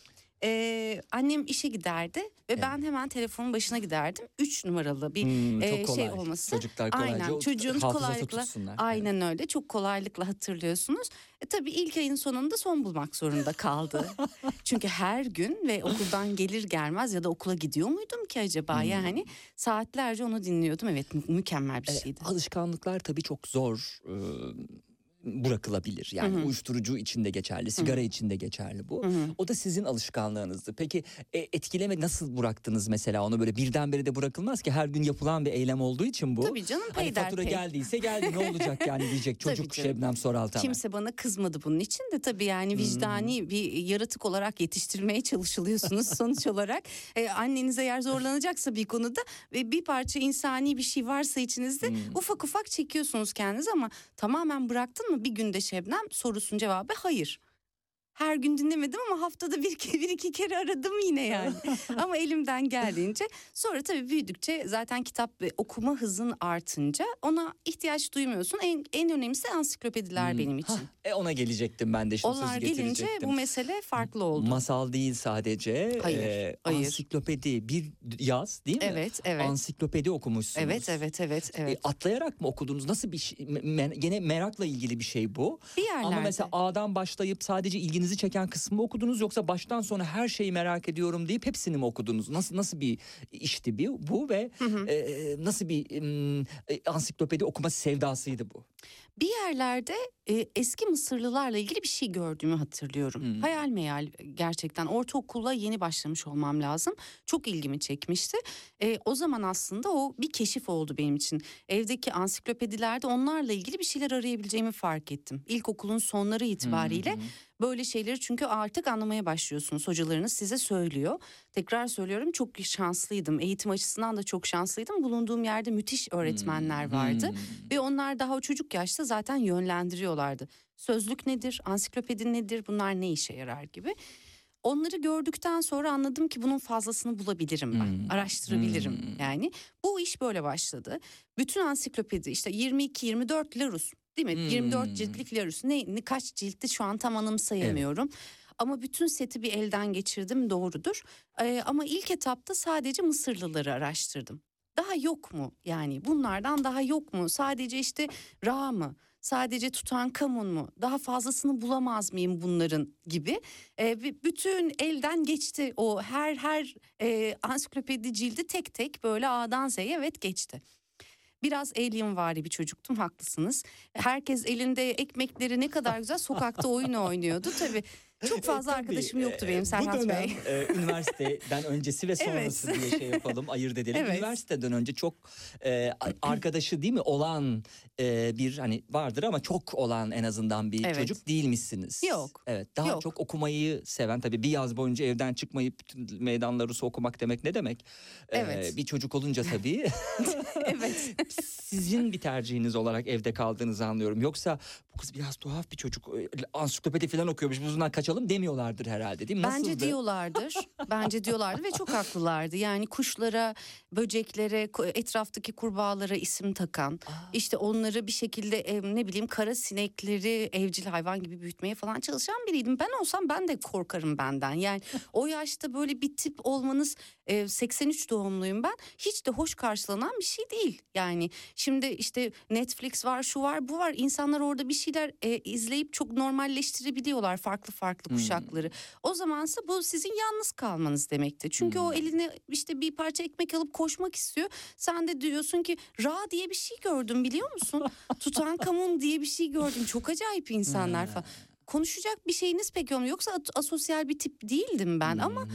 E, annem işe giderdi ve ben hemen telefonun başına giderdim. Üç numaralı bir Hmm, e, kolay. şey olması. Çocuklar kolayca Aynen çocuğun kolaylıkla aynen öyle çok kolaylıkla hatırlıyorsunuz. E, tabii ilk ayın sonunda son bulmak zorunda kaldı. Çünkü her gün ve okuldan gelir gelmez ya da okula gidiyor muydum ki acaba Hmm. yani saatlerce onu dinliyordum. Evet mü- mükemmel bir E, şeydi. alışkanlıklar tabii çok zor e, bırakılabilir. Yani Hı hı. uyuşturucu için de geçerli, sigara için de geçerli bu. Hı hı. O da sizin alışkanlığınızdı. Peki e, etkileme nasıl bıraktınız mesela onu böyle birdenbire de bırakılmaz ki her gün yapılan bir eylem olduğu için bu. Tabii canım Hani fatura geldiyse geldi ne olacak yani diyecek çocuk. Şebnem Soraltan. Kimse bana kızmadı bunun için de tabii yani vicdani bir yaratık olarak yetiştirmeye çalışılıyorsunuz sonuç olarak. E, anneniz eğer zorlanacaksa bir konuda ve bir parça insani bir şey varsa içinizde ufak ufak çekiyorsunuz kendiniz ama tamamen bıraktın mı bir günde Şebnem sorusun cevabı hayır. Her gün dinlemedim ama haftada bir, bir iki kere aradım yine yani. ama elimden geldiğince sonra tabii büyüdükçe zaten kitap okuma hızın artınca ona ihtiyaç duymuyorsun. En, en önemlisi ansiklopediler benim için. Hah, e ona gelecektim ben de şimdi Onlar sözü gelince bu mesele farklı oldu. Masal değil sadece. Hayır, e, hayır. Ansiklopedi bir yaz değil mi? Evet, evet. Ansiklopedi okumuşsunuz. Evet, evet, evet, evet. E, atlayarak mı okudunuz? Nasıl bir şey? Me- gene merakla ilgili bir şey bu. Bir yerlerde. Ama mesela A'dan başlayıp sadece ilginizi ilginizi çeken kısmı mı okudunuz yoksa baştan sona her şeyi merak ediyorum deyip hepsini mi okudunuz? Nasıl nasıl bir işti bu, bu ve e, nasıl bir e, ansiklopedi okuma sevdasıydı bu? Bir yerlerde e, eski Mısırlılarla ilgili bir şey gördüğümü hatırlıyorum. Hmm. Hayal meyal gerçekten ortaokula yeni başlamış olmam lazım. Çok ilgimi çekmişti. E, o zaman aslında o bir keşif oldu benim için. Evdeki ansiklopedilerde onlarla ilgili bir şeyler arayabileceğimi fark ettim. İlkokulun sonları itibariyle böyle şeyleri çünkü artık anlamaya başlıyorsunuz. Hocalarınız size söylüyor. Tekrar söylüyorum çok şanslıydım. Eğitim açısından da çok şanslıydım. Bulunduğum yerde müthiş öğretmenler vardı. Ve onlar daha o çocuk yaşta zaten yönlendiriyorlardı. Sözlük nedir, ansiklopedi nedir, bunlar ne işe yarar gibi. Onları gördükten sonra anladım ki bunun fazlasını bulabilirim ben. Hmm. Araştırabilirim Hmm. yani. Bu iş böyle başladı. Bütün ansiklopedi işte 22-24 Larus değil mi? 24 Hmm. ciltlik Larus. Ne, ne kaç ciltti şu an tam anımsayamıyorum. Ama bütün seti bir elden geçirdim doğrudur. Ee, ama ilk etapta sadece Mısırlıları araştırdım. Daha yok mu yani bunlardan daha yok mu? Sadece işte Ra mı? Sadece Tutankamun mu? Daha fazlasını bulamaz mıyım bunların gibi. Ve bütün elden geçti o her her e, ansiklopedi cildi tek tek böyle A'dan Z'ye evet geçti. Biraz alienvari bir çocuktum haklısınız. Herkes elinde ekmekleri ne kadar güzel sokakta oyun oynuyordu tabii. Çok fazla arkadaşım yoktu benim Serhat Bu dönem Bey. e, üniversiteden öncesi ve sonrası Evet. diye şey yapalım ayırt edelim. Evet. Üniversiteden önce çok e, arkadaşı değil mi olan e, bir hani vardır ama çok olan en azından bir Evet. çocuk değilmişsiniz. Yok. Evet daha Yok. çok okumayı seven tabii bir yaz boyunca evden çıkmayıp bütün meydanları okumak demek ne demek? E, Evet. bir çocuk olunca tabii evet. sizin bir tercihiniz olarak evde kaldığınızı anlıyorum. Yoksa bu kız biraz tuhaf bir çocuk e, ansiklopedi falan okuyormuş bundan kaçalım demiyorlardır herhalde değil mi? Bence Nasıldı? diyorlardır. Bence diyorlardı ve çok haklılardı. Yani kuşlara, böceklere, etraftaki kurbağalara isim takan, işte onları bir şekilde ne bileyim kara sinekleri evcil hayvan gibi büyütmeye falan çalışan biriydim. Ben olsam ben de korkarım benden. Yani o yaşta böyle bir tip olmanız e, 83 doğumluyum ben. Hiç de hoş karşılanan bir şey değil. Yani şimdi işte Netflix var, şu var, bu var. İnsanlar orada bir şeyler e, izleyip çok normalleştirebiliyorlar farklı farklı kuşakları. O zamansa bu sizin yalnız kalmanız demekti. Çünkü o eline işte bir parça ekmek alıp koşmak istiyor. Sen de diyorsun ki Ra diye bir şey gördüm biliyor musun? Tutankamun diye bir şey gördüm. Çok acayip insanlar falan. Konuşacak bir şeyiniz pek olmuyor. Yoksa asosyal bir tip değildim ben ama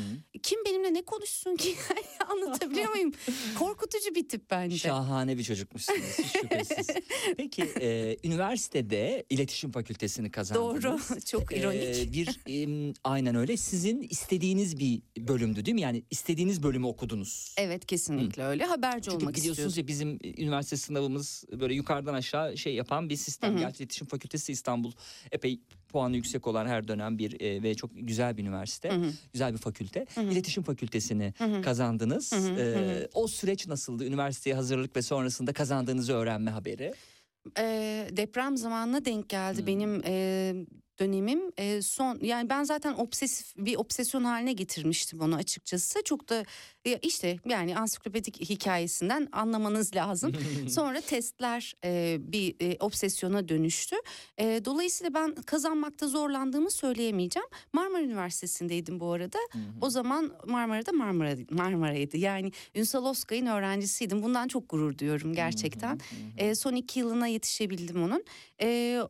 kim benimle ne konuşsun ki? Anlatabiliyor muyum? Korkutucu bir tip bence. Şahane bir çocukmuşsunuz hiç şüphesiz. Peki e, üniversitede iletişim fakültesini kazandınız. Doğru. Çok ironik. E, bir em, aynen öyle. Sizin istediğiniz bir bölümdü değil mi? Yani istediğiniz bölümü okudunuz. Evet kesinlikle öyle. Haberci Çünkü olmak biliyorsunuz istiyorsun. ya bizim e, üniversite sınavımız böyle yukarıdan aşağı şey yapan bir sistem. Hı hı. Gerçi iletişim fakültesi İstanbul epey puanı yüksek olan her dönem bir e, ve çok güzel bir üniversite. Hı hı. Güzel bir fakülte. Hı hı. İletişim fakültesini Hı hı. kazandınız. Hı hı, E, hı. o süreç nasıldı? Üniversiteye hazırlık ve sonrasında kazandığınızı öğrenme haberi. Ee, deprem zamanına denk geldi Hmm. benim e, dönemim. E, son yani ben zaten obsesif bir obsesyon haline getirmiştim onu açıkçası. Çok da ya işte yani ansiklopedik hikayesinden anlamanız lazım. Sonra testler e, bir e, obsesyona dönüştü. E, dolayısıyla ben kazanmakta zorlandığımı söyleyemeyeceğim. Marmara Üniversitesi'ndeydim bu arada. O zaman Marmara'da Marmara Marmara'ydı. Yani Ünsal Oskay'ın öğrencisiydim. Bundan çok gurur duyuyorum gerçekten. E, son iki yılına yetişebildim onun. E,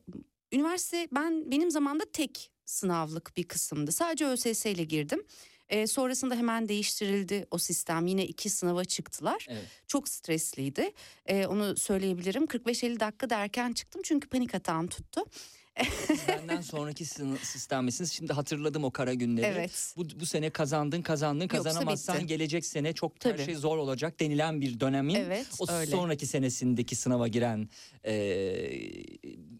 üniversite ben benim zamanımda tek sınavlık bir kısımdı. Sadece ÖSS ile girdim. E, sonrasında hemen değiştirildi o sistem. Yine iki sınava çıktılar. Evet. Çok stresliydi. E, onu söyleyebilirim. 45-50 dakika da erken çıktım çünkü panik atağım tuttu. Benden sonraki sistemlisiniz. Şimdi hatırladım o kara günleri. Evet. Bu, bu sene kazandın kazandın kazanamazsan gelecek sene çok her Tabii. şey zor olacak denilen bir dönemin Evet, o öyle. sonraki senesindeki sınava giren e,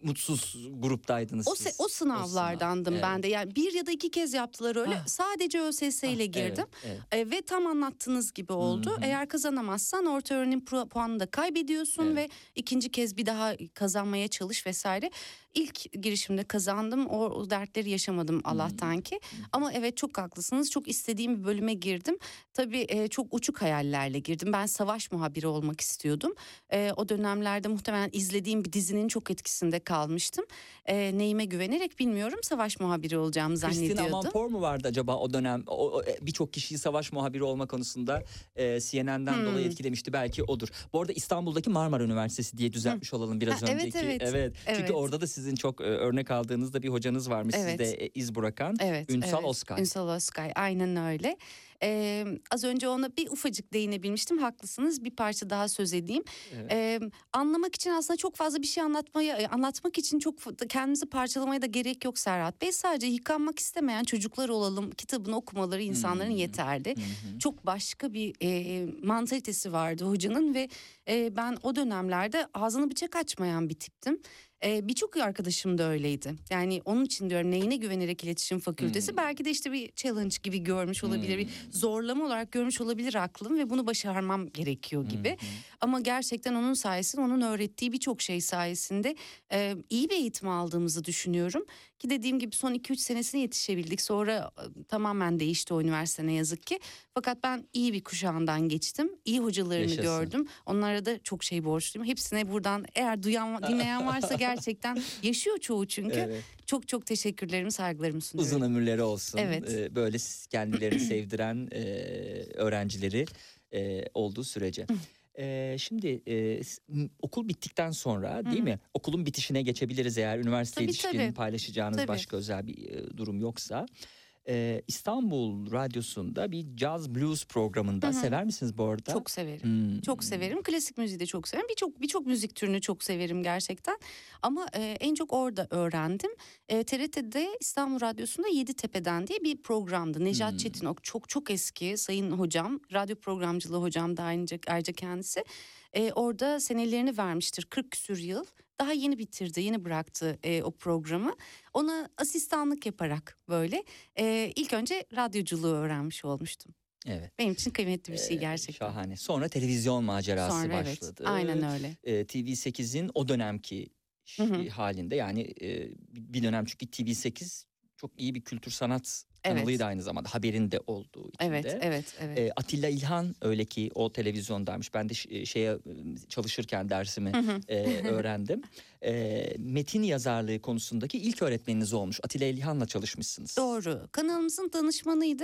mutsuz gruptaydınız O, siz. o sınavlardandım sınav, ben evet. de. Yani bir ya da iki kez yaptılar öyle. Ah. Sadece ÖSS ile evet, girdim. evet. E, ve tam anlattığınız gibi oldu. Hı hı. Eğer kazanamazsan orta öğrenim puanını da kaybediyorsun Evet. ve ikinci kez bir daha kazanmaya çalış vesaire. İlk girişimde kazandım. O, o dertleri yaşamadım Allah'tan ki. Ama evet çok haklısınız. Çok istediğim bir bölüme girdim. Tabii e, çok uçuk hayallerle girdim. Ben savaş muhabiri olmak istiyordum. E, o dönemlerde muhtemelen izlediğim bir dizinin çok etkisinde kalmıştım. E, neyime güvenerek bilmiyorum savaş muhabiri olacağımı Christine zannediyordum. Amanpour mu vardı acaba o dönem? O, o, birçok kişiyi savaş muhabiri olma konusunda e, CNN'den Hmm. dolayı etkilemişti. Belki odur. Bu arada İstanbul'daki Marmara Üniversitesi diye düzeltmiş olalım biraz Ha, evet, önceki. evet. Çünkü Evet. orada da sizin çok e, örnek aldığınızda bir hocanız varmış Evet. sizde iz bırakan. Evet, Ünsal evet. Oskay. Ünsal Oskay aynen öyle. Ee, az önce ona bir ufacık değinebilmiştim. Haklısınız. Bir parça daha söz edeyim. Evet. Ee, anlamak için aslında çok fazla bir şey anlatmaya e, anlatmak için çok kendimizi parçalamaya da gerek yok Serhat Bey. Sadece yıkanmak istemeyen çocuklar olalım kitabını okumaları insanların Hmm. yeterli. Çok başka bir e, mantalitesi vardı hocanın ve e, ben o dönemlerde ağzını bıçak açmayan bir tiptim. E, Birçok arkadaşım da öyleydi. Yani onun için diyorum neyine güvenerek iletişim fakültesi Hmm. belki de işte bir challenge gibi görmüş olabilir. Bir zorlama olarak görmüş olabilir aklım ve bunu başarmam gerekiyor gibi. Ama gerçekten onun sayesinde onun öğrettiği birçok şey sayesinde e, iyi bir eğitim aldığımızı düşünüyorum. Ki dediğim gibi son 2-3 senesine yetişebildik. Sonra e, tamamen değişti o üniversite ne yazık ki. Fakat ben iyi bir kuşağından geçtim. İyi hocalarını Yaşasın. gördüm. Onlara da çok şey borçluyum. Hepsine buradan eğer duyan dinleyen varsa gerçekten yaşıyor çoğu çünkü. Evet. Çok çok teşekkürlerimi, saygılarımı sunuyorum. Uzun ömürleri olsun. Evet. Ee, böyle kendilerini sevdiren e, öğrencileri e, olduğu sürece. Ee, şimdi e, okul bittikten sonra değil Hı hı. mi? Okulun bitişine geçebiliriz eğer üniversiteye Tabii, ilişkin tabii. paylaşacağınız Tabii. başka özel bir e, durum yoksa. Ee, İstanbul Radyosu'nda bir jazz blues programında Hı hı. sever misiniz bu arada? Çok severim. Hmm. Çok severim. Klasik müziği de çok severim. Birçok birçok müzik türünü çok severim gerçekten. Ama e, en çok orada öğrendim. E, TRT'de İstanbul Radyosu'nda Yeditepe'den diye bir programdı. Nejat Hmm. Çetinok çok çok eski sayın hocam. Radyo programcılığı hocam da ayrıca, ayrıca kendisi. E, orada senelerini vermiştir 40 küsür yıl. Daha yeni bitirdi, yeni bıraktı e, o programı. Ona asistanlık yaparak böyle e, ilk önce radyoculuğu öğrenmiş olmuştum. Evet. Benim için kıymetli bir şey Ee, gerçekten. Şahane. Sonra televizyon macerası Sonra evet, başladı. aynen öyle. Ee, TV8'in o dönemki Hı hı. halinde yani e, bir dönem çünkü TV8 çok iyi bir kültür sanat Evet. kanalıydı aynı zamanda haberin de olduğu içinde. Evet, evet, evet. Ee, Atilla İlhan öyle ki o televizyondaymış. Ben de ş- şeye e, çalışırken dersimi e, öğrendim. E, metin yazarlığı konusundaki ilk öğretmeniniz olmuş. Atilla İlhan'la çalışmışsınız. Doğru. Kanalımızın danışmanıydı.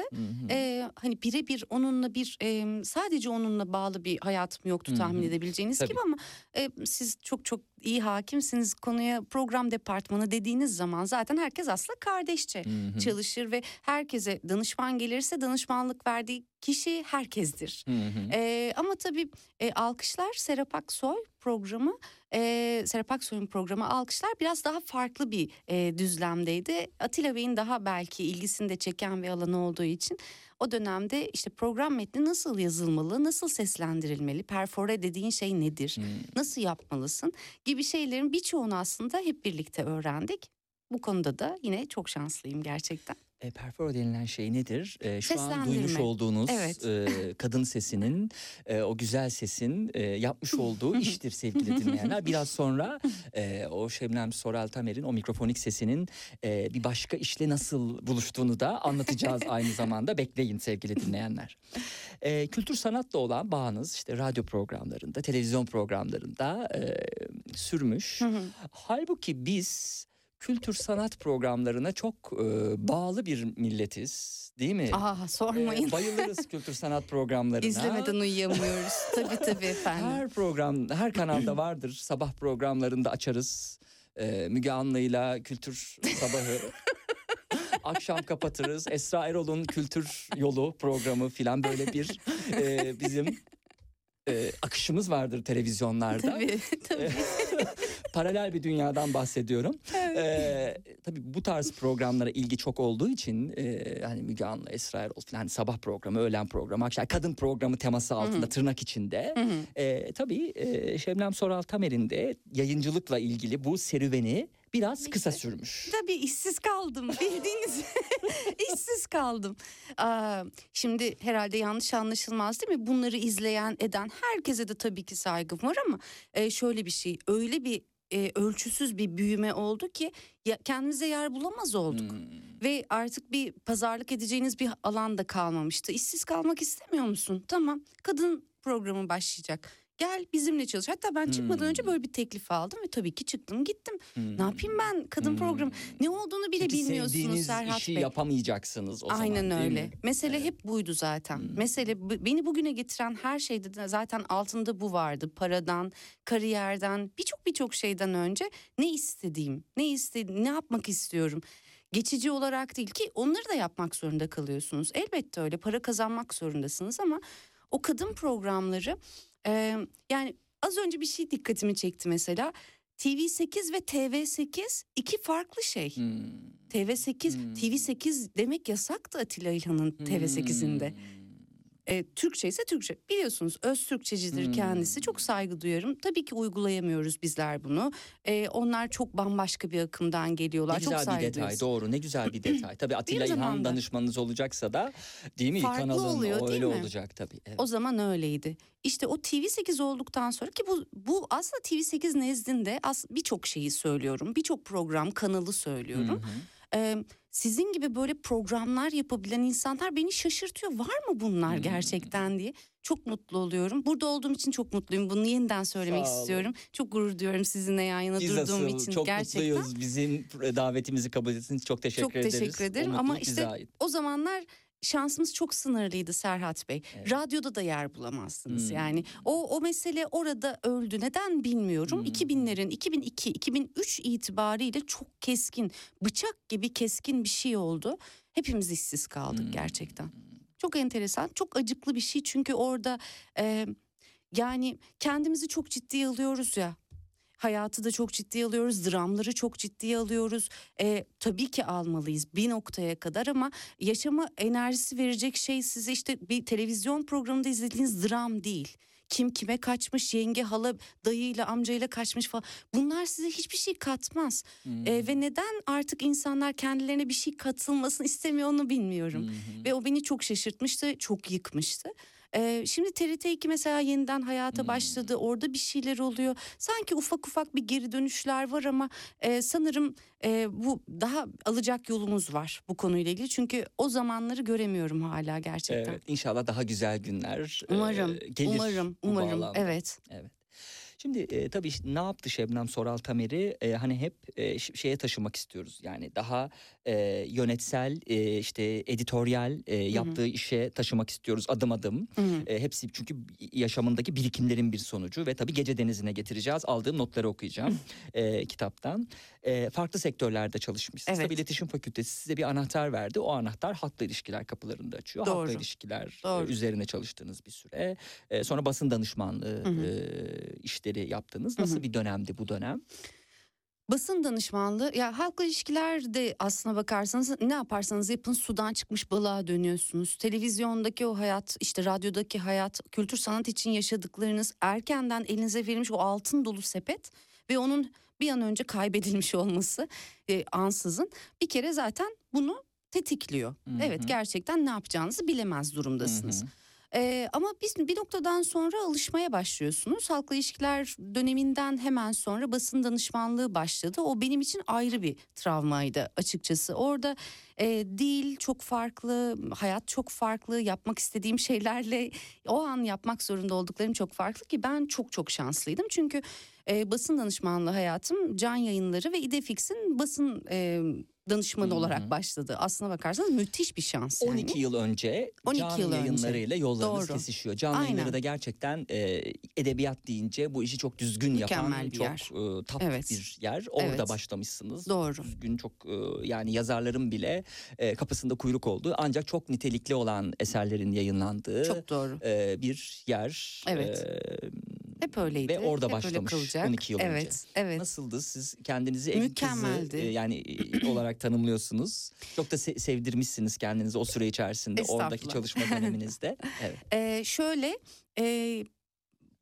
Ee, hani birebir onunla bir e, sadece onunla bağlı bir hayatım yoktu tahmin edebileceğiniz Tabii. gibi ama e, siz çok çok iyi hakimsiniz konuya program departmanı dediğiniz zaman zaten herkes aslında kardeşçe çalışır ve herkese danışman gelirse danışmanlık verdiği kişi herkestir. Hı hı. Ee, ama tabii e, alkışlar Serap Aksoy programı e, Serap Aksoy'un programı alkışlar biraz daha farklı bir e, düzlemdeydi. Atilla Bey'in daha belki ilgisini de çeken bir alanı olduğu için o dönemde işte program metni nasıl yazılmalı, nasıl seslendirilmeli, perfore dediğin şey nedir, Hı. nasıl yapmalısın gibi şeylerin birçoğunu aslında hep birlikte öğrendik. Bu konuda da yine çok şanslıyım gerçekten. E, perforo denilen şey nedir? E, şu an duymuş olduğunuz Evet. e, kadın sesinin, e, o güzel sesin e, yapmış olduğu iştir sevgili dinleyenler. Biraz sonra e, o Şebnem Sorel Tamer'in o mikrofonik sesinin e, bir başka işle nasıl buluştuğunu da anlatacağız aynı zamanda. Bekleyin sevgili dinleyenler. E, kültür sanatla olan bağınız işte radyo programlarında, televizyon programlarında e, sürmüş. Halbuki biz kültür sanat programlarına çok e, bağlı bir milletiz değil mi? Aa sormayın. E, bayılırız kültür sanat programlarına. İzlemeden uyuyamıyoruz. tabii tabii efendim. Her program, her kanalda vardır. Sabah programlarında açarız. E, Müge Anlı'yla kültür sabahı. Akşam kapatırız. Esra Erol'un kültür yolu programı filan böyle bir e, bizim e, akışımız vardır televizyonlarda. Tabii tabii. Paralel bir dünyadan bahsediyorum. Ee, tabii bu tarz programlara ilgi çok olduğu için e, hani Müge Anlı, Esra Erol falan hani sabah programı, öğlen programı, akşam kadın programı teması altında tırnak içinde. E, tabii e, Şebnem Soral Tamer'in de yayıncılıkla ilgili bu serüveni biraz kısa sürmüş. Tabii işsiz kaldım bildiğiniz işsiz kaldım. Aa, şimdi herhalde yanlış anlaşılmaz değil mi? Bunları izleyen eden herkese de tabii ki saygım var ama e, şöyle bir şey öyle bir e, ölçüsüz bir büyüme oldu ki ya, kendimize yer bulamaz olduk. Ve artık bir pazarlık edeceğiniz bir alan da kalmamıştı. İşsiz kalmak istemiyor musun? Tamam kadın programı başlayacak. Gel bizimle çalış. Hatta ben çıkmadan önce böyle bir teklif aldım ve tabii ki çıktım gittim. Ne yapayım ben kadın programı? Ne olduğunu bile Çünkü bilmiyorsunuz Serhat işi Bey. yapamayacaksınız o zaman Aynen öyle. mi? Mesele hep buydu zaten. Mesele bu- beni bugüne getiren her şeyde de zaten altında bu vardı. Paradan, kariyerden, birçok birçok şeyden önce ne istediğim, ne istediğim, ne yapmak istiyorum. Geçici olarak değil ki onları da yapmak zorunda kalıyorsunuz. Elbette öyle para kazanmak zorundasınız ama o kadın programları e, yani az önce bir şey dikkatimi çekti mesela. TV8 ve TV8 iki farklı şey. Hmm. TV8 TV8 demek yasaktı Atilla İlhan'ın TV8'inde. E, Türkçe ise Türkçe. Biliyorsunuz öz Türkçecidir Hmm. kendisi. Çok saygı duyarım. Tabii ki uygulayamıyoruz bizler bunu. E, onlar çok bambaşka bir akımdan geliyorlar. Ne çok güzel saygı bir detay duyuyoruz. doğru ne güzel bir detay. Tabii Atilla İlhan danışmanınız olacaksa da değil mi Farklı kanalın oluyor, o değil öyle mi? olacak tabii. Evet. O zaman öyleydi. İşte o TV8 olduktan sonra ki bu bu aslında TV8 nezdinde as birçok şeyi söylüyorum. Birçok program kanalı söylüyorum. Ee, sizin gibi böyle programlar yapabilen insanlar beni şaşırtıyor. Var mı bunlar gerçekten diye. Çok mutlu oluyorum. Burada olduğum için çok mutluyum. Bunu yeniden söylemek istiyorum. Çok gurur duyuyorum sizinle yan yana Biz durduğum asıl için çok gerçekten. mutluyuz. Bizim davetimizi kabul ettiğiniz için çok teşekkür Çok ederiz. teşekkür ederim ama işte ait. o zamanlar şansımız çok sınırlıydı Serhat Bey. Radyoda da yer bulamazsınız Hmm. yani. O o mesele orada öldü. Neden bilmiyorum. Hmm. 2000'lerin 2002 2003 itibariyle çok keskin, bıçak gibi keskin bir şey oldu. Hepimiz işsiz kaldık Hmm. gerçekten. Çok enteresan, çok acıklı bir şey çünkü orada e, yani kendimizi çok ciddiye alıyoruz ya. Hayatı da çok ciddiye alıyoruz, dramları çok ciddiye alıyoruz. E, tabii ki almalıyız bir noktaya kadar ama yaşama enerjisi verecek şey size işte bir televizyon programında izlediğiniz dram değil. Kim kime kaçmış, yenge, hala, dayıyla, amcayla kaçmış falan. Bunlar size hiçbir şey katmaz. E, ve neden artık insanlar kendilerine bir şey katılmasını istemiyor onu bilmiyorum. Ve o beni çok şaşırtmıştı, çok yıkmıştı. Ee, şimdi TRT2 mesela yeniden hayata başladı. Orada bir şeyler oluyor. Sanki ufak ufak bir geri dönüşler var ama e, sanırım e, bu daha alacak yolumuz var bu konuyla ilgili. Çünkü o zamanları göremiyorum hala gerçekten. Evet, inşallah daha güzel günler e, Umarım, gelir. umarım, umarım. Evet. Evet. Şimdi e, tabii işte ne yaptı Şebnem Soral Tamer'i E, hani hep e, şeye taşımak istiyoruz. Yani daha e, yönetsel e, işte editoryal e, yaptığı işe taşımak istiyoruz adım adım. E, hepsi çünkü yaşamındaki birikimlerin bir sonucu ve tabii Gece Denizi'ne getireceğiz. Aldığım notları okuyacağım e, kitaptan. E, farklı sektörlerde çalışmışsınız. Evet. Tabii İletişim Fakültesi size bir anahtar verdi. O anahtar halkla ilişkiler kapılarını da açıyor. Doğru. Halkla ilişkiler e, Doğru. üzerine çalıştığınız bir süre. E, sonra basın danışmanlığı Hı hı. e, işleri yaptınız. Hı hı. Nasıl bir dönemdi bu dönem? Basın danışmanlığı ya halkla ilişkiler de aslına bakarsanız ne yaparsanız yapın sudan çıkmış balığa dönüyorsunuz. Televizyondaki o hayat işte radyodaki hayat kültür sanat için yaşadıklarınız erkenden elinize verilmiş o altın dolu sepet ve onun bir an önce kaybedilmiş olması e, ansızın bir kere zaten bunu tetikliyor. Hı Evet hı. gerçekten ne yapacağınızı bilemez durumdasınız. Hı Ee, ama biz bir noktadan sonra alışmaya başlıyorsunuz. Halkla ilişkiler döneminden hemen sonra basın danışmanlığı başladı. O benim için ayrı bir travmaydı açıkçası. Orada e, dil çok farklı, hayat çok farklı, yapmak istediğim şeylerle o an yapmak zorunda olduklarım çok farklı ki ben çok çok şanslıydım. Çünkü e, basın danışmanlığı hayatım Can Yayınları ve İdefix'in basın e, danışmanı Hı hı. olarak başladı. Aslına bakarsanız müthiş bir şans yani. 12 yıl önce 12 Can yıl önce. yayınlarıyla yollarınız Doğru. kesişiyor. Can Aynen. yayınları da gerçekten e, edebiyat deyince bu işi çok düzgün yapan Mükemmel bir çok yer. e, tap Evet. bir yer. Orada Evet. başlamışsınız. Doğru. Düzgün çok e, yani yazarların bile e, kapısında kuyruk olduğu ancak çok nitelikli olan eserlerin yayınlandığı Çok doğru. e, bir yer. Evet. E, Hep öyleydi. Ve orada Hep öyle başlamış kalacak. 12 yıl önce. evet, Evet. Nasıldı siz kendinizi ev Mükemmeldi. kızı e, yani e, olarak tanımlıyorsunuz. Çok da se- sevdirmişsiniz kendinizi o süre içerisinde oradaki çalışma döneminizde. Evet. Ee, şöyle e,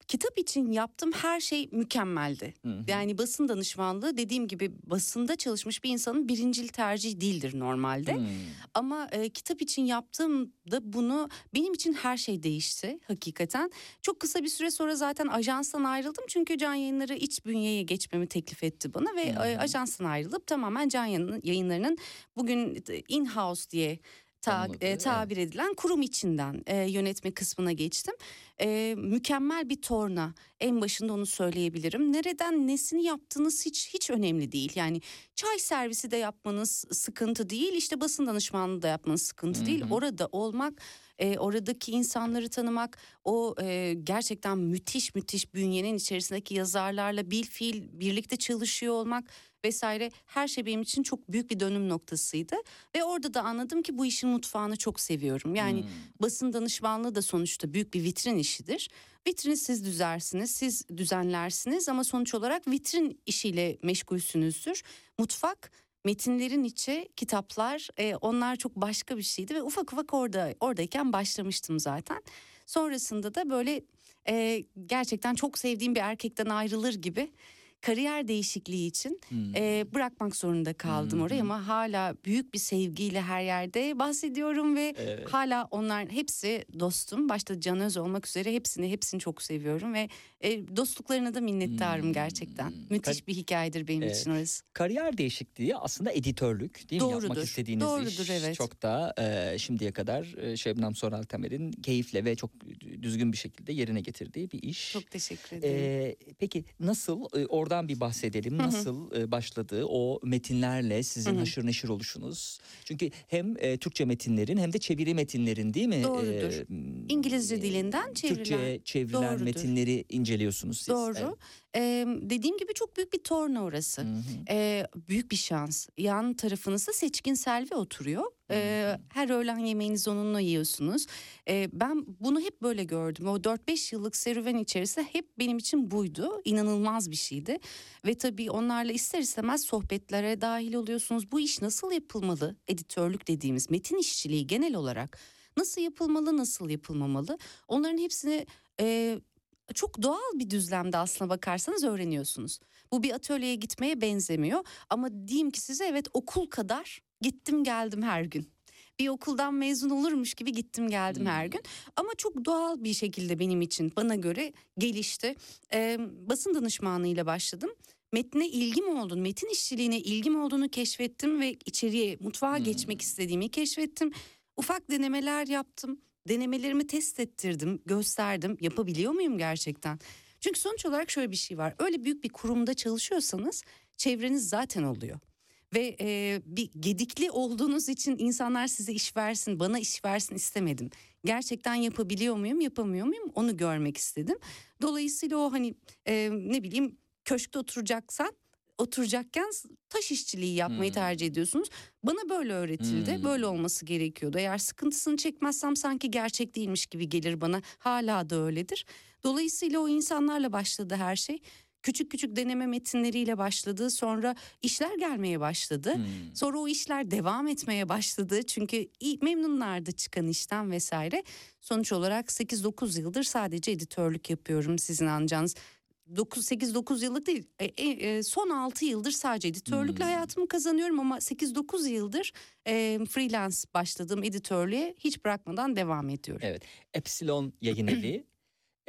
kitap için yaptığım her şey mükemmeldi. Yani basın danışmanlığı dediğim gibi basında çalışmış bir insanın birincil tercih değildir normalde. Hmm. Ama e, kitap için yaptığımda bunu benim için her şey değişti hakikaten. Çok kısa bir süre sonra zaten ajanstan ayrıldım. Çünkü Can Yayınları iç bünyeye geçmemi teklif etti bana. Ve e, ajanstan ayrılıp tamamen Can Yayın- Yayınları'nın bugün in-house diye ta, e, tabir edilen kurum içinden e, yönetme kısmına geçtim. E, mükemmel bir torna en başında onu söyleyebilirim. Nereden nesini yaptığınız hiç hiç önemli değil. Yani çay servisi de yapmanız sıkıntı değil. işte basın danışmanlığı da yapmanız sıkıntı değil. Orada olmak e, oradaki insanları tanımak, o e, gerçekten müthiş müthiş bünyenin içerisindeki yazarlarla bil fiil birlikte çalışıyor olmak vesaire her şey benim için çok büyük bir dönüm noktasıydı. Ve orada da anladım ki bu işin mutfağını çok seviyorum. Yani basın danışmanlığı da sonuçta büyük bir vitrin işidir. Vitrini siz düzersiniz, siz düzenlersiniz ama sonuç olarak vitrin işiyle meşgulsünüzdür. Mutfak metinlerin içi kitaplar e, onlar çok başka bir şeydi ve ufak ufak orada oradayken başlamıştım zaten. Sonrasında da böyle e, gerçekten çok sevdiğim bir erkekten ayrılır gibi kariyer değişikliği için e, bırakmak zorunda kaldım orayı ama hala büyük bir sevgiyle her yerde bahsediyorum ve Evet. hala onlar hepsi dostum. Başta Can Öz olmak üzere hepsini hepsini çok seviyorum ve e, dostluklarına da minnettarım gerçekten. Müthiş bir hikayedir benim Evet. için orası. Kariyer değişikliği aslında editörlük değil mi? Yapmak Doğrudur, istediğiniz doğrudur, iş. evet. Çok da e, şimdiye kadar e, Şebnem Soral Tamer'in keyifle ve çok düzgün bir şekilde yerine getirdiği bir iş. Çok teşekkür ederim. Ee, peki nasıl e, oradan bir bahsedelim Hı hı. nasıl e, başladı o metinlerle sizin Hı hı. haşır neşir oluşunuz çünkü hem e, Türkçe metinlerin hem de çeviri metinlerin değil mi Doğrudur. Ee, İngilizce dilinden çevrilen. Türkçe çevrilen Doğrudur. metinleri inceliyorsunuz siz Doğru. Evet. Ee, dediğim gibi çok büyük bir torna orası. Ee, büyük bir şans. Yan tarafınızda Seçkin Selvi oturuyor. Ee, her öğlen yemeğinizi onunla yiyorsunuz. Ee, ben bunu hep böyle gördüm. O 4-5 yıllık serüven içerisinde hep benim için buydu. İnanılmaz bir şeydi. Ve tabii onlarla ister istemez sohbetlere dahil oluyorsunuz. Bu iş nasıl yapılmalı? Editörlük dediğimiz metin işçiliği genel olarak nasıl yapılmalı, nasıl yapılmamalı? Onların hepsini e, çok doğal bir düzlemde aslına bakarsanız öğreniyorsunuz. Bu bir atölyeye gitmeye benzemiyor ama diyeyim ki size evet okul kadar gittim geldim her gün. Bir okuldan mezun olurmuş gibi gittim geldim her gün ama çok doğal bir şekilde benim için bana göre gelişti. Ee, basın danışmanlığıyla başladım. Metne ilgim olduğunu, metin işçiliğine ilgim olduğunu keşfettim ve içeriye mutfağa geçmek istediğimi keşfettim. Ufak denemeler yaptım. Denemelerimi test ettirdim, gösterdim. Yapabiliyor muyum gerçekten? Çünkü sonuç olarak şöyle bir şey var. Öyle büyük bir kurumda çalışıyorsanız çevreniz zaten oluyor. Ve e, bir gedikli olduğunuz için insanlar size iş versin, bana iş versin istemedim. Gerçekten yapabiliyor muyum, yapamıyor muyum onu görmek istedim. Dolayısıyla o hani e, ne bileyim köşkte oturacaksan oturacakken taş işçiliği yapmayı tercih ediyorsunuz. Bana böyle öğretildi. Hmm. Böyle olması gerekiyordu. Eğer sıkıntısını çekmezsem sanki gerçek değilmiş gibi gelir bana. Hala da öyledir. Dolayısıyla o insanlarla başladı her şey. Küçük küçük deneme metinleriyle başladı. Sonra işler gelmeye başladı. Sonra o işler devam etmeye başladı. Çünkü iyi, memnunlardı çıkan işten vesaire. Sonuç olarak 8-9 yıldır sadece editörlük yapıyorum sizin anlayacağınız. 8-9 yıllık değil. E, e, e, son 6 yıldır sadece editörlükle hayatımı kazanıyorum ama 8-9 yıldır e, freelance başladığım editörlüğe. Hiç bırakmadan devam ediyorum. Evet. Epsilon yayın evi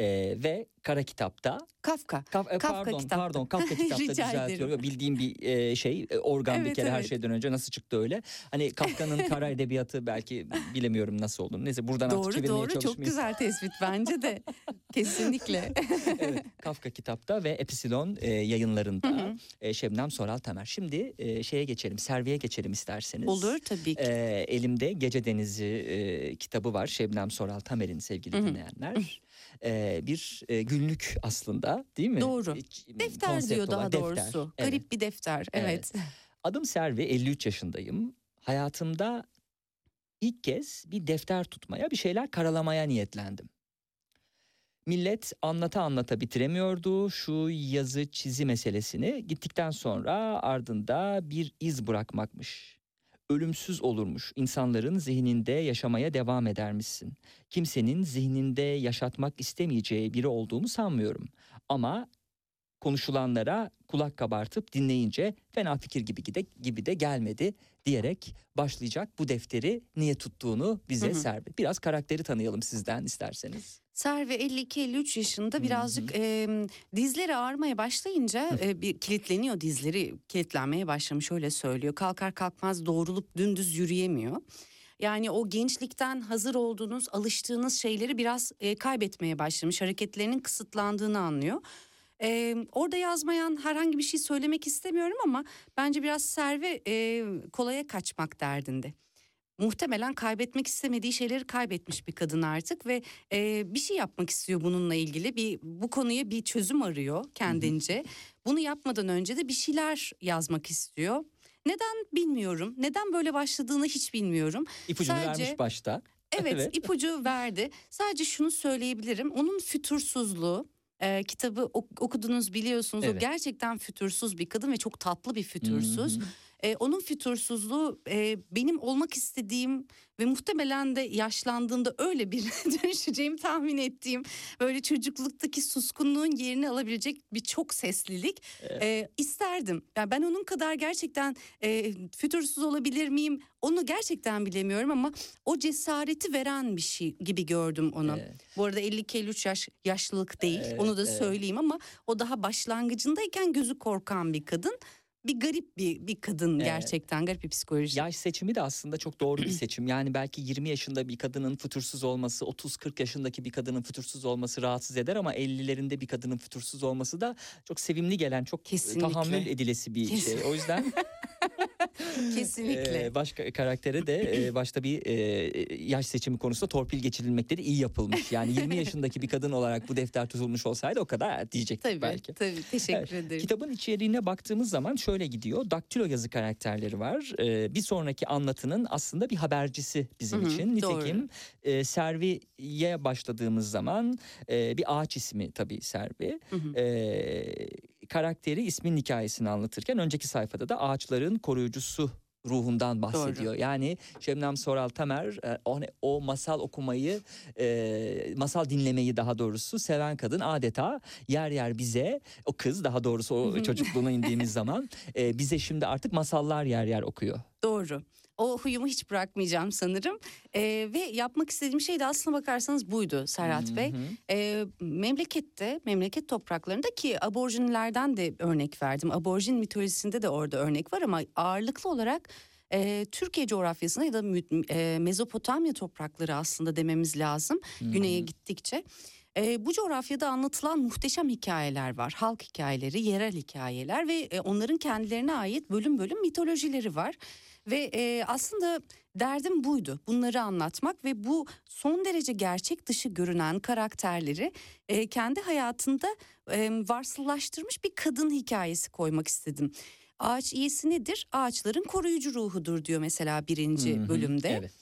e, ve Kara Kitap'ta Kafka. Kaf- e, Kafka pardon, kitapta. pardon Kafka kitapta düzeltiyorum. Bildiğim bir e, şey e, organ bir Evet, kere her evet. şeyden önce nasıl çıktı öyle. Hani Kafka'nın kara edebiyatı belki bilemiyorum nasıl olduğunu. Neyse buradan artık Doğru çevirmeye doğru çok çalışmayayım. güzel tespit bence de kesinlikle. evet, Kafka kitapta ve Epsilon e, yayınlarında e, Şebnem Soral Tamer. Şimdi e, şeye geçelim, Serviye geçelim isterseniz. Olur tabii ki. E, elimde Gece Denizi e, kitabı var Şebnem Soral Tamer'in sevgili Hı hı. dinleyenler. E, bir e, günlük aslında değil mi? Doğru. Hiç- Defter konsept diyor daha defter. doğrusu. Evet. Garip bir defter. Evet. Adım Servi 53 yaşındayım. Hayatımda ilk kez bir defter tutmaya bir şeyler karalamaya niyetlendim. Millet anlata anlata bitiremiyordu şu yazı çizi meselesini. Gittikten sonra ardında bir iz bırakmakmış. Ölümsüz olurmuş. İnsanların zihninde yaşamaya devam edermişsin. Kimsenin zihninde yaşatmak istemeyeceği biri olduğumu sanmıyorum. Ama konuşulanlara kulak kabartıp dinleyince fena fikir gibi de, gibi de gelmedi diyerek başlayacak bu defteri niye tuttuğunu bize Hı. Biraz karakteri tanıyalım sizden isterseniz. Serve 52-53 yaşında birazcık e, dizleri ağrımaya başlayınca e, bir kilitleniyor dizleri kilitlenmeye başlamış öyle söylüyor. Kalkar kalkmaz doğrulup dümdüz yürüyemiyor. Yani o gençlikten hazır olduğunuz, alıştığınız şeyleri biraz e, kaybetmeye başlamış. Hareketlerinin kısıtlandığını anlıyor. E, orada yazmayan herhangi bir şey söylemek istemiyorum ama bence biraz Serve e, kolaya kaçmak derdinde. Muhtemelen kaybetmek istemediği şeyleri kaybetmiş bir kadın artık ve e, bir şey yapmak istiyor bununla ilgili. Bir bu konuya bir çözüm arıyor kendince. Bunu yapmadan önce de bir şeyler yazmak istiyor. Neden bilmiyorum. Neden böyle başladığını hiç bilmiyorum. İpucunu Sadece- vermiş başta. Evet, ipucu verdi. Sadece şunu söyleyebilirim. Onun fütursuzluğu e, kitabı ok- okudunuz biliyorsunuz. O Evet. gerçekten fütursuz bir kadın ve çok tatlı bir fütursuz. Hı hı. E, onun fütursuzluğu e, benim olmak istediğim ve muhtemelen de yaşlandığımda öyle bir dönüşeceğimi tahmin ettiğim böyle çocukluktaki suskunluğun yerini alabilecek bir çok seslilik e, isterdim. Yani ben onun kadar gerçekten e, fütursuz olabilir miyim? Onu gerçekten bilemiyorum ama o cesareti veren bir şey gibi gördüm onu. Bu arada 52-53 yaş yaşlılık değil. Evet, onu da evet. söyleyeyim ama o daha başlangıcındayken gözü korkan bir kadın. Bir garip bir bir kadın Evet. gerçekten garip bir psikoloji. Yaş seçimi de aslında çok doğru bir seçim. Yani belki 20 yaşında bir kadının fütursuz olması, 30-40 yaşındaki bir kadının fütursuz olması rahatsız eder ama 50'lerinde bir kadının fütursuz olması da çok sevimli gelen, çok e, Kesinlikle. tahammül edilesi bir Kesin- şey. O yüzden Kesinlikle. e, başka karaktere de e, başta bir e, yaş seçimi konusunda torpil geçirilmekleri iyi yapılmış. Yani 20 yaşındaki bir kadın olarak bu defter tutulmuş olsaydı o kadar diyecektik Tabii belki. tabii teşekkür Evet. ederim. Kitabın içeriğine baktığımız zaman şöyle gidiyor. Daktilo yazı karakterleri var. Ee, bir sonraki anlatının aslında bir habercisi bizim Hı hı, için. doğru. Nitekim e, Servi'ye başladığımız zaman e, bir ağaç ismi tabii Servi. Hı hı. E, karakteri ismin hikayesini anlatırken önceki sayfada da ağaçların koruyucusu ruhundan bahsediyor. Yani Şebnem Soral Tamer e, o, o masal okumayı, e, masal dinlemeyi daha doğrusu seven kadın adeta yer yer bize, o kız daha doğrusu o çocukluğuna indiğimiz zaman e, bize şimdi artık masallar yer yer okuyor. Doğru. O huyumu hiç bırakmayacağım sanırım. Ee, ve yapmak istediğim şey de aslına bakarsanız buydu Serhat Bey. Ee, memlekette, memleket topraklarında ki aborjinlerden de örnek verdim. Aborjin mitolojisinde de orada örnek var ama ağırlıklı olarak e, Türkiye coğrafyasında ya da e, Mezopotamya toprakları aslında dememiz lazım. Güneye gittikçe. E, bu coğrafyada anlatılan muhteşem hikayeler var. Halk hikayeleri, yerel hikayeler ve e, onların kendilerine ait bölüm bölüm mitolojileri var. Ve e, aslında derdim buydu. Bunları anlatmak ve bu son derece gerçek dışı görünen karakterleri e, kendi hayatında e, varsıllaştırmış bir kadın hikayesi koymak istedim. Ağaç iyisi nedir? Ağaçların koruyucu ruhudur diyor mesela birinci Hı hı, bölümde. evet.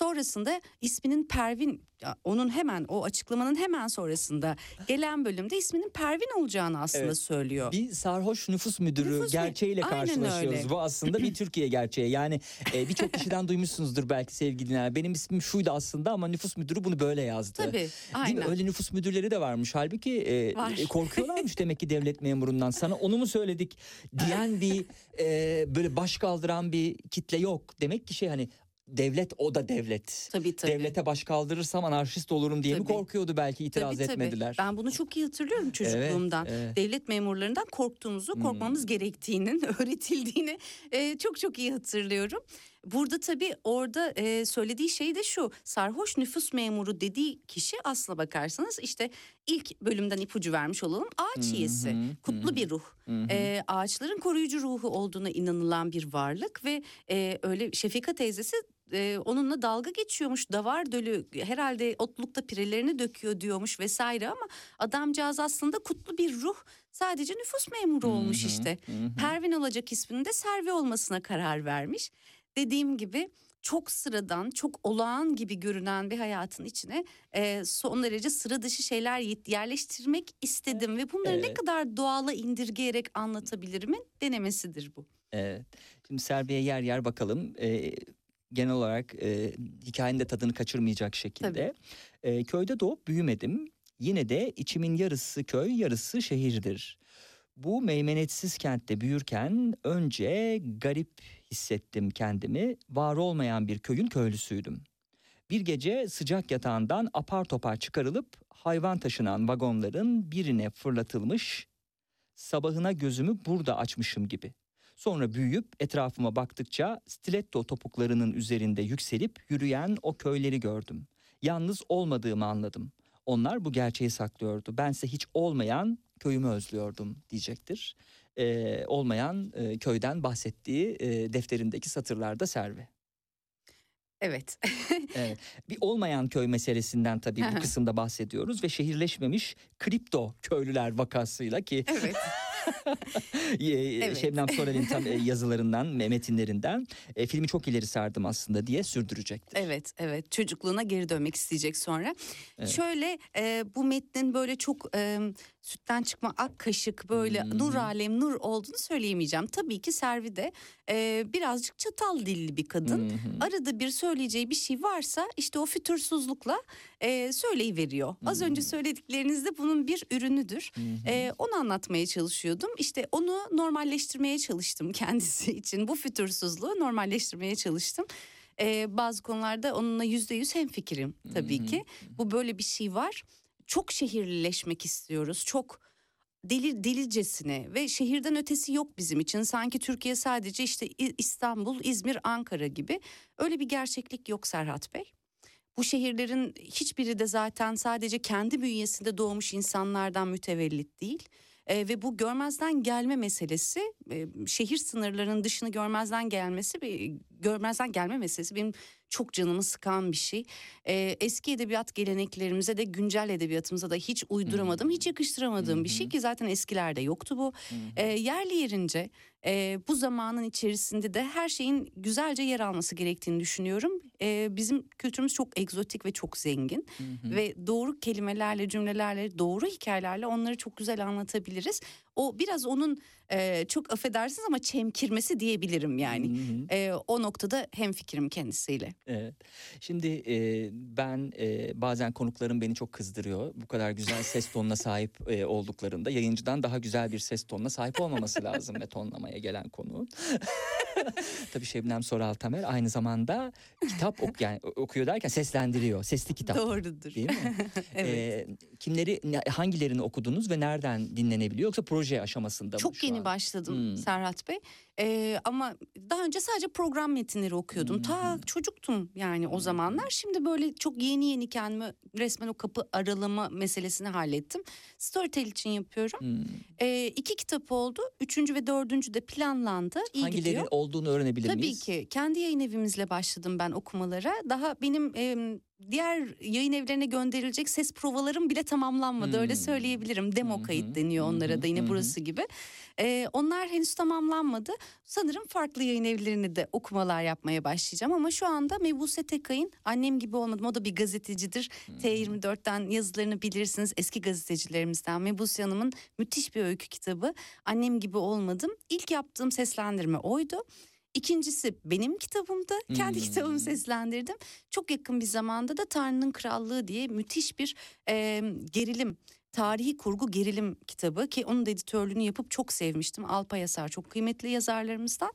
Sonrasında isminin Pervin onun hemen o açıklamanın hemen sonrasında gelen bölümde isminin Pervin olacağını aslında Evet. söylüyor. Bir sarhoş nüfus müdürü Nüfus mü- gerçeğiyle Aynen karşılaşıyoruz. öyle. Bu aslında bir Türkiye gerçeği. Yani e, birçok kişiden duymuşsunuzdur belki sevgili dinleyenler. Benim ismim şuydu aslında ama nüfus müdürü bunu böyle yazdı. Tabii, Değil mi? aynen. Öyle nüfus müdürleri de varmış. Halbuki e, Var. e, korkuyorlarmış demek ki devlet memurundan. Sana onu mu söyledik diyen bir e, böyle baş kaldıran bir kitle yok. Demek ki şey hani devlet o da devlet. Tabii tabii. Devlete baş kaldırırsam anarşist olurum diye mi Tabii. korkuyordu belki itiraz Tabii, tabii. etmediler. Ben bunu çok iyi hatırlıyorum çocukluğumdan. evet. Devlet memurlarından korktuğumuzu, Hmm. korkmamız gerektiğinin öğretildiğini e, çok çok iyi hatırlıyorum. Burada tabii orada e, söylediği şey de şu. Sarhoş nüfus memuru dediği kişi aslına bakarsanız işte ilk bölümden ipucu vermiş olalım. Ağaç Hı hı, yiyesi, hı kutlu hı. bir ruh. Hı hı. E, ağaçların koruyucu ruhu olduğuna inanılan bir varlık ve e, öyle Şefika teyzesi e, onunla dalga geçiyormuş. Davar dölü herhalde otlukta pirelerini döküyor diyormuş vesaire ama adamcağız aslında kutlu bir ruh. Sadece nüfus memuru olmuş Hı hı, işte. hı. Pervin olacak isminin de Servi olmasına karar vermiş. Dediğim gibi çok sıradan, çok olağan gibi görünen bir hayatın içine e, son derece sıra dışı şeyler yerleştirmek istedim ve bunları ne Evet. kadar doğala indirgeyerek anlatabilirimin denemesidir bu. Evet. Şimdi Serbi'ye yer yer bakalım. Ee, genel olarak e, hikayenin de tadını kaçırmayacak şekilde. Ee, köyde doğup büyümedim. Yine de içimin yarısı köy, yarısı şehirdir. Bu meymenetsiz kentte büyürken önce garip hissettim kendimi. Var olmayan bir köyün köylüsüydüm. Bir gece sıcak yatağından apar topar çıkarılıp hayvan taşınan vagonların birine fırlatılmış, sabahına gözümü burada açmışım gibi. Sonra büyüyüp etrafıma baktıkça stiletto topuklarının üzerinde yükselip yürüyen o köyleri gördüm. Yalnız olmadığımı anladım. Onlar bu gerçeği saklıyordu. Bense hiç olmayan köyümü özlüyordum diyecektir. Ee, olmayan e, köyden bahsettiği e, defterindeki satırlarda Serve. Evet. Evet. Bir olmayan köy meselesinden tabii bu kısımda bahsediyoruz ve şehirleşmemiş kripto köylüler vakasıyla ki Evet. Evet. Şebnem Sorel'in tam e, yazılarından, metinlerinden e, filmi çok ileri sardım aslında diye sürdürecektir. Evet, evet. Çocukluğuna geri dönmek isteyecek sonra. Evet. Şöyle e, bu metnin böyle çok e, sütten çıkma ak kaşık böyle nur alem nur olduğunu söyleyemeyeceğim. Tabii ki Servi de e, birazcık çatal dilli bir kadın. Arada bir söyleyeceği bir şey varsa işte o fütursuzlukla e, söyleyiveriyor. Az önce söyledikleriniz de bunun bir ürünüdür. E, onu anlatmaya çalışıyordum. İşte onu normalleştirmeye çalıştım kendisi için. Bu fütursuzluğu normalleştirmeye çalıştım. E, bazı konularda onunla yüzde yüz hemfikirim tabii ki. Bu böyle bir şey var. Çok şehirleşmek istiyoruz. Çok deli delicesine ve şehirden ötesi yok bizim için. Sanki Türkiye sadece işte İstanbul, İzmir, Ankara gibi. Öyle bir gerçeklik yok Serhat Bey. Bu şehirlerin hiçbiri de zaten sadece kendi bünyesinde doğmuş insanlardan mütevellit değil. Ee, ve bu görmezden gelme meselesi, e, şehir sınırlarının dışını görmezden gelmesi, bir görmezden gelme meselesi benim çok canımı sıkan bir şey. Ee, eski edebiyat geleneklerimize de güncel edebiyatımıza da hiç uyduramadığım, hiç yakıştıramadığım bir şey ki zaten eskilerde yoktu bu. Ee, yerli yerince e, bu zamanın içerisinde de her şeyin güzelce yer alması gerektiğini düşünüyorum. Ee, bizim kültürümüz çok egzotik ve çok zengin ve doğru kelimelerle, cümlelerle, doğru hikayelerle onları çok güzel anlatabiliriz. O biraz onun e, çok affedersiniz ama çemkirmesi diyebilirim yani. E, o noktada hemfikirim kendisiyle. Evet. Şimdi e, ben e, bazen konuklarım beni çok kızdırıyor. Bu kadar güzel ses tonuna sahip e, olduklarında yayıncıdan daha güzel bir ses tonuna sahip olmaması lazım ve tonlamaya gelen konuğun. Tabii Şebnem Soral Tamer aynı zamanda kitap ok yani okuyor derken seslendiriyor. Sesli kitap. Doğrudur. Değil mi? Evet. E, kimleri hangilerini okudunuz ve nereden dinlenebiliyor yoksa proje aşamasında mı Çok yeni an? başladım Hmm. Serhat Bey. Ee, ama daha önce sadece program metinleri okuyordum. Ta çocuktum yani o zamanlar. Şimdi böyle çok yeni yeni kendime resmen o kapı aralama meselesini hallettim. Storytel için yapıyorum. Hmm. Ee, iki kitap oldu. Üçüncü ve dördüncü de planlandı. İyi Hangileri gidiyor. olduğunu öğrenebilir Tabii miyiz? ki. Kendi yayın evimizle başladım ben okumalara. Daha benim em, diğer yayın evlerine gönderilecek ses provalarım bile tamamlanmadı. Öyle Hmm. söyleyebilirim. Demo kayıt deniyor onlara da yine burası gibi. Ee, onlar henüz tamamlanmadı. Sanırım farklı yayın evlerine de okumalar yapmaya başlayacağım. Ama şu anda Mebuse Tekay'ın Annem Gibi Olmadım. O da bir gazetecidir. T24'ten yazılarını bilirsiniz. Eski gazetecilerimizden. Mebuse Hanım'ın müthiş bir öykü kitabı. Annem Gibi Olmadım. İlk yaptığım seslendirme oydu. İkincisi benim kitabımdı. Kendi Hmm. kitabımı seslendirdim. Çok yakın bir zamanda da Tanrı'nın Krallığı diye müthiş bir e, gerilim, tarihi kurgu gerilim kitabı ki onun da editörlüğünü yapıp çok sevmiştim. Alpay Yasar çok kıymetli yazarlarımızdan.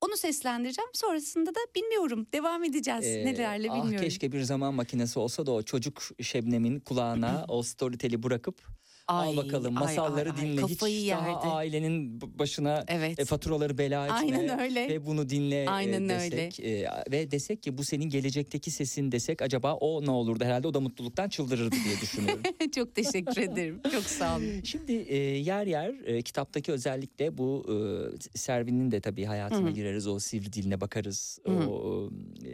Onu seslendireceğim. Sonrasında da bilmiyorum. Devam edeceğiz. Ee, Nelerle ah, bilmiyorum. keşke bir zaman makinesi olsa da o çocuk Şebnem'in kulağına o storyteli bırakıp al Ay, bakalım ay, masalları ay, ay, dinle. kafayı Hiç yerdi. daha ailenin başına Evet. e, faturaları bela etme. Aynen öyle. Ve bunu dinle e, Aynen öyle. desek. E, ve desek ki bu senin gelecekteki sesin desek acaba o ne olurdu? Herhalde o da mutluluktan çıldırırdı diye düşünüyorum. çok teşekkür ederim. Çok sağ olun. Şimdi e, yer yer e, kitaptaki özellikle bu e, Servi'nin de tabii hayatına Hı hı. gireriz. O sivri diline bakarız. Hı hı. O e,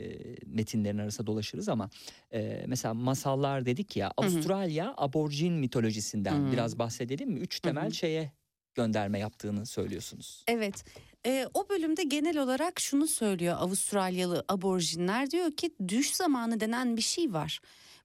metinlerin arasında dolaşırız ama e, mesela masallar dedik ya. Avustralya aborjin mitolojisinden Hı. biraz bahsedelim mi? Üç temel şeye gönderme yaptığını söylüyorsunuz. Evet. Ee, o bölümde genel olarak şunu söylüyor Avustralyalı aborjinler diyor ki düş zamanı denen bir şey var.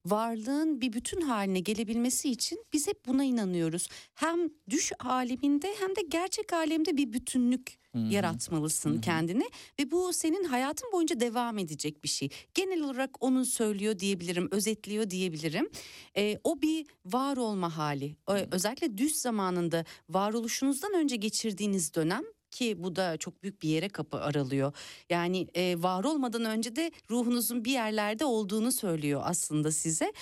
Varlığın bir bütün haline gelebilmesi için biz hep buna inanıyoruz. Hem düş aleminde hem de gerçek alemde bir bütünlük yaratmalısın kendini ve bu senin hayatın boyunca devam edecek bir şey. Genel olarak onu söylüyor diyebilirim, özetliyor diyebilirim. Ee, o bir var olma hali. Ö- Özellikle düz zamanında varoluşunuzdan önce geçirdiğiniz dönem ki bu da çok büyük bir yere kapı aralıyor. Yani e, var olmadan önce de ruhunuzun bir yerlerde olduğunu söylüyor aslında size.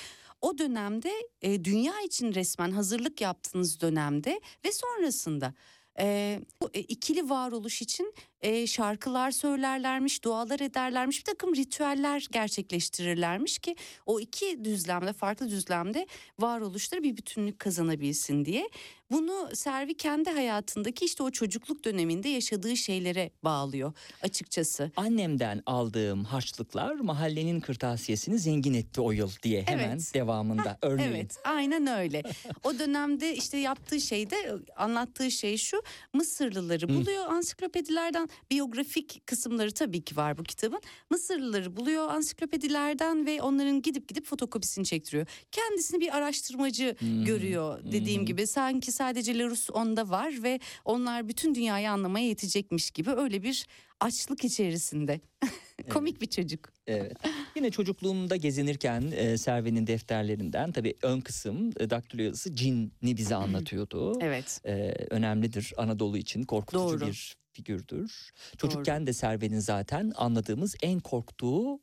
O dönemde e, dünya için resmen hazırlık yaptığınız dönemde ve sonrasında e, bu ikili varoluş için e, şarkılar söylerlermiş, dualar ederlermiş, bir takım ritüeller gerçekleştirirlermiş ki o iki düzlemde, farklı düzlemde varoluşları bir bütünlük kazanabilsin diye. Bunu Servi kendi hayatındaki işte o çocukluk döneminde yaşadığı şeylere bağlıyor açıkçası. Annemden aldığım harçlıklar mahallenin kırtasiyesini zengin etti o yıl diye hemen Evet. devamında örneğin. Evet aynen öyle. o dönemde işte yaptığı şey de anlattığı şey şu Mısırlıları buluyor ansiklopedilerden biyografik kısımları tabii ki var bu kitabın. Mısırlıları buluyor ansiklopedilerden ve onların gidip gidip fotokopisini çektiriyor. Kendisini bir araştırmacı görüyor dediğim gibi sanki sadece Larus onda var ve onlar bütün dünyayı anlamaya yetecekmiş gibi öyle bir açlık içerisinde. Komik bir çocuk. Evet. Yine çocukluğumda gezinirken e, Serve'nin defterlerinden tabii ön kısım e, daktilo yazısı cinni bize anlatıyordu. Evet. E, önemlidir Anadolu için korkutucu Doğru. bir figürdür. Çocukken de Serve'nin zaten anladığımız en korktuğu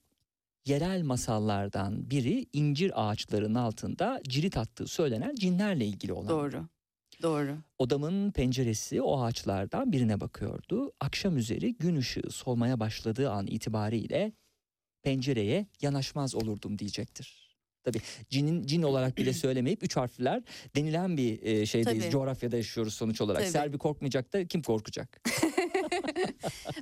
yerel masallardan biri incir ağaçlarının altında cirit attığı söylenen cinlerle ilgili olan. Doğru. Doğru. Odamın penceresi o ağaçlardan birine bakıyordu. Akşam üzeri gün ışığı solmaya başladığı an itibariyle pencereye yanaşmaz olurdum diyecektir. Tabii cinin cin olarak bile söylemeyip üç harfler denilen bir e, şeydeyiz. Tabii. Coğrafyada yaşıyoruz sonuç olarak. Tabii. Serbi korkmayacak da kim korkacak?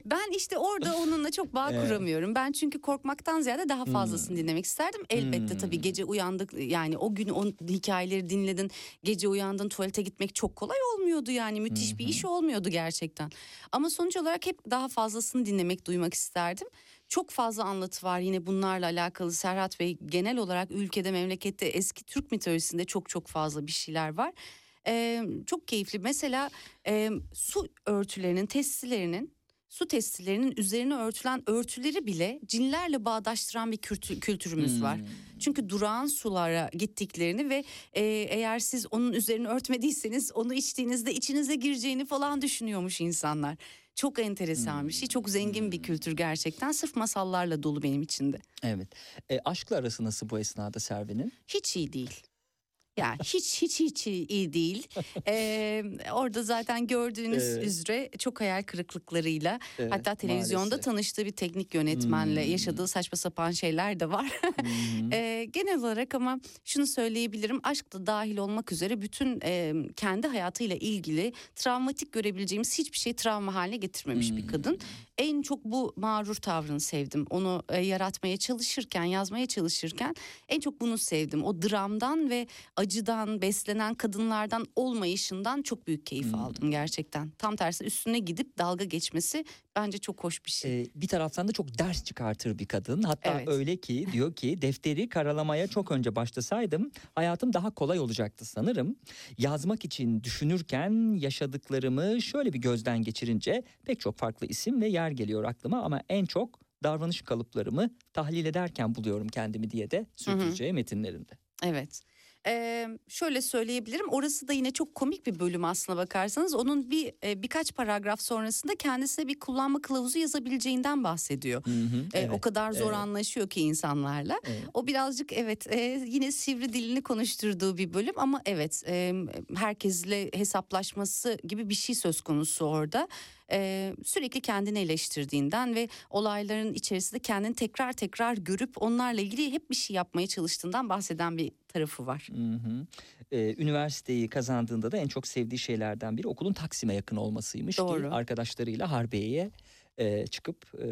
Ben işte orada onunla çok bağ Evet. kuramıyorum. Ben çünkü korkmaktan ziyade daha fazlasını Hmm. dinlemek isterdim. Elbette Hmm. tabii gece uyandık yani o gün o hikayeleri dinledin. Gece uyandın tuvalete gitmek çok kolay olmuyordu yani. Müthiş bir iş olmuyordu gerçekten. Ama sonuç olarak hep daha fazlasını dinlemek, duymak isterdim. Çok fazla anlatı var yine bunlarla alakalı Serhat Bey. Genel olarak ülkede, memlekette eski Türk mitolojisinde çok çok fazla bir şeyler var. Ee, çok keyifli. Mesela e, su örtülerinin, testilerinin su testilerinin üzerine örtülen örtüleri bile cinlerle bağdaştıran bir kültü- kültürümüz var. Çünkü durağan sulara gittiklerini ve e, eğer siz onun üzerini örtmediyseniz onu içtiğinizde içinize gireceğini falan düşünüyormuş insanlar. Çok enteresan bir şey. Çok zengin bir kültür gerçekten. Sırf masallarla dolu benim için de. Evet. E, aşkla arası nasıl bu esnada Serve'nin? Hiç iyi değil. Ya hiç hiç hiç iyi değil. Ee, orada zaten gördüğünüz Evet. üzere çok hayal kırıklıklarıyla Evet, hatta televizyonda maalesef. tanıştığı bir teknik yönetmenle Hmm. yaşadığı saçma sapan şeyler de var. Ee, genel olarak ama şunu söyleyebilirim aşk da dahil olmak üzere bütün e, kendi hayatıyla ilgili travmatik görebileceğimiz hiçbir şey travma haline getirmemiş bir kadın. En çok bu mağrur tavrını sevdim. Onu e, yaratmaya çalışırken, yazmaya çalışırken en çok bunu sevdim. O dramdan ve acıdan beslenen kadınlardan olmayışından çok büyük keyif aldım gerçekten. Tam tersi üstüne gidip dalga geçmesi bence çok hoş bir şey. E, bir taraftan da çok ders çıkartır bir kadın. Hatta Evet. öyle ki diyor ki defteri karalamaya çok önce başlasaydım hayatım daha kolay olacaktı sanırım. Yazmak için düşünürken yaşadıklarımı şöyle bir gözden geçirince pek çok farklı isim ve yer geliyor aklıma ama en çok davranış kalıplarımı tahlil ederken buluyorum kendimi diye de sürteceği metinlerinde. Evet. Ee, şöyle söyleyebilirim. Orası da yine çok komik bir bölüm aslına bakarsanız. Onun bir e, birkaç paragraf sonrasında kendisine bir kullanma kılavuzu yazabileceğinden bahsediyor. Hı hı, Ee, evet, o kadar zor evet. anlaşıyor ki insanlarla. Evet. O birazcık evet e, yine sivri dilini konuşturduğu bir bölüm ama evet e, herkesle hesaplaşması gibi bir şey söz konusu orada. E, sürekli kendini eleştirdiğinden ve olayların içerisinde kendini tekrar tekrar görüp onlarla ilgili hep bir şey yapmaya çalıştığından bahseden bir tarafı var. Hı hı. Ee, üniversiteyi kazandığında da en çok sevdiği şeylerden biri okulun Taksim'e yakın olmasıymış Doğru. ki arkadaşlarıyla Harbiye'ye e, çıkıp e,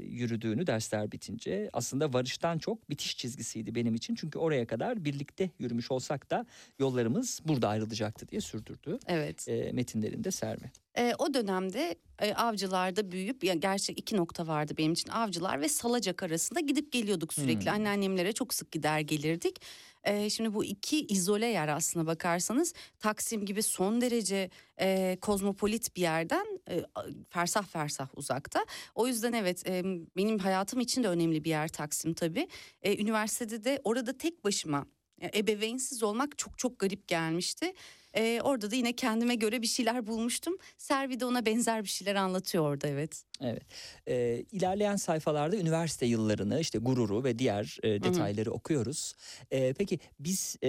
yürüdüğünü dersler bitince aslında varıştan çok bitiş çizgisiydi benim için çünkü oraya kadar birlikte yürümüş olsak da yollarımız burada ayrılacaktı diye sürdürdü Evet. e, metinlerinde Serve. E, o dönemde e, avcılarda büyüyüp ya gerçi iki nokta vardı benim için avcılar ve salacak arasında gidip geliyorduk sürekli. Hmm. Anneannemlere çok sık gider gelirdik. E, şimdi bu iki izole yer aslına bakarsanız Taksim gibi son derece e, kozmopolit bir yerden e, fersah fersah uzakta. O yüzden evet e, benim hayatım için de önemli bir yer Taksim tabii. E, üniversitede de orada tek başıma ebeveynsiz olmak çok çok garip gelmişti. Ee, orada da yine kendime göre bir şeyler bulmuştum. Servi de ona benzer bir şeyler anlatıyor orada evet. Evet. Ee, ilerleyen sayfalarda üniversite yıllarını işte gururu ve diğer e, detayları okuyoruz. Ee, peki biz e,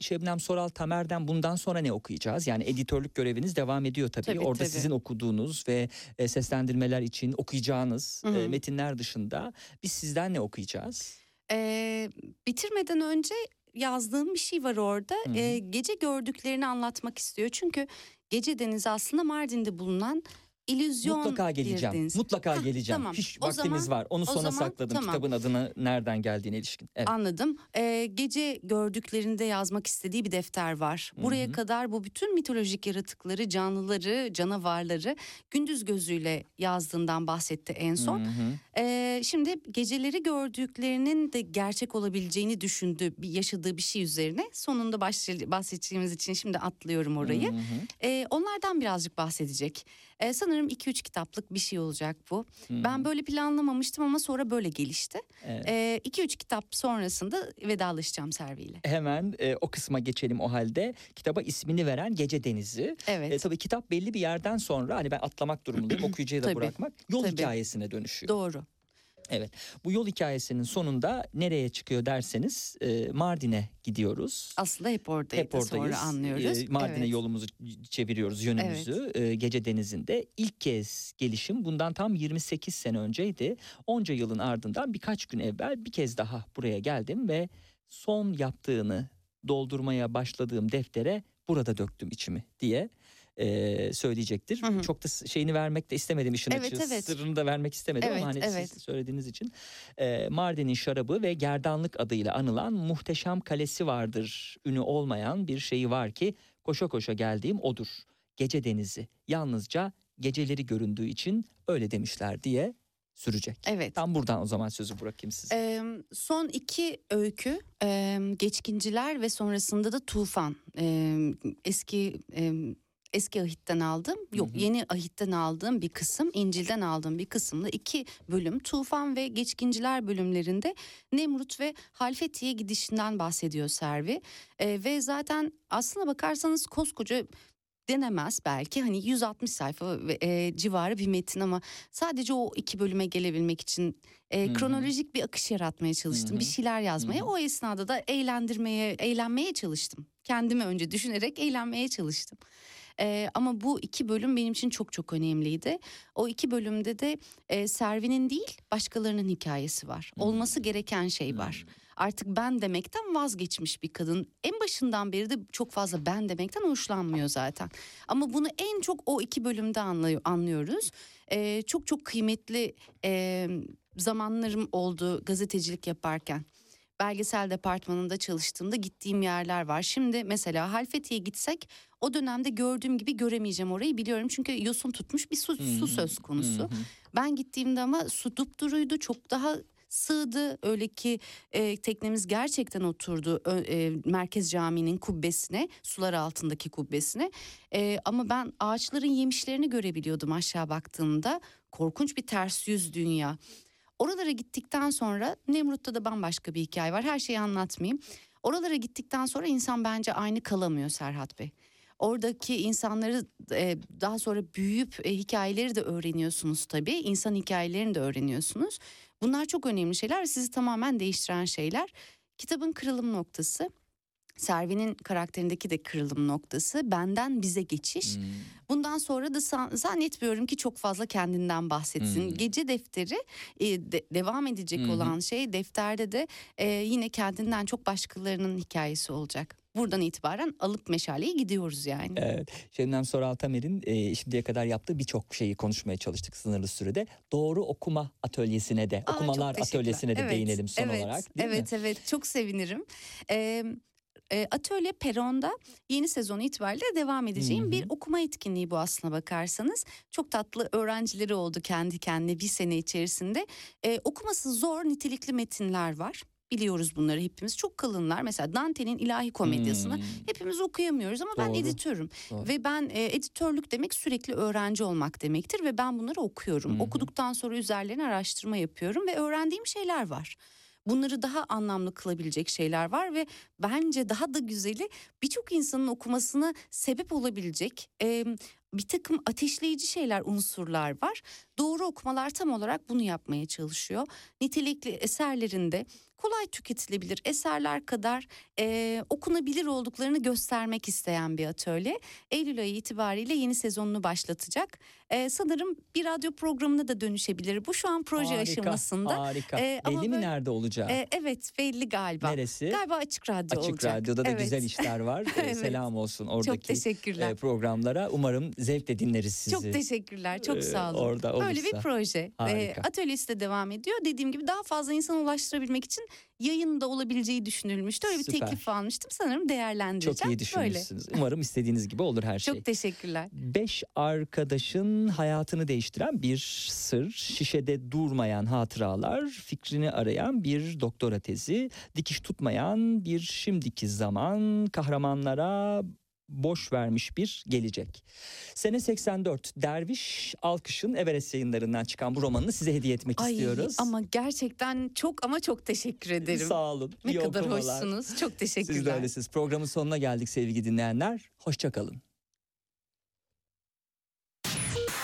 Şebnem Soral Tamer'den bundan sonra ne okuyacağız? Yani editörlük göreviniz devam ediyor tabii. Tabii, Orada tabii. sizin okuduğunuz ve e, seslendirmeler için okuyacağınız e, metinler dışında biz sizden ne okuyacağız? Ee, bitirmeden önce yazdığım bir şey var orada. Hı hı. Ee, gece gördüklerini anlatmak istiyor. Çünkü gece denizi aslında Mardin'de bulunan illüzyon Mutlaka geleceğim. deniz. Mutlaka Hah, geleceğim. tamam. Hiç O vaktimiz zaman- var. Onu sona zaman sakladım. tamam. Kitabın adına nereden geldiğine ilişkin. Evet. Anladım. Ee, gece gördüklerinde yazmak istediği bir defter var. Buraya Hı hı. kadar bu bütün mitolojik yaratıkları, canlıları, canavarları gündüz gözüyle yazdığından bahsetti en son. Ee, şimdi geceleri gördüklerinin de gerçek olabileceğini düşündüğü, bir yaşadığı bir şey üzerine sonunda bahsedeceğimiz için şimdi atlıyorum orayı. Ee, onlardan birazcık bahsedecek. Ee, sanırım 2-3 kitaplık bir şey olacak bu. Hı Ben böyle planlamamıştım ama sonra böyle gelişti. Evet. 2-3 kitap sonrasında vedalaşacağım Servi'yle. Hemen e, o kısma geçelim o halde. Kitaba ismini veren Gece Denizi. Evet. E, tabii kitap belli bir yerden sonra hani ben atlamak durumundayım okuyucuya da bırakmak. Yol tabii. hikayesine dönüşüyor. Doğru. Evet. Bu yol hikayesinin sonunda nereye çıkıyor derseniz e, Mardin'e gidiyoruz. Aslında hep oradaydı Hep oradayız. sonra anlıyoruz. E, Mardin'e Evet. yolumuzu çeviriyoruz yönümüzü. E, Gece Denizi'nde ilk kez gelişim bundan tam 28 sene önceydi. Onca yılın ardından birkaç gün evvel bir kez daha buraya geldim ve son yaptığını doldurmaya başladığım deftere burada döktüm içimi diye e, söyleyecektir. Hı hı. Çok da şeyini vermek de istemedim işin Evet, açığı. evet. Sırrını da vermek istemedim Evet, ama hani evet. siz söylediğiniz için. E, Mardin'in şarabı ve gerdanlık adıyla anılan muhteşem kalesi vardır. Ünü olmayan bir şeyi var ki koşa koşa geldiğim odur. Gece denizi. Yalnızca geceleri göründüğü için öyle demişler diye sürecek. Evet. Tam buradan o zaman sözü bırakayım size. Ee, son iki öykü e, Geçkinciler ve sonrasında da Tufan. Ee, eski e, eski ahitten aldım. Yok Hı hı. yeni ahitten aldığım bir kısım, İncil'den aldığım bir kısımda iki bölüm Tufan ve Geçkinciler bölümlerinde Nemrut ve Halfeti'ye gidişinden bahsediyor Servi. Ee, ve zaten aslına bakarsanız koskoca denemez belki hani 160 sayfa e, civarı bir metin ama sadece o iki bölüme gelebilmek için e, Hı hı. kronolojik bir akış yaratmaya çalıştım. Hı hı. Bir şeyler yazmaya. Hı hı. O esnada da eğlendirmeye, eğlenmeye çalıştım. Kendimi önce düşünerek eğlenmeye çalıştım. E, ama bu iki bölüm benim için çok çok önemliydi. O iki bölümde de e, Servi'nin değil başkalarının hikayesi var. Olması gereken şey var. Artık ben demekten vazgeçmiş bir kadın. En başından beri de çok fazla ben demekten hoşlanmıyor zaten. Ama bunu en çok o iki bölümde anlıyor, anlıyoruz. Ee, çok çok kıymetli e, zamanlarım oldu gazetecilik yaparken. Belgesel departmanında çalıştığımda gittiğim yerler var. Şimdi mesela Halfeti'ye gitsek o dönemde gördüğüm gibi göremeyeceğim orayı biliyorum. Çünkü yosun tutmuş bir su, su söz konusu. Ben gittiğimde ama su dupduruydu çok daha sığdı. Öyle ki e, teknemiz gerçekten oturdu Ö- e, Merkez Camii'nin kubbesine, sular altındaki kubbesine. E, ama ben ağaçların yemişlerini görebiliyordum aşağı baktığımda. Korkunç bir ters yüz dünya. Oralara gittikten sonra Nemrut'ta da bambaşka bir hikaye var. Her şeyi anlatmayayım. Oralara gittikten sonra insan bence aynı kalamıyor Serhat Bey. Oradaki insanları e, daha sonra büyüyüp e, hikayeleri de öğreniyorsunuz tabii. İnsan hikayelerini de öğreniyorsunuz. Bunlar çok önemli şeyler ve sizi tamamen değiştiren şeyler. Kitabın kırılım noktası, Servi'nin karakterindeki de kırılım noktası, benden bize geçiş. Hmm. Bundan sonra da san- zannetmiyorum ki çok fazla kendinden bahsetsin. Hmm. Gece defteri e, de- devam edecek hı. olan şey defterde de e, yine kendinden çok başkalarının hikayesi olacak. Buradan itibaren alıp meşaleyi gidiyoruz yani. Evet. Şebnem Soral Tamer'in e, şimdiye kadar yaptığı birçok şeyi konuşmaya çalıştık sınırlı sürede. Doğru okuma atölyesine de, Aa, okumalar atölyesine de Evet, değinelim son evet, olarak. Evet mi? evet çok sevinirim. Ee, E, Atölye Peron'da yeni sezon itibariyle devam edeceğim Hı hı. bir okuma etkinliği bu aslına bakarsanız. Çok tatlı öğrencileri oldu kendi kendine bir sene içerisinde. E, okuması zor nitelikli metinler var. Biliyoruz bunları hepimiz. Çok kalınlar. Mesela Dante'nin ilahi komedyasını Hmm. hepimiz okuyamıyoruz ama ben Doğru. editörüm. Doğru. Ve ben e, editörlük demek sürekli öğrenci olmak demektir ve ben bunları okuyorum. Hı. Okuduktan sonra üzerlerine araştırma yapıyorum ve öğrendiğim şeyler var. Bunları daha anlamlı kılabilecek şeyler var ve bence daha da güzeli birçok insanın okumasına sebep olabilecek e, bir takım ateşleyici şeyler, unsurlar var. Doğru okumalar tam olarak bunu yapmaya çalışıyor. Nitelikli eserlerinde kolay tüketilebilir eserler kadar e, okunabilir olduklarını göstermek isteyen bir atölye. Eylül ayı itibariyle yeni sezonunu başlatacak. E, sanırım bir radyo programına da dönüşebilir. Bu şu an proje Harika, aşamasında. Harika. E, Belli mi böyle- nerede olacağı? E, evet belli galiba. Neresi? Galiba açık radyo Açık olacak. Radyo'da da Evet. güzel işler var. Ee, Evet. Selam olsun oradaki teşekkürler. e, programlara. Umarım zevkle dinleriz sizi. Çok teşekkürler. Çok Ee, sağ olun. orada Böyle bir olursa. proje. Ee, Harika. atölyesi de devam ediyor. Dediğim gibi daha fazla insana ulaştırabilmek için yayında olabileceği düşünülmüştü. Öyle bir Süper. teklif almıştım. Sanırım değerlendireceğim. Çok iyi Böyle. düşünmüşsünüz. Umarım istediğiniz gibi olur her şey. Çok teşekkürler. Beş arkadaşın hayatını değiştiren bir sır, şişede durmayan hatıralar, fikrini arayan bir doktora tezi, dikiş tutmayan bir şimdiki zaman, kahramanlara boş vermiş bir gelecek. Sene 84 Derviş Alkış'ın Everest yayınlarından çıkan bu romanını size hediye etmek Ay, istiyoruz. ama gerçekten çok ama çok teşekkür ederim. Sağ olun. Ne İyi kadar okumalar. hoşsunuz. Çok teşekkürler. Siz de öylesiniz. Programın sonuna geldik sevgili dinleyenler. Hoşçakalın.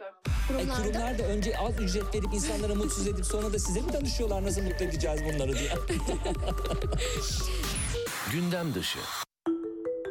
E, Kurumlarda kurumlar da önce az ücret verip insanlara mutsuz edip sonra da size mi danışıyorlar nasıl mutlu edeceğiz bunları diye. Gündem dışı.